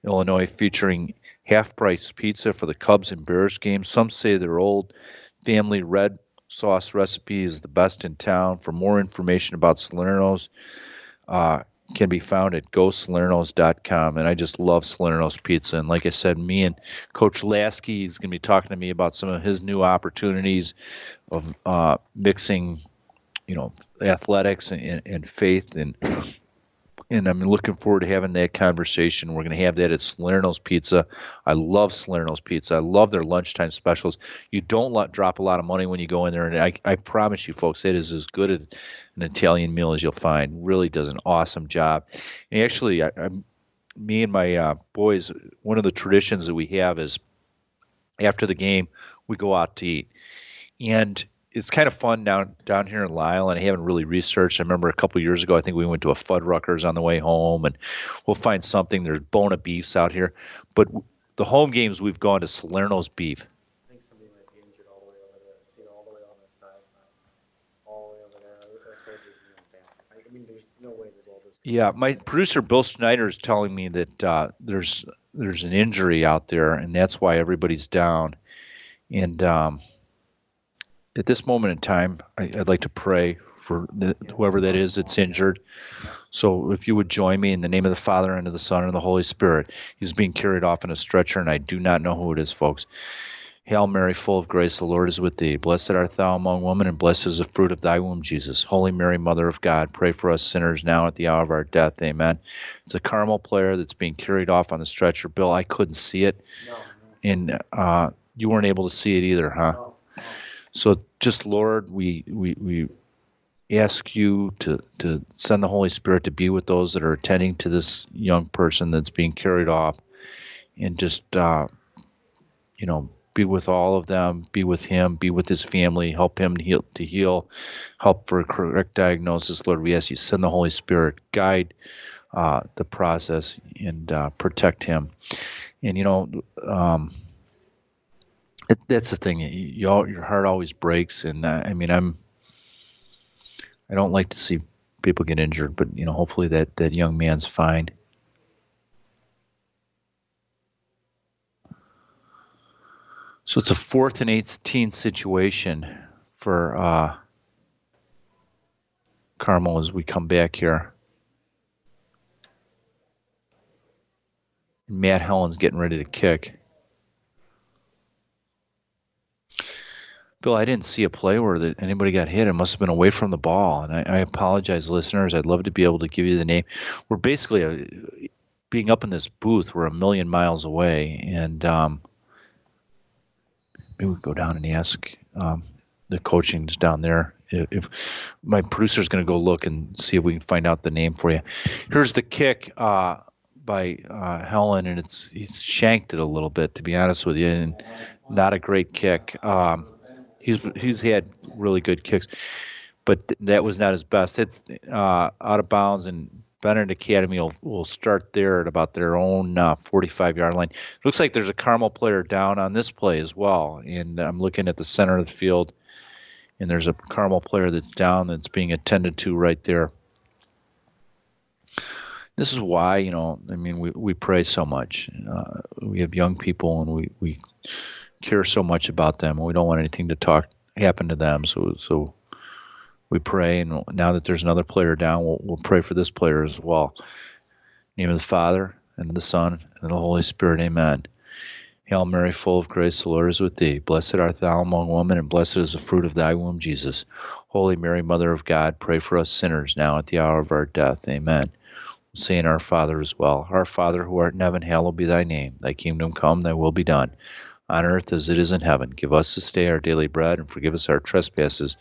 Illinois, featuring half-price pizza for the Cubs and Bears games. Some say their old family red sauce recipe is the best in town. For more information about Salerno's, uh, can be found at gosalernos.com. And I just love Salerno's Pizza. And like I said, me and Coach Lasky is going to be talking to me about some of his new opportunities of uh, mixing, you know, athletics and, and faith and and I'm looking forward to having that conversation. We're going to have that at Salerno's Pizza. I love Salerno's Pizza. I love their lunchtime specials. You don't let, drop a lot of money when you go in there, and I, I promise you, folks, it is as good as an Italian meal as you'll find. Really does an awesome job. And actually, I, I'm, me and my uh, boys, one of the traditions that we have is after the game, we go out to eat. And it's kind of fun down down here in Lisle, and I haven't really researched. I remember a couple years ago, I think we went to a Fuddruckers on the way home, and we'll find something. There's Buona Beefs out here, but the home games we've gone to Salerno's Beef. I think somebody might be injured all the way over there. See all the way on that side, all the way over there. That's where the. I mean, there's no way there's all those. Yeah, my producer Bill Schneider is telling me that uh, there's there's an injury out there, and that's why everybody's down. And um, at this moment in time, I, I'd like to pray for the, whoever that is that's injured. So if you would join me in the name of the Father and of the Son and of the Holy Spirit, he's being carried off in a stretcher, and I do not know who it is, folks. Hail Mary, full of grace, the Lord is with thee. Blessed art thou among women, and blessed is the fruit of thy womb, Jesus. Holy Mary, Mother of God, pray for us sinners now at the hour of our death. Amen. It's a Carmel player that's being carried off on the stretcher. Bill, I couldn't see it, and uh, you weren't able to see it either, huh? So just Lord, we we we ask you to to send the Holy Spirit to be with those that are attending to this young person that's being carried off, and just uh, you know be with all of them, be with him, be with his family, help him to heal, to heal help for a correct diagnosis. Lord, we ask you send the Holy Spirit, guide uh, the process, and uh, protect him. And you know, um, it, that's the thing. You, you, your heart always breaks, and uh, I mean, I'm. I don't like to see people get injured, but you know, hopefully that that young man's fine. So it's a fourth and 18 situation for uh, Carmel as we come back here. Matt Hellen's getting ready to kick. Bill, I didn't see a play where that anybody got hit. It must have been away from the ball. And I, I apologize, listeners. I'd love to be able to give you the name. We're basically a, being up in this booth. We're a million miles away, and um, maybe we go down and ask um, the coachings down there if, if my producer's going to go look and see if we can find out the name for you. Here's the kick uh, by uh, Helen, and it's he's shanked it a little bit, to be honest with you, and not a great kick. Um, he's he's had really good kicks, but th- that was not his best. It's uh, out of bounds and Benet Academy will, will start there at about their own uh, 45 yard line. It looks like there's a Carmel player down on this play as well. And I'm looking at the center of the field, and there's a Carmel player that's down that's being attended to right there. This is why, you know, I mean, we, we pray so much. Uh, we have young people and we, we care so much about them, we don't want anything to talk happen to them. So, so we pray, and now that there's another player down, we'll, we'll pray for this player as well. name of the Father, and the Son, and the Holy Spirit. Amen. Hail Mary, full of grace, the Lord is with thee. Blessed art thou among women, and blessed is the fruit of thy womb, Jesus. Holy Mary, Mother of God, pray for us sinners now at the hour of our death. Amen. We'll say in our Father as well. Our Father, who art in heaven, hallowed be thy name. Thy kingdom come, thy will be done on earth as it is in heaven. Give us this day our daily bread, and forgive us our trespasses,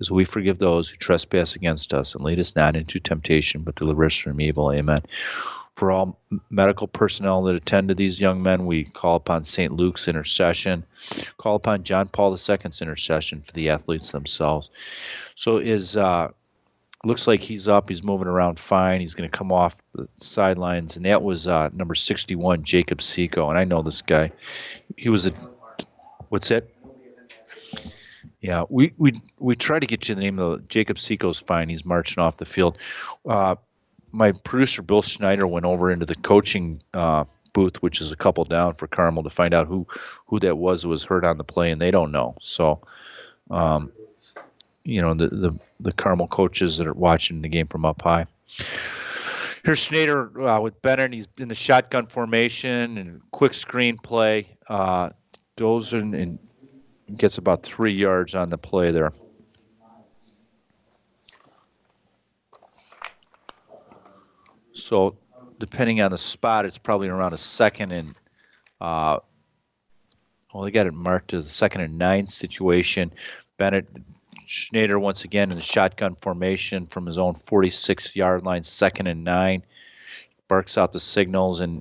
as we forgive those who trespass against us. And lead us not into temptation, but deliver us from evil. Amen. For all medical personnel that attend to these young men, we call upon St. Luke's intercession, call upon John Paul II's intercession for the athletes themselves. So is uh, looks like he's up. He's moving around fine. He's going to come off the sidelines, and that was uh, number 61, Jacob Seco. And I know this guy. He was a what's that? Yeah, we we we try to get you the name of the Jacob Seco's fine. He's marching off the field. Uh, my producer Bill Schneider went over into the coaching uh, booth, which is a couple down for Carmel, to find out who who that was who was hurt on the play, and they don't know. So. Um, you know the, the the Carmel coaches that are watching the game from up high. Here's Schneider uh, with Benet. He's in the shotgun formation and quick screen play. Uh, and gets about three yards on the play there. So, depending on the spot, it's probably around a second and. Uh, well, they got it marked as a second and nine situation. Benet Schneider once again in the shotgun formation from his own 46 yard line, second and nine. Barks out the signals, and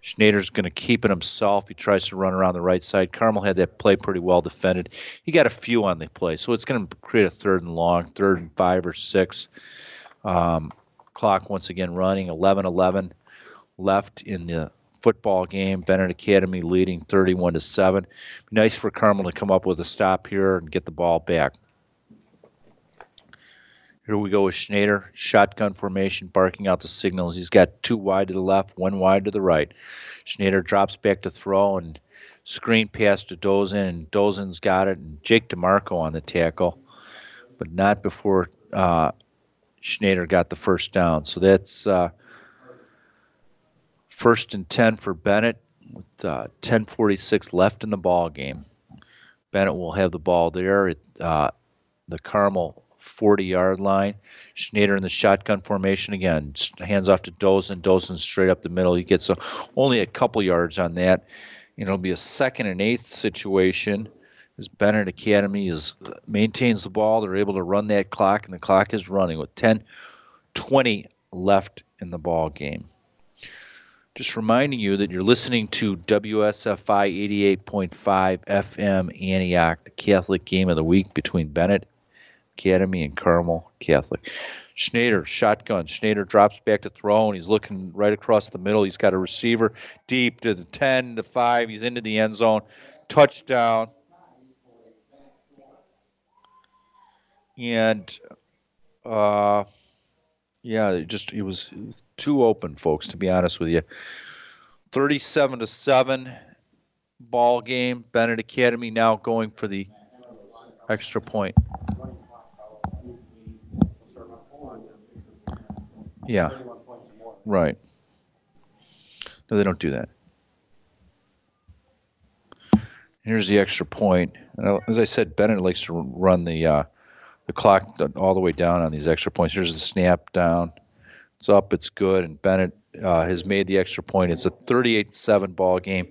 Schneider's going to keep it himself. He tries to run around the right side. Carmel had that play pretty well defended. He got a few on the play, so it's going to create a third and long, third and five or six. Um, clock once again running, 11 11 left in the football game. Benet Academy leading 31 to 7. Nice for Carmel to come up with a stop here and get the ball back. Here we go with Schneider, shotgun formation, barking out the signals. He's got two wide to the left, one wide to the right. Schneider drops back to throw, and screen pass to Dosen, and Dosen's got it, and Jake DeMarco on the tackle, but not before uh, Schneider got the first down. So that's uh, first and 10 for Benet with uh, 10:46 left in the ball game. Bennett will have the ball there at uh, the Carmel 40 yard line. Schneider in the shotgun formation again. Hands off to Dosen. Dosen straight up the middle. He gets a, only a couple yards on that. Know, it'll be a second and eighth situation as Benet Academy is uh, maintains the ball. They're able to run that clock, and the clock is running with 10 20 left in the ball game. Just reminding you that you're listening to WSFI 88.5 FM Antioch, the Catholic game of the week between Benet Academy and Carmel Catholic. Schneider, shotgun. Schneider drops back to throw, and he's looking right across the middle. He's got a receiver deep to the 10, to 5. He's into the end zone. Touchdown. And, uh, yeah, it just it was, too open, folks. To be honest with you, thirty-seven to seven, ball game. Benet Academy now going for the extra point. Yeah, right. No, they don't do that. Here's the extra point. As I said, Benet likes to run the uh, the clock all the way down on these extra points. Here's the snap down. It's up. It's good. And Benet uh, has made the extra point. It's a 38-7 ball game.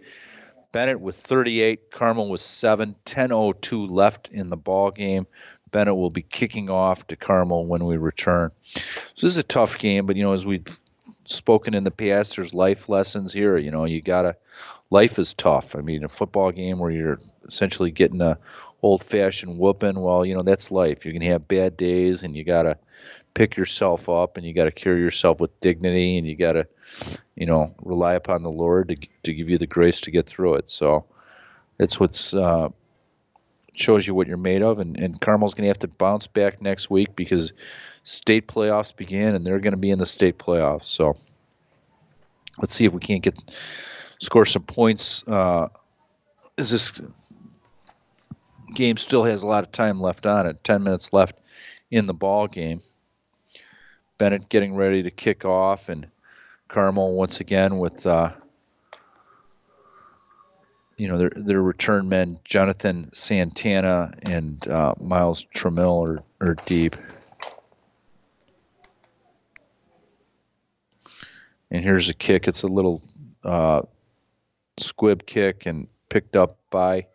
Benet with 38, Carmel with 7, 10:02 left in the ball game. Benet will be kicking off to Carmel when we return. So this is a tough game, but you know, as we've spoken in the past, there's life lessons here. You know, you gotta. Life is tough. I mean, a football game where you're essentially getting a old fashioned whooping. Well, you know, that's life. Going to have bad days and you got to pick yourself up and you got to carry yourself with dignity and you got to, you know, rely upon the Lord to, to give you the grace to get through it. So that's what's, uh, shows you what you're made of. And, and Carmel's going to have to bounce back next week because state playoffs begin and they're going to be in the state playoffs. So let's see if we can't get, score some points. Uh, is this game still has a lot of time left on it. Ten minutes left in the ball game. Benet getting ready to kick off, and Carmel once again with uh, you know their their return men Jonathan Santana and uh, Miles Trammell are, are deep. And here's a kick. It's a little uh, squib kick and picked up by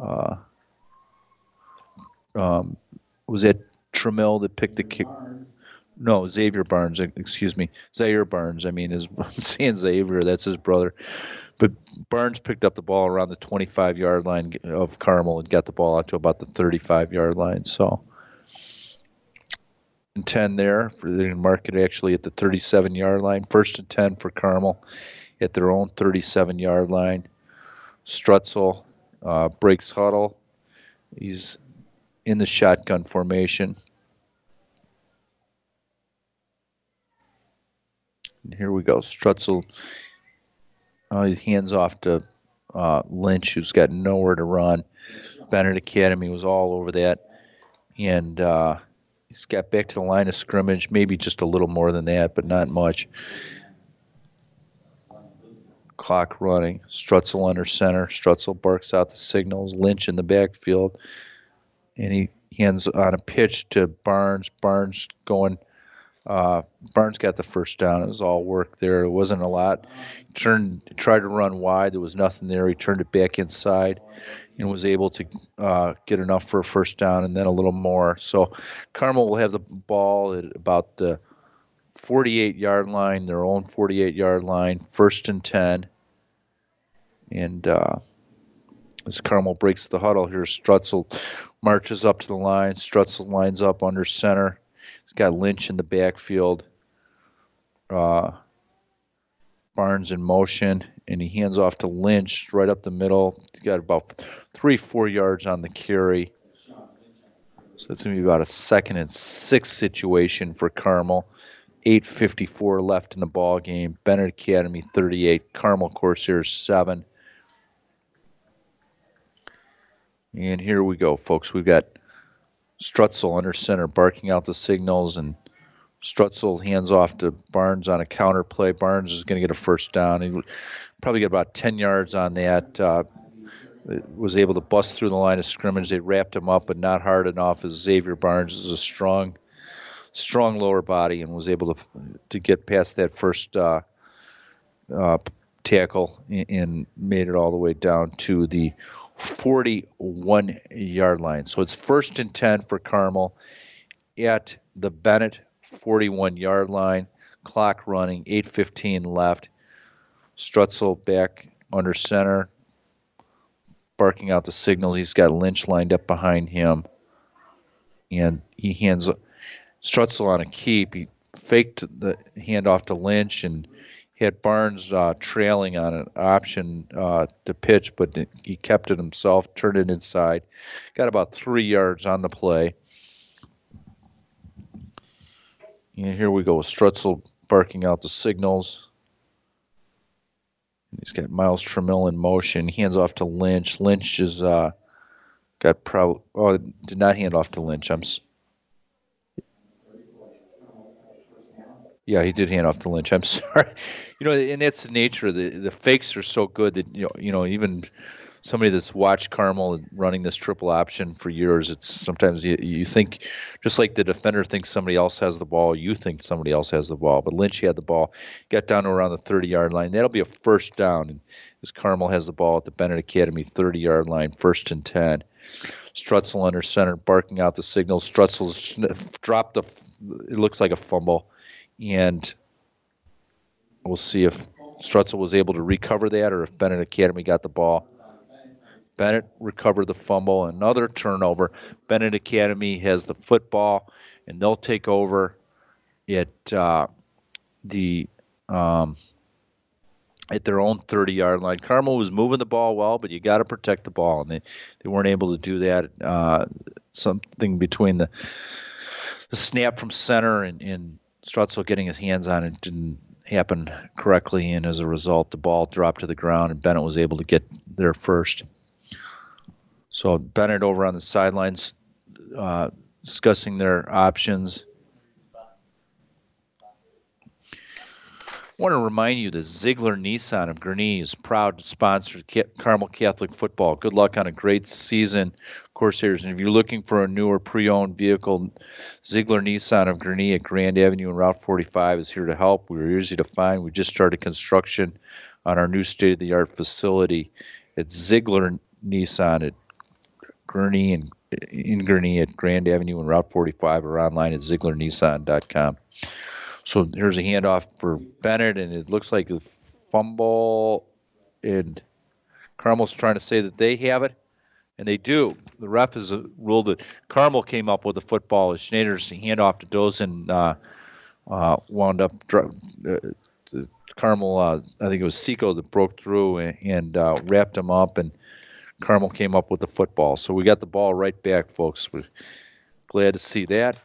uh, um, was it Trammell that picked the kick? No, Xavier Barnes. Excuse me, Zaire Barnes. I mean, is [LAUGHS] I'm saying Xavier. That's his brother. But Barnes picked up the ball around the 25 yard line of Carmel and got the ball out to about the 35 yard line. So, and 10 there for the market actually at the 37 yard line. First and 10 for Carmel at their own 37 yard line. Strutzel uh, breaks huddle. He's in the shotgun formation. And here we go. Strutzel, uh, his hands off to uh, Lynch, who's got nowhere to run. Benet Academy was all over that. And uh, he's got back to the line of scrimmage, maybe just a little more than that, but not much. Clock running. Strutzel under center. Strutzel barks out the signals. Lynch in the backfield and he hands on a pitch to Barnes. Barnes going. Uh, Barnes got the first down. It was all work there. It wasn't a lot. He turned, tried to run wide. There was nothing there. He turned it back inside, and was able to uh, get enough for a first down, and then a little more. So Carmel will have the ball at about the 48 yard line, their own 48 yard line, first and 10, and. Uh, as Carmel breaks the huddle here, Strutzel marches up to the line. Strutzel lines up under center. He's got Lynch in the backfield. Uh, Barnes in motion, and he hands off to Lynch right up the middle. He's got about three, four yards on the carry. So it's going to be about a second and six situation for Carmel. 8.54 left in the ball game. Benet Academy 38. Carmel Corsairs 7. And here we go, folks. We've got Strutzel under center barking out the signals, and Strutzel hands off to Barnes on a counter play. Barnes is going to get a first down. He probably get about 10 yards on that. Uh, was able to bust through the line of scrimmage. They wrapped him up, but not hard enough. As Xavier Barnes is a strong, strong lower body and was able to to get past that first uh, uh, tackle and, and made it all the way down to the 41 yard line. So it's first and 10 for Carmel at the Benet 41 yard line. Clock running, 8:15 left. Strutzel back under center, barking out the signals. He's got Lynch lined up behind him, and he hands Strutzel on a keep. He faked the handoff to Lynch and had Barnes uh, trailing on an option uh, to pitch, but he kept it himself, turned it inside, got about three yards on the play. And here we go with Strutzel barking out the signals. He's got Miles Trammell in motion. Hands off to Lynch. Lynch is uh, got probably oh did not hand off to Lynch. I'm. Yeah, he did hand off to Lynch. I'm [LAUGHS] sorry. You know, and that's the nature of the the fakes are so good that you know you know even somebody that's watched Carmel running this triple option for years, it's sometimes you, you think, just like the defender thinks somebody else has the ball, you think somebody else has the ball. But Lynch had the ball, got down to around the 30 yard line. That'll be a first down. And as Carmel has the ball at the Benet Academy 30 yard line, first and 10. Strutzel under center, barking out the signal. Strutzel's dropped the, it looks like a fumble. And we'll see if Strutzel was able to recover that or if Benet Academy got the ball. Benet recovered the fumble, another turnover. Benet Academy has the football, and they'll take over at uh, the um, at their own 30 yard line. Carmel was moving the ball well, but you got to protect the ball, and they, they weren't able to do that. Uh, something between the the snap from center and, and Strutzel getting his hands on it didn't happen correctly, and as a result, the ball dropped to the ground, and Benet was able to get there first. So Benet over on the sidelines uh, discussing their options. I want to remind you that Ziegler Nissan of Gurnee is proud to sponsor Carmel Catholic football. Good luck on a great season, Corsairs. And if you're looking for a newer pre-owned vehicle, Ziegler Nissan of Gurnee at Grand Avenue and Route 45 is here to help. We're easy to find. We just started construction on our new state-of-the-art facility at Ziegler Nissan at Gurnee and in Gurnee at Grand Avenue and Route 45 or online at ZieglerNissan.com. So here's a handoff for Benet, and it looks like a fumble, and Carmel's trying to say that they have it, and they do. The ref has ruled that Carmel came up with the football. As Schneider's handoff to Dosen uh, uh, wound up. Uh, Carmel, uh, I think it was Seco that broke through and, and uh, wrapped him up, and Carmel came up with the football. So we got the ball right back, folks. We're glad to see that.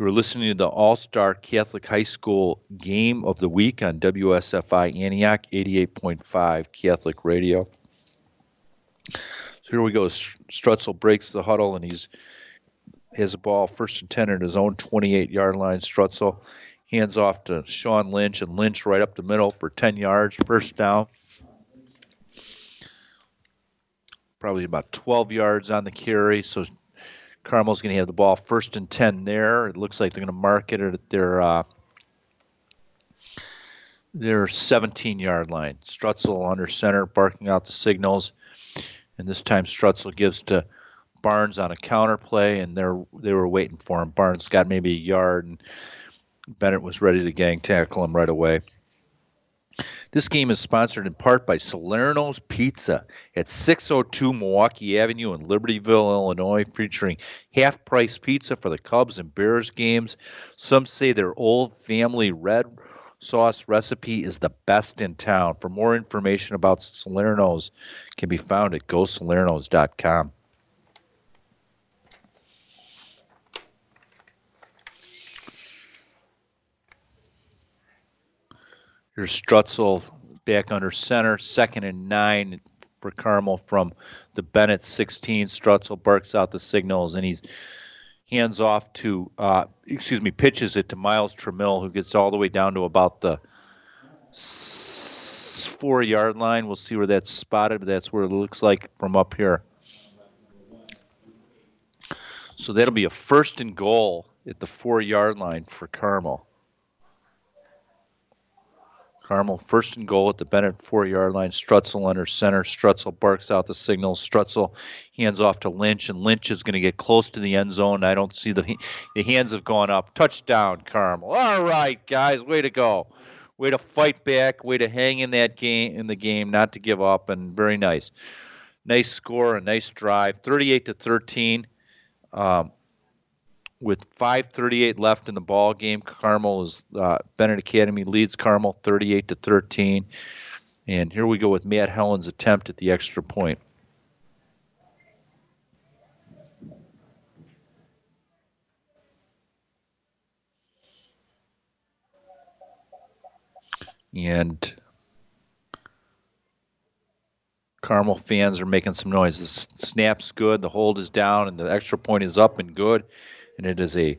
Were listening to the All Star Catholic High School Game of the Week on WSFI Antioch 88.5 Catholic Radio. So here we go. Strutzel breaks the huddle and he's has the ball first and 10 at his own 28 yard line. Strutzel hands off to Sean Lynch, and Lynch right up the middle for 10 yards, first down. Probably about 12 yards on the carry, so Carmel's going to have the ball first and 10 there. It looks like they're going to mark it at their uh, their 17 yard line. Strutzel under center, barking out the signals, and this time Strutzel gives to Barnes on a counter play, and they're they were waiting for him. Barnes got maybe a yard, and Benet was ready to gang tackle him right away. This game is sponsored in part by Salerno's Pizza at 602 Milwaukee Avenue in Libertyville, Illinois, featuring half price pizza for the Cubs and Bears games. Some say their old family red sauce recipe is the best in town. For more information about Salerno's, can be found at gosalernos.com. Here's Strutzel back under center, second and nine for Carmel from the Benet 16. Strutzel barks out the signals, and he's hands off to, uh, excuse me, pitches it to Miles Trammell, who gets all the way down to about the four yard line. We'll see where that's spotted. but That's where it looks like from up here. So that'll be a first and goal at the four yard line for Carmel. Carmel first and goal at the Benet four yard line. Strutzel under center. Strutzel barks out the signal. Strutzel hands off to Lynch, and Lynch is going to get close to the end zone. I don't see the the hands have gone up. Touchdown, Carmel. All right, guys, way to go. Way to fight back. Way to hang in that game in the game, not to give up, and very nice. Nice score, a nice drive. 38 to 13. Um, with 5:38 left in the ball game. Carmel is uh, Benet Academy leads Carmel 38 to 13, and here we go with Matt Helen's attempt at the extra point. And Carmel fans are making some noise. The snap's good, the hold is down, and the extra point is up and good and it is a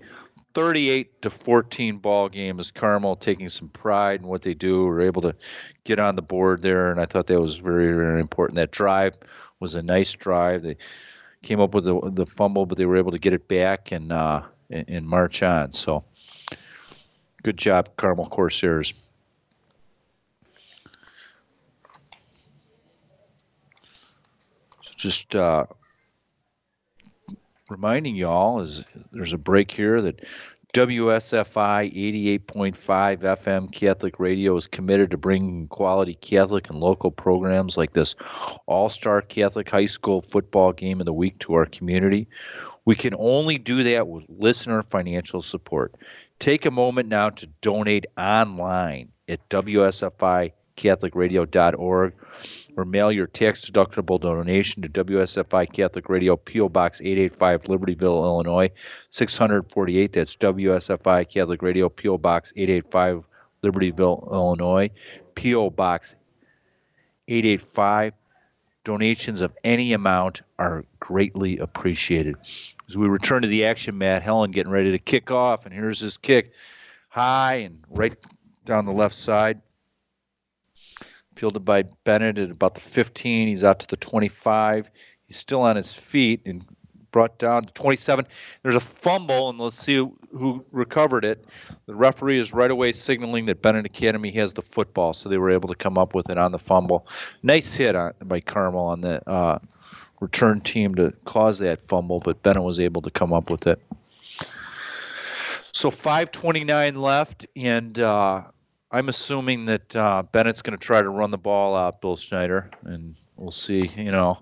38 to 14 ball game as Carmel taking some pride in what they do, were able to get on the board there, and I thought that was very, very important. That drive was a nice drive. They came up with the, the fumble, but they were able to get it back and uh, and, march on. So, good job, Carmel Corsairs. Just uh, reminding y'all is there's a break here that WSFI 88.5 FM Catholic Radio is committed to bringing quality Catholic and local programs like this All Star Catholic High School football game of the week to our community. We can only do that with listener financial support. Take a moment now to donate online at WSFICatholicRadio.org or mail your tax deductible donation to WSFI Catholic Radio, P.O. Box 885, Libertyville, Illinois 648. That's WSFI Catholic Radio, P.O. Box 885, Libertyville, Illinois, P.O. Box 885. Donations of any amount are greatly appreciated. As we return to the action, Matt Helen getting ready to kick off, and here's his kick high and right down the left side fielded by Benet at about the 15. He's out to the 25. He's still on his feet and brought down to 27. There's a fumble, and let's see who, recovered it. The referee is right away signaling that Benet Academy has the football, so they were able to come up with it on the fumble. Nice hit on, by Carmel on the uh, return team to cause that fumble, but Benet was able to come up with it. So 5:29 left, and uh, I'm assuming that uh, Benet's going to try to run the ball out, Bill Schneider, and we'll see. You know,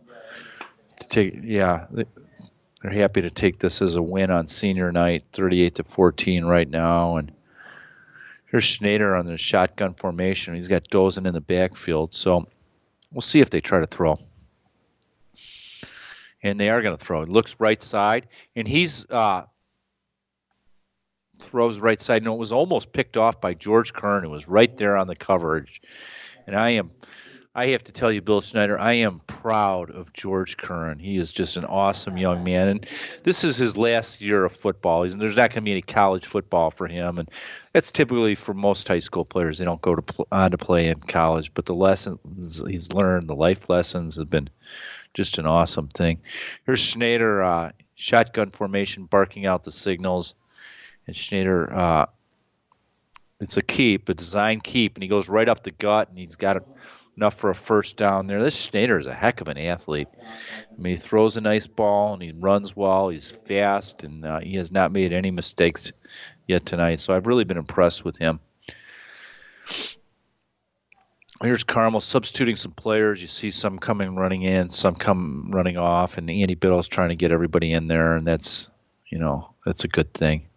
to take yeah, they're happy to take this as a win on senior night, 38 to 14 right now, and here's Schneider on the shotgun formation. He's got Dosen in the backfield, so we'll see if they try to throw. And they are going to throw. It looks right side, and he's uh, throws right side. No, it was almost picked off by George Kern. It was right there on the coverage. And I am, I have to tell you, Bill Schneider, I am proud of George Kern. He is just an awesome young man. And this is his last year of football. He's, there's not going to be any college football for him. And that's typically for most high school players. They don't go to pl- on to play in college. But the lessons he's learned, the life lessons, have been just an awesome thing. Here's Schneider, uh, shotgun formation, barking out the signals and Schneider, uh, it's a keep, a design keep, and he goes right up the gut, and he's got enough for a first down there. This Schneider is a heck of an athlete. I mean, he throws a nice ball, and he runs well. He's fast, and uh, he has not made any mistakes yet tonight. So I've really been impressed with him. Here's Carmel substituting some players. You see some coming running in, some come running off, and Andy Bitto's trying to get everybody in there, and that's you know that's a good thing.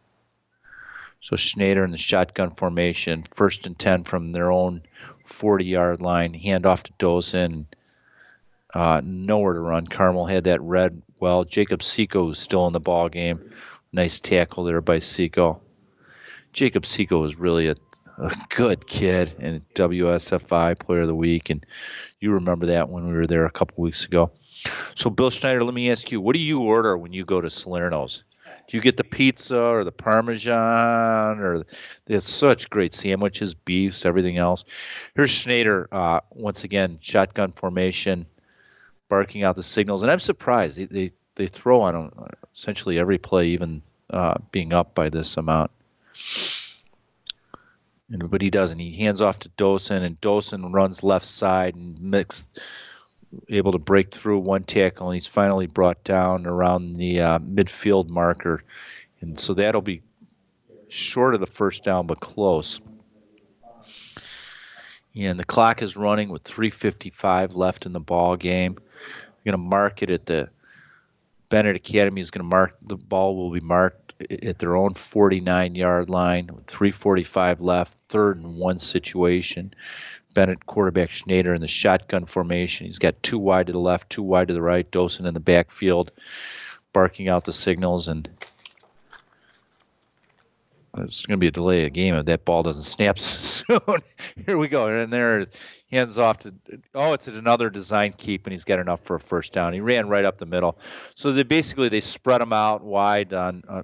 So Schneider in the shotgun formation, first and 10 from their own 40 yard line, hand off to Dosen. Uh, nowhere to run. Carmel had that red well. Jacob Seco is still in the ball game. Nice tackle there by Seco. Jacob Seco is really a a good kid and WSFI Player of the Week, and you remember that when we were there a couple weeks ago. So, Bill Schneider, let me ask you, what do you order when you go to Salerno's? Do you get the pizza or the Parmesan or they have such great sandwiches, beefs, everything else? Here's Schneider uh, once again, shotgun formation, barking out the signals, and I'm surprised they they, they throw on him essentially every play, even uh, being up by this amount. And, but he doesn't. He hands off to Dosen, and Dosen runs left side and mix, able to break through one tackle, and he's finally brought down around the uh, midfield marker. And so that'll be short of the first down, but close. And the clock is running with 3:55 left in the ball game. We're going to mark it at the Benet Academy is going to mark the ball will be marked at their own 49 yard line with 345 left, third and one situation. Benet quarterback Schneider in the shotgun formation. He's got two wide to the left, two wide to the right. Dosen in the backfield, barking out the signals, and it's going to be a delay of game if that ball doesn't snap [LAUGHS] soon. Here we go, and there, hands off to. Oh, it's another design keep, and he's got enough for a first down. He ran right up the middle, so they basically they spread him out wide on uh,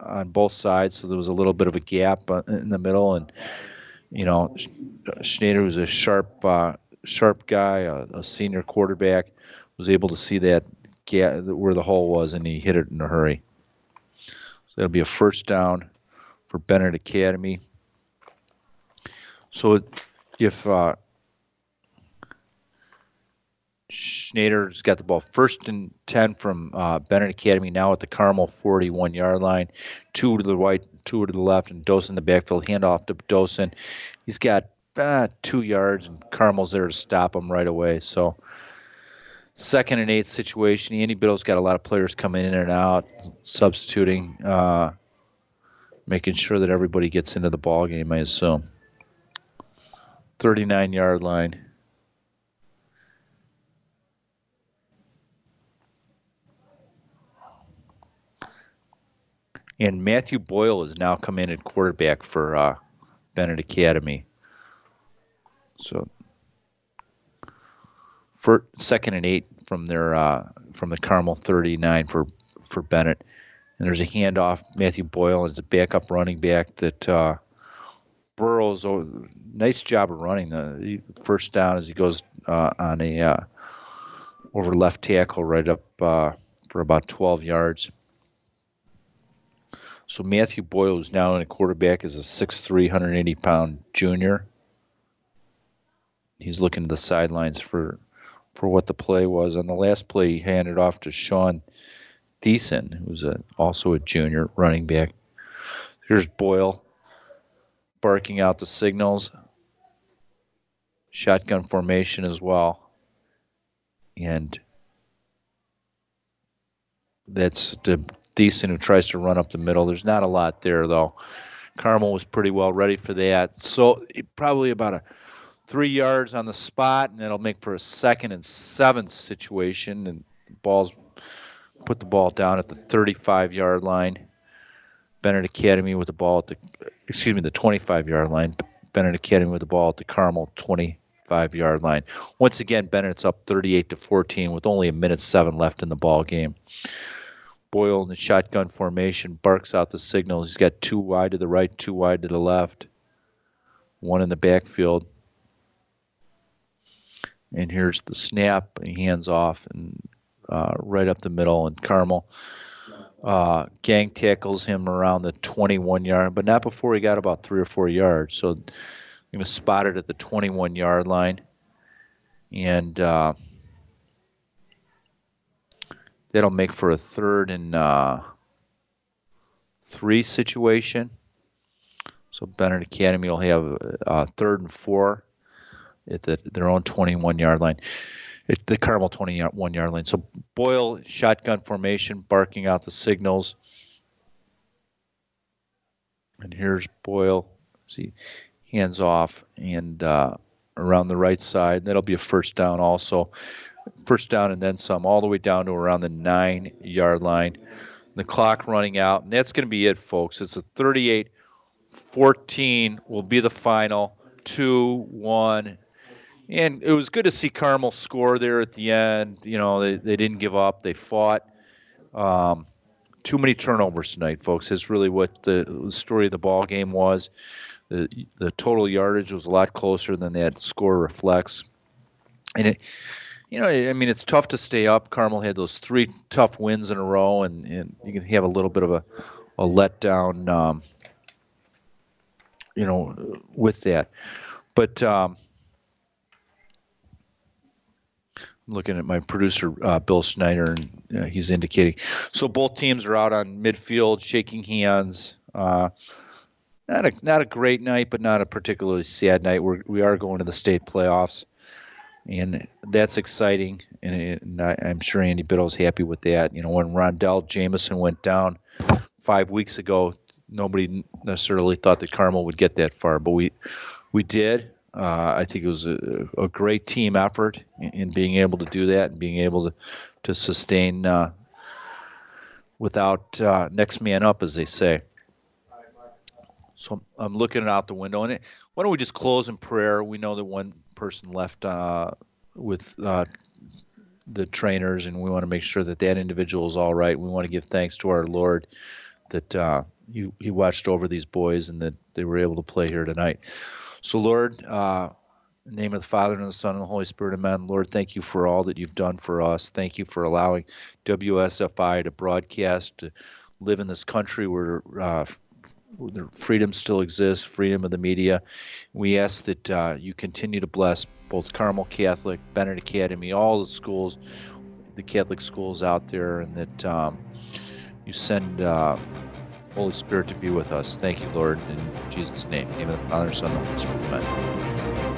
on both sides, so there was a little bit of a gap uh, in the middle, and you know, Schneider was a sharp, uh, sharp guy, a, a, senior quarterback, was able to see that gap where the hole was, and he hit it in a hurry. So that'll be a first down for Benet Academy. So if uh, Schneider's got the ball first and 10 from uh, Benet Academy, now at the Carmel 41 yard line. Two to the right, two to the left, and Dosen in the backfield. Handoff to Dosen. He's got uh, two yards, and Carmel's there to stop him right away. So, second and eight situation. Andy Bitto's got a lot of players coming in and out, substituting, uh, making sure that everybody gets into the ball game, I assume. 39 yard line. And Matthew Boyle has now come in at quarterback for uh, Benet Academy. So for second and eight from their uh, from the Carmel 39 for for Benet. And there's a handoff. Matthew Boyle is a backup running back that uh, Burrows. Oh, nice job of running the first down as he goes uh, on a uh, over left tackle right up uh, for about 12 yards. So Matthew Boyle, who's now in a quarterback, is a 6'3", 180 pound junior. He's looking to the sidelines for for what the play was. On the last play, he handed off to Sean Thiessen, who's a, also a junior running back. Here's Boyle barking out the signals. Shotgun formation as well. And that's the Thiessen who tries to run up the middle. There's not a lot there, though. Carmel was pretty well ready for that. So probably about a three yards on the spot, and it'll make for a second and seventh situation. And balls put the ball down at the 35 yard line. Benet Academy with the ball at the, excuse me, the 25 yard line. Benet Academy with the ball at the Carmel 25 yard line. Once again, Benet's up 38 to 14 with only a minute seven left in the ball game. Boyle in the shotgun formation barks out the signal. He's got two wide to the right, two wide to the left, one in the backfield. And here's the snap. He hands off and uh, right up the middle. And Carmel uh, gang tackles him around the 21 yard, but not before he got about three or four yards. So he was spotted at the 21 yard line. And uh, That'll make for a third and uh, three situation. So Benet Academy will have a uh, third and four at the, their own 21 yard line. At the Carmel 21 yard line. So Boyle shotgun formation, barking out the signals. And here's Boyle. See, hands off and uh, around the right side. That'll be a first down also first down and then some, all the way down to around the nine yard line. The clock running out, and that's going to be it, folks. It's a 38 14 will be the final. Two, one. And it was good to see Carmel score there at the end. You know, they, they didn't give up, they fought. Um, too many turnovers tonight, folks. Is really what the story of the ball game was. The, the total yardage was a lot closer than that score reflects. And it, you know, I mean, it's tough to stay up. Carmel had those three tough wins in a row, and, and you can have a little bit of a, a letdown, um, you know, with that. But um, I'm looking at my producer, uh, Bill Schneider, and uh, he's indicating. So both teams are out on midfield, shaking hands. Uh, not a not a great night, but not a particularly sad night. We're we are going to the state playoffs and that's exciting. And, and I, am sure Andy Bitto's happy with that. You know, when Rondell Jameson went down five weeks ago, nobody necessarily thought that Carmel would get that far, but we we did. Uh, I think it was a, a great team effort in, in, being able to do that and being able to to sustain uh, without uh, next man up, as they say. So I'm looking out the window, and it, why don't we just close in prayer? We know that one person left uh, with uh, the trainers, and we want to make sure that that individual is all right. We want to give thanks to our Lord that uh, he, he watched over these boys and that they were able to play here tonight. So, Lord, uh, in the name of the Father and the Son and the Holy Spirit, amen. Lord, thank you for all that you've done for us. Thank you for allowing WSFI to broadcast, to live in this country where freedom still exists, freedom of the media. We ask that uh, you continue to bless both Carmel Catholic, Benet Academy, all the schools, the Catholic schools out there, and that um, you send uh, Holy Spirit to be with us. Thank you, Lord, in Jesus' name. In the name of the Father, Son, and Holy Spirit. Amen.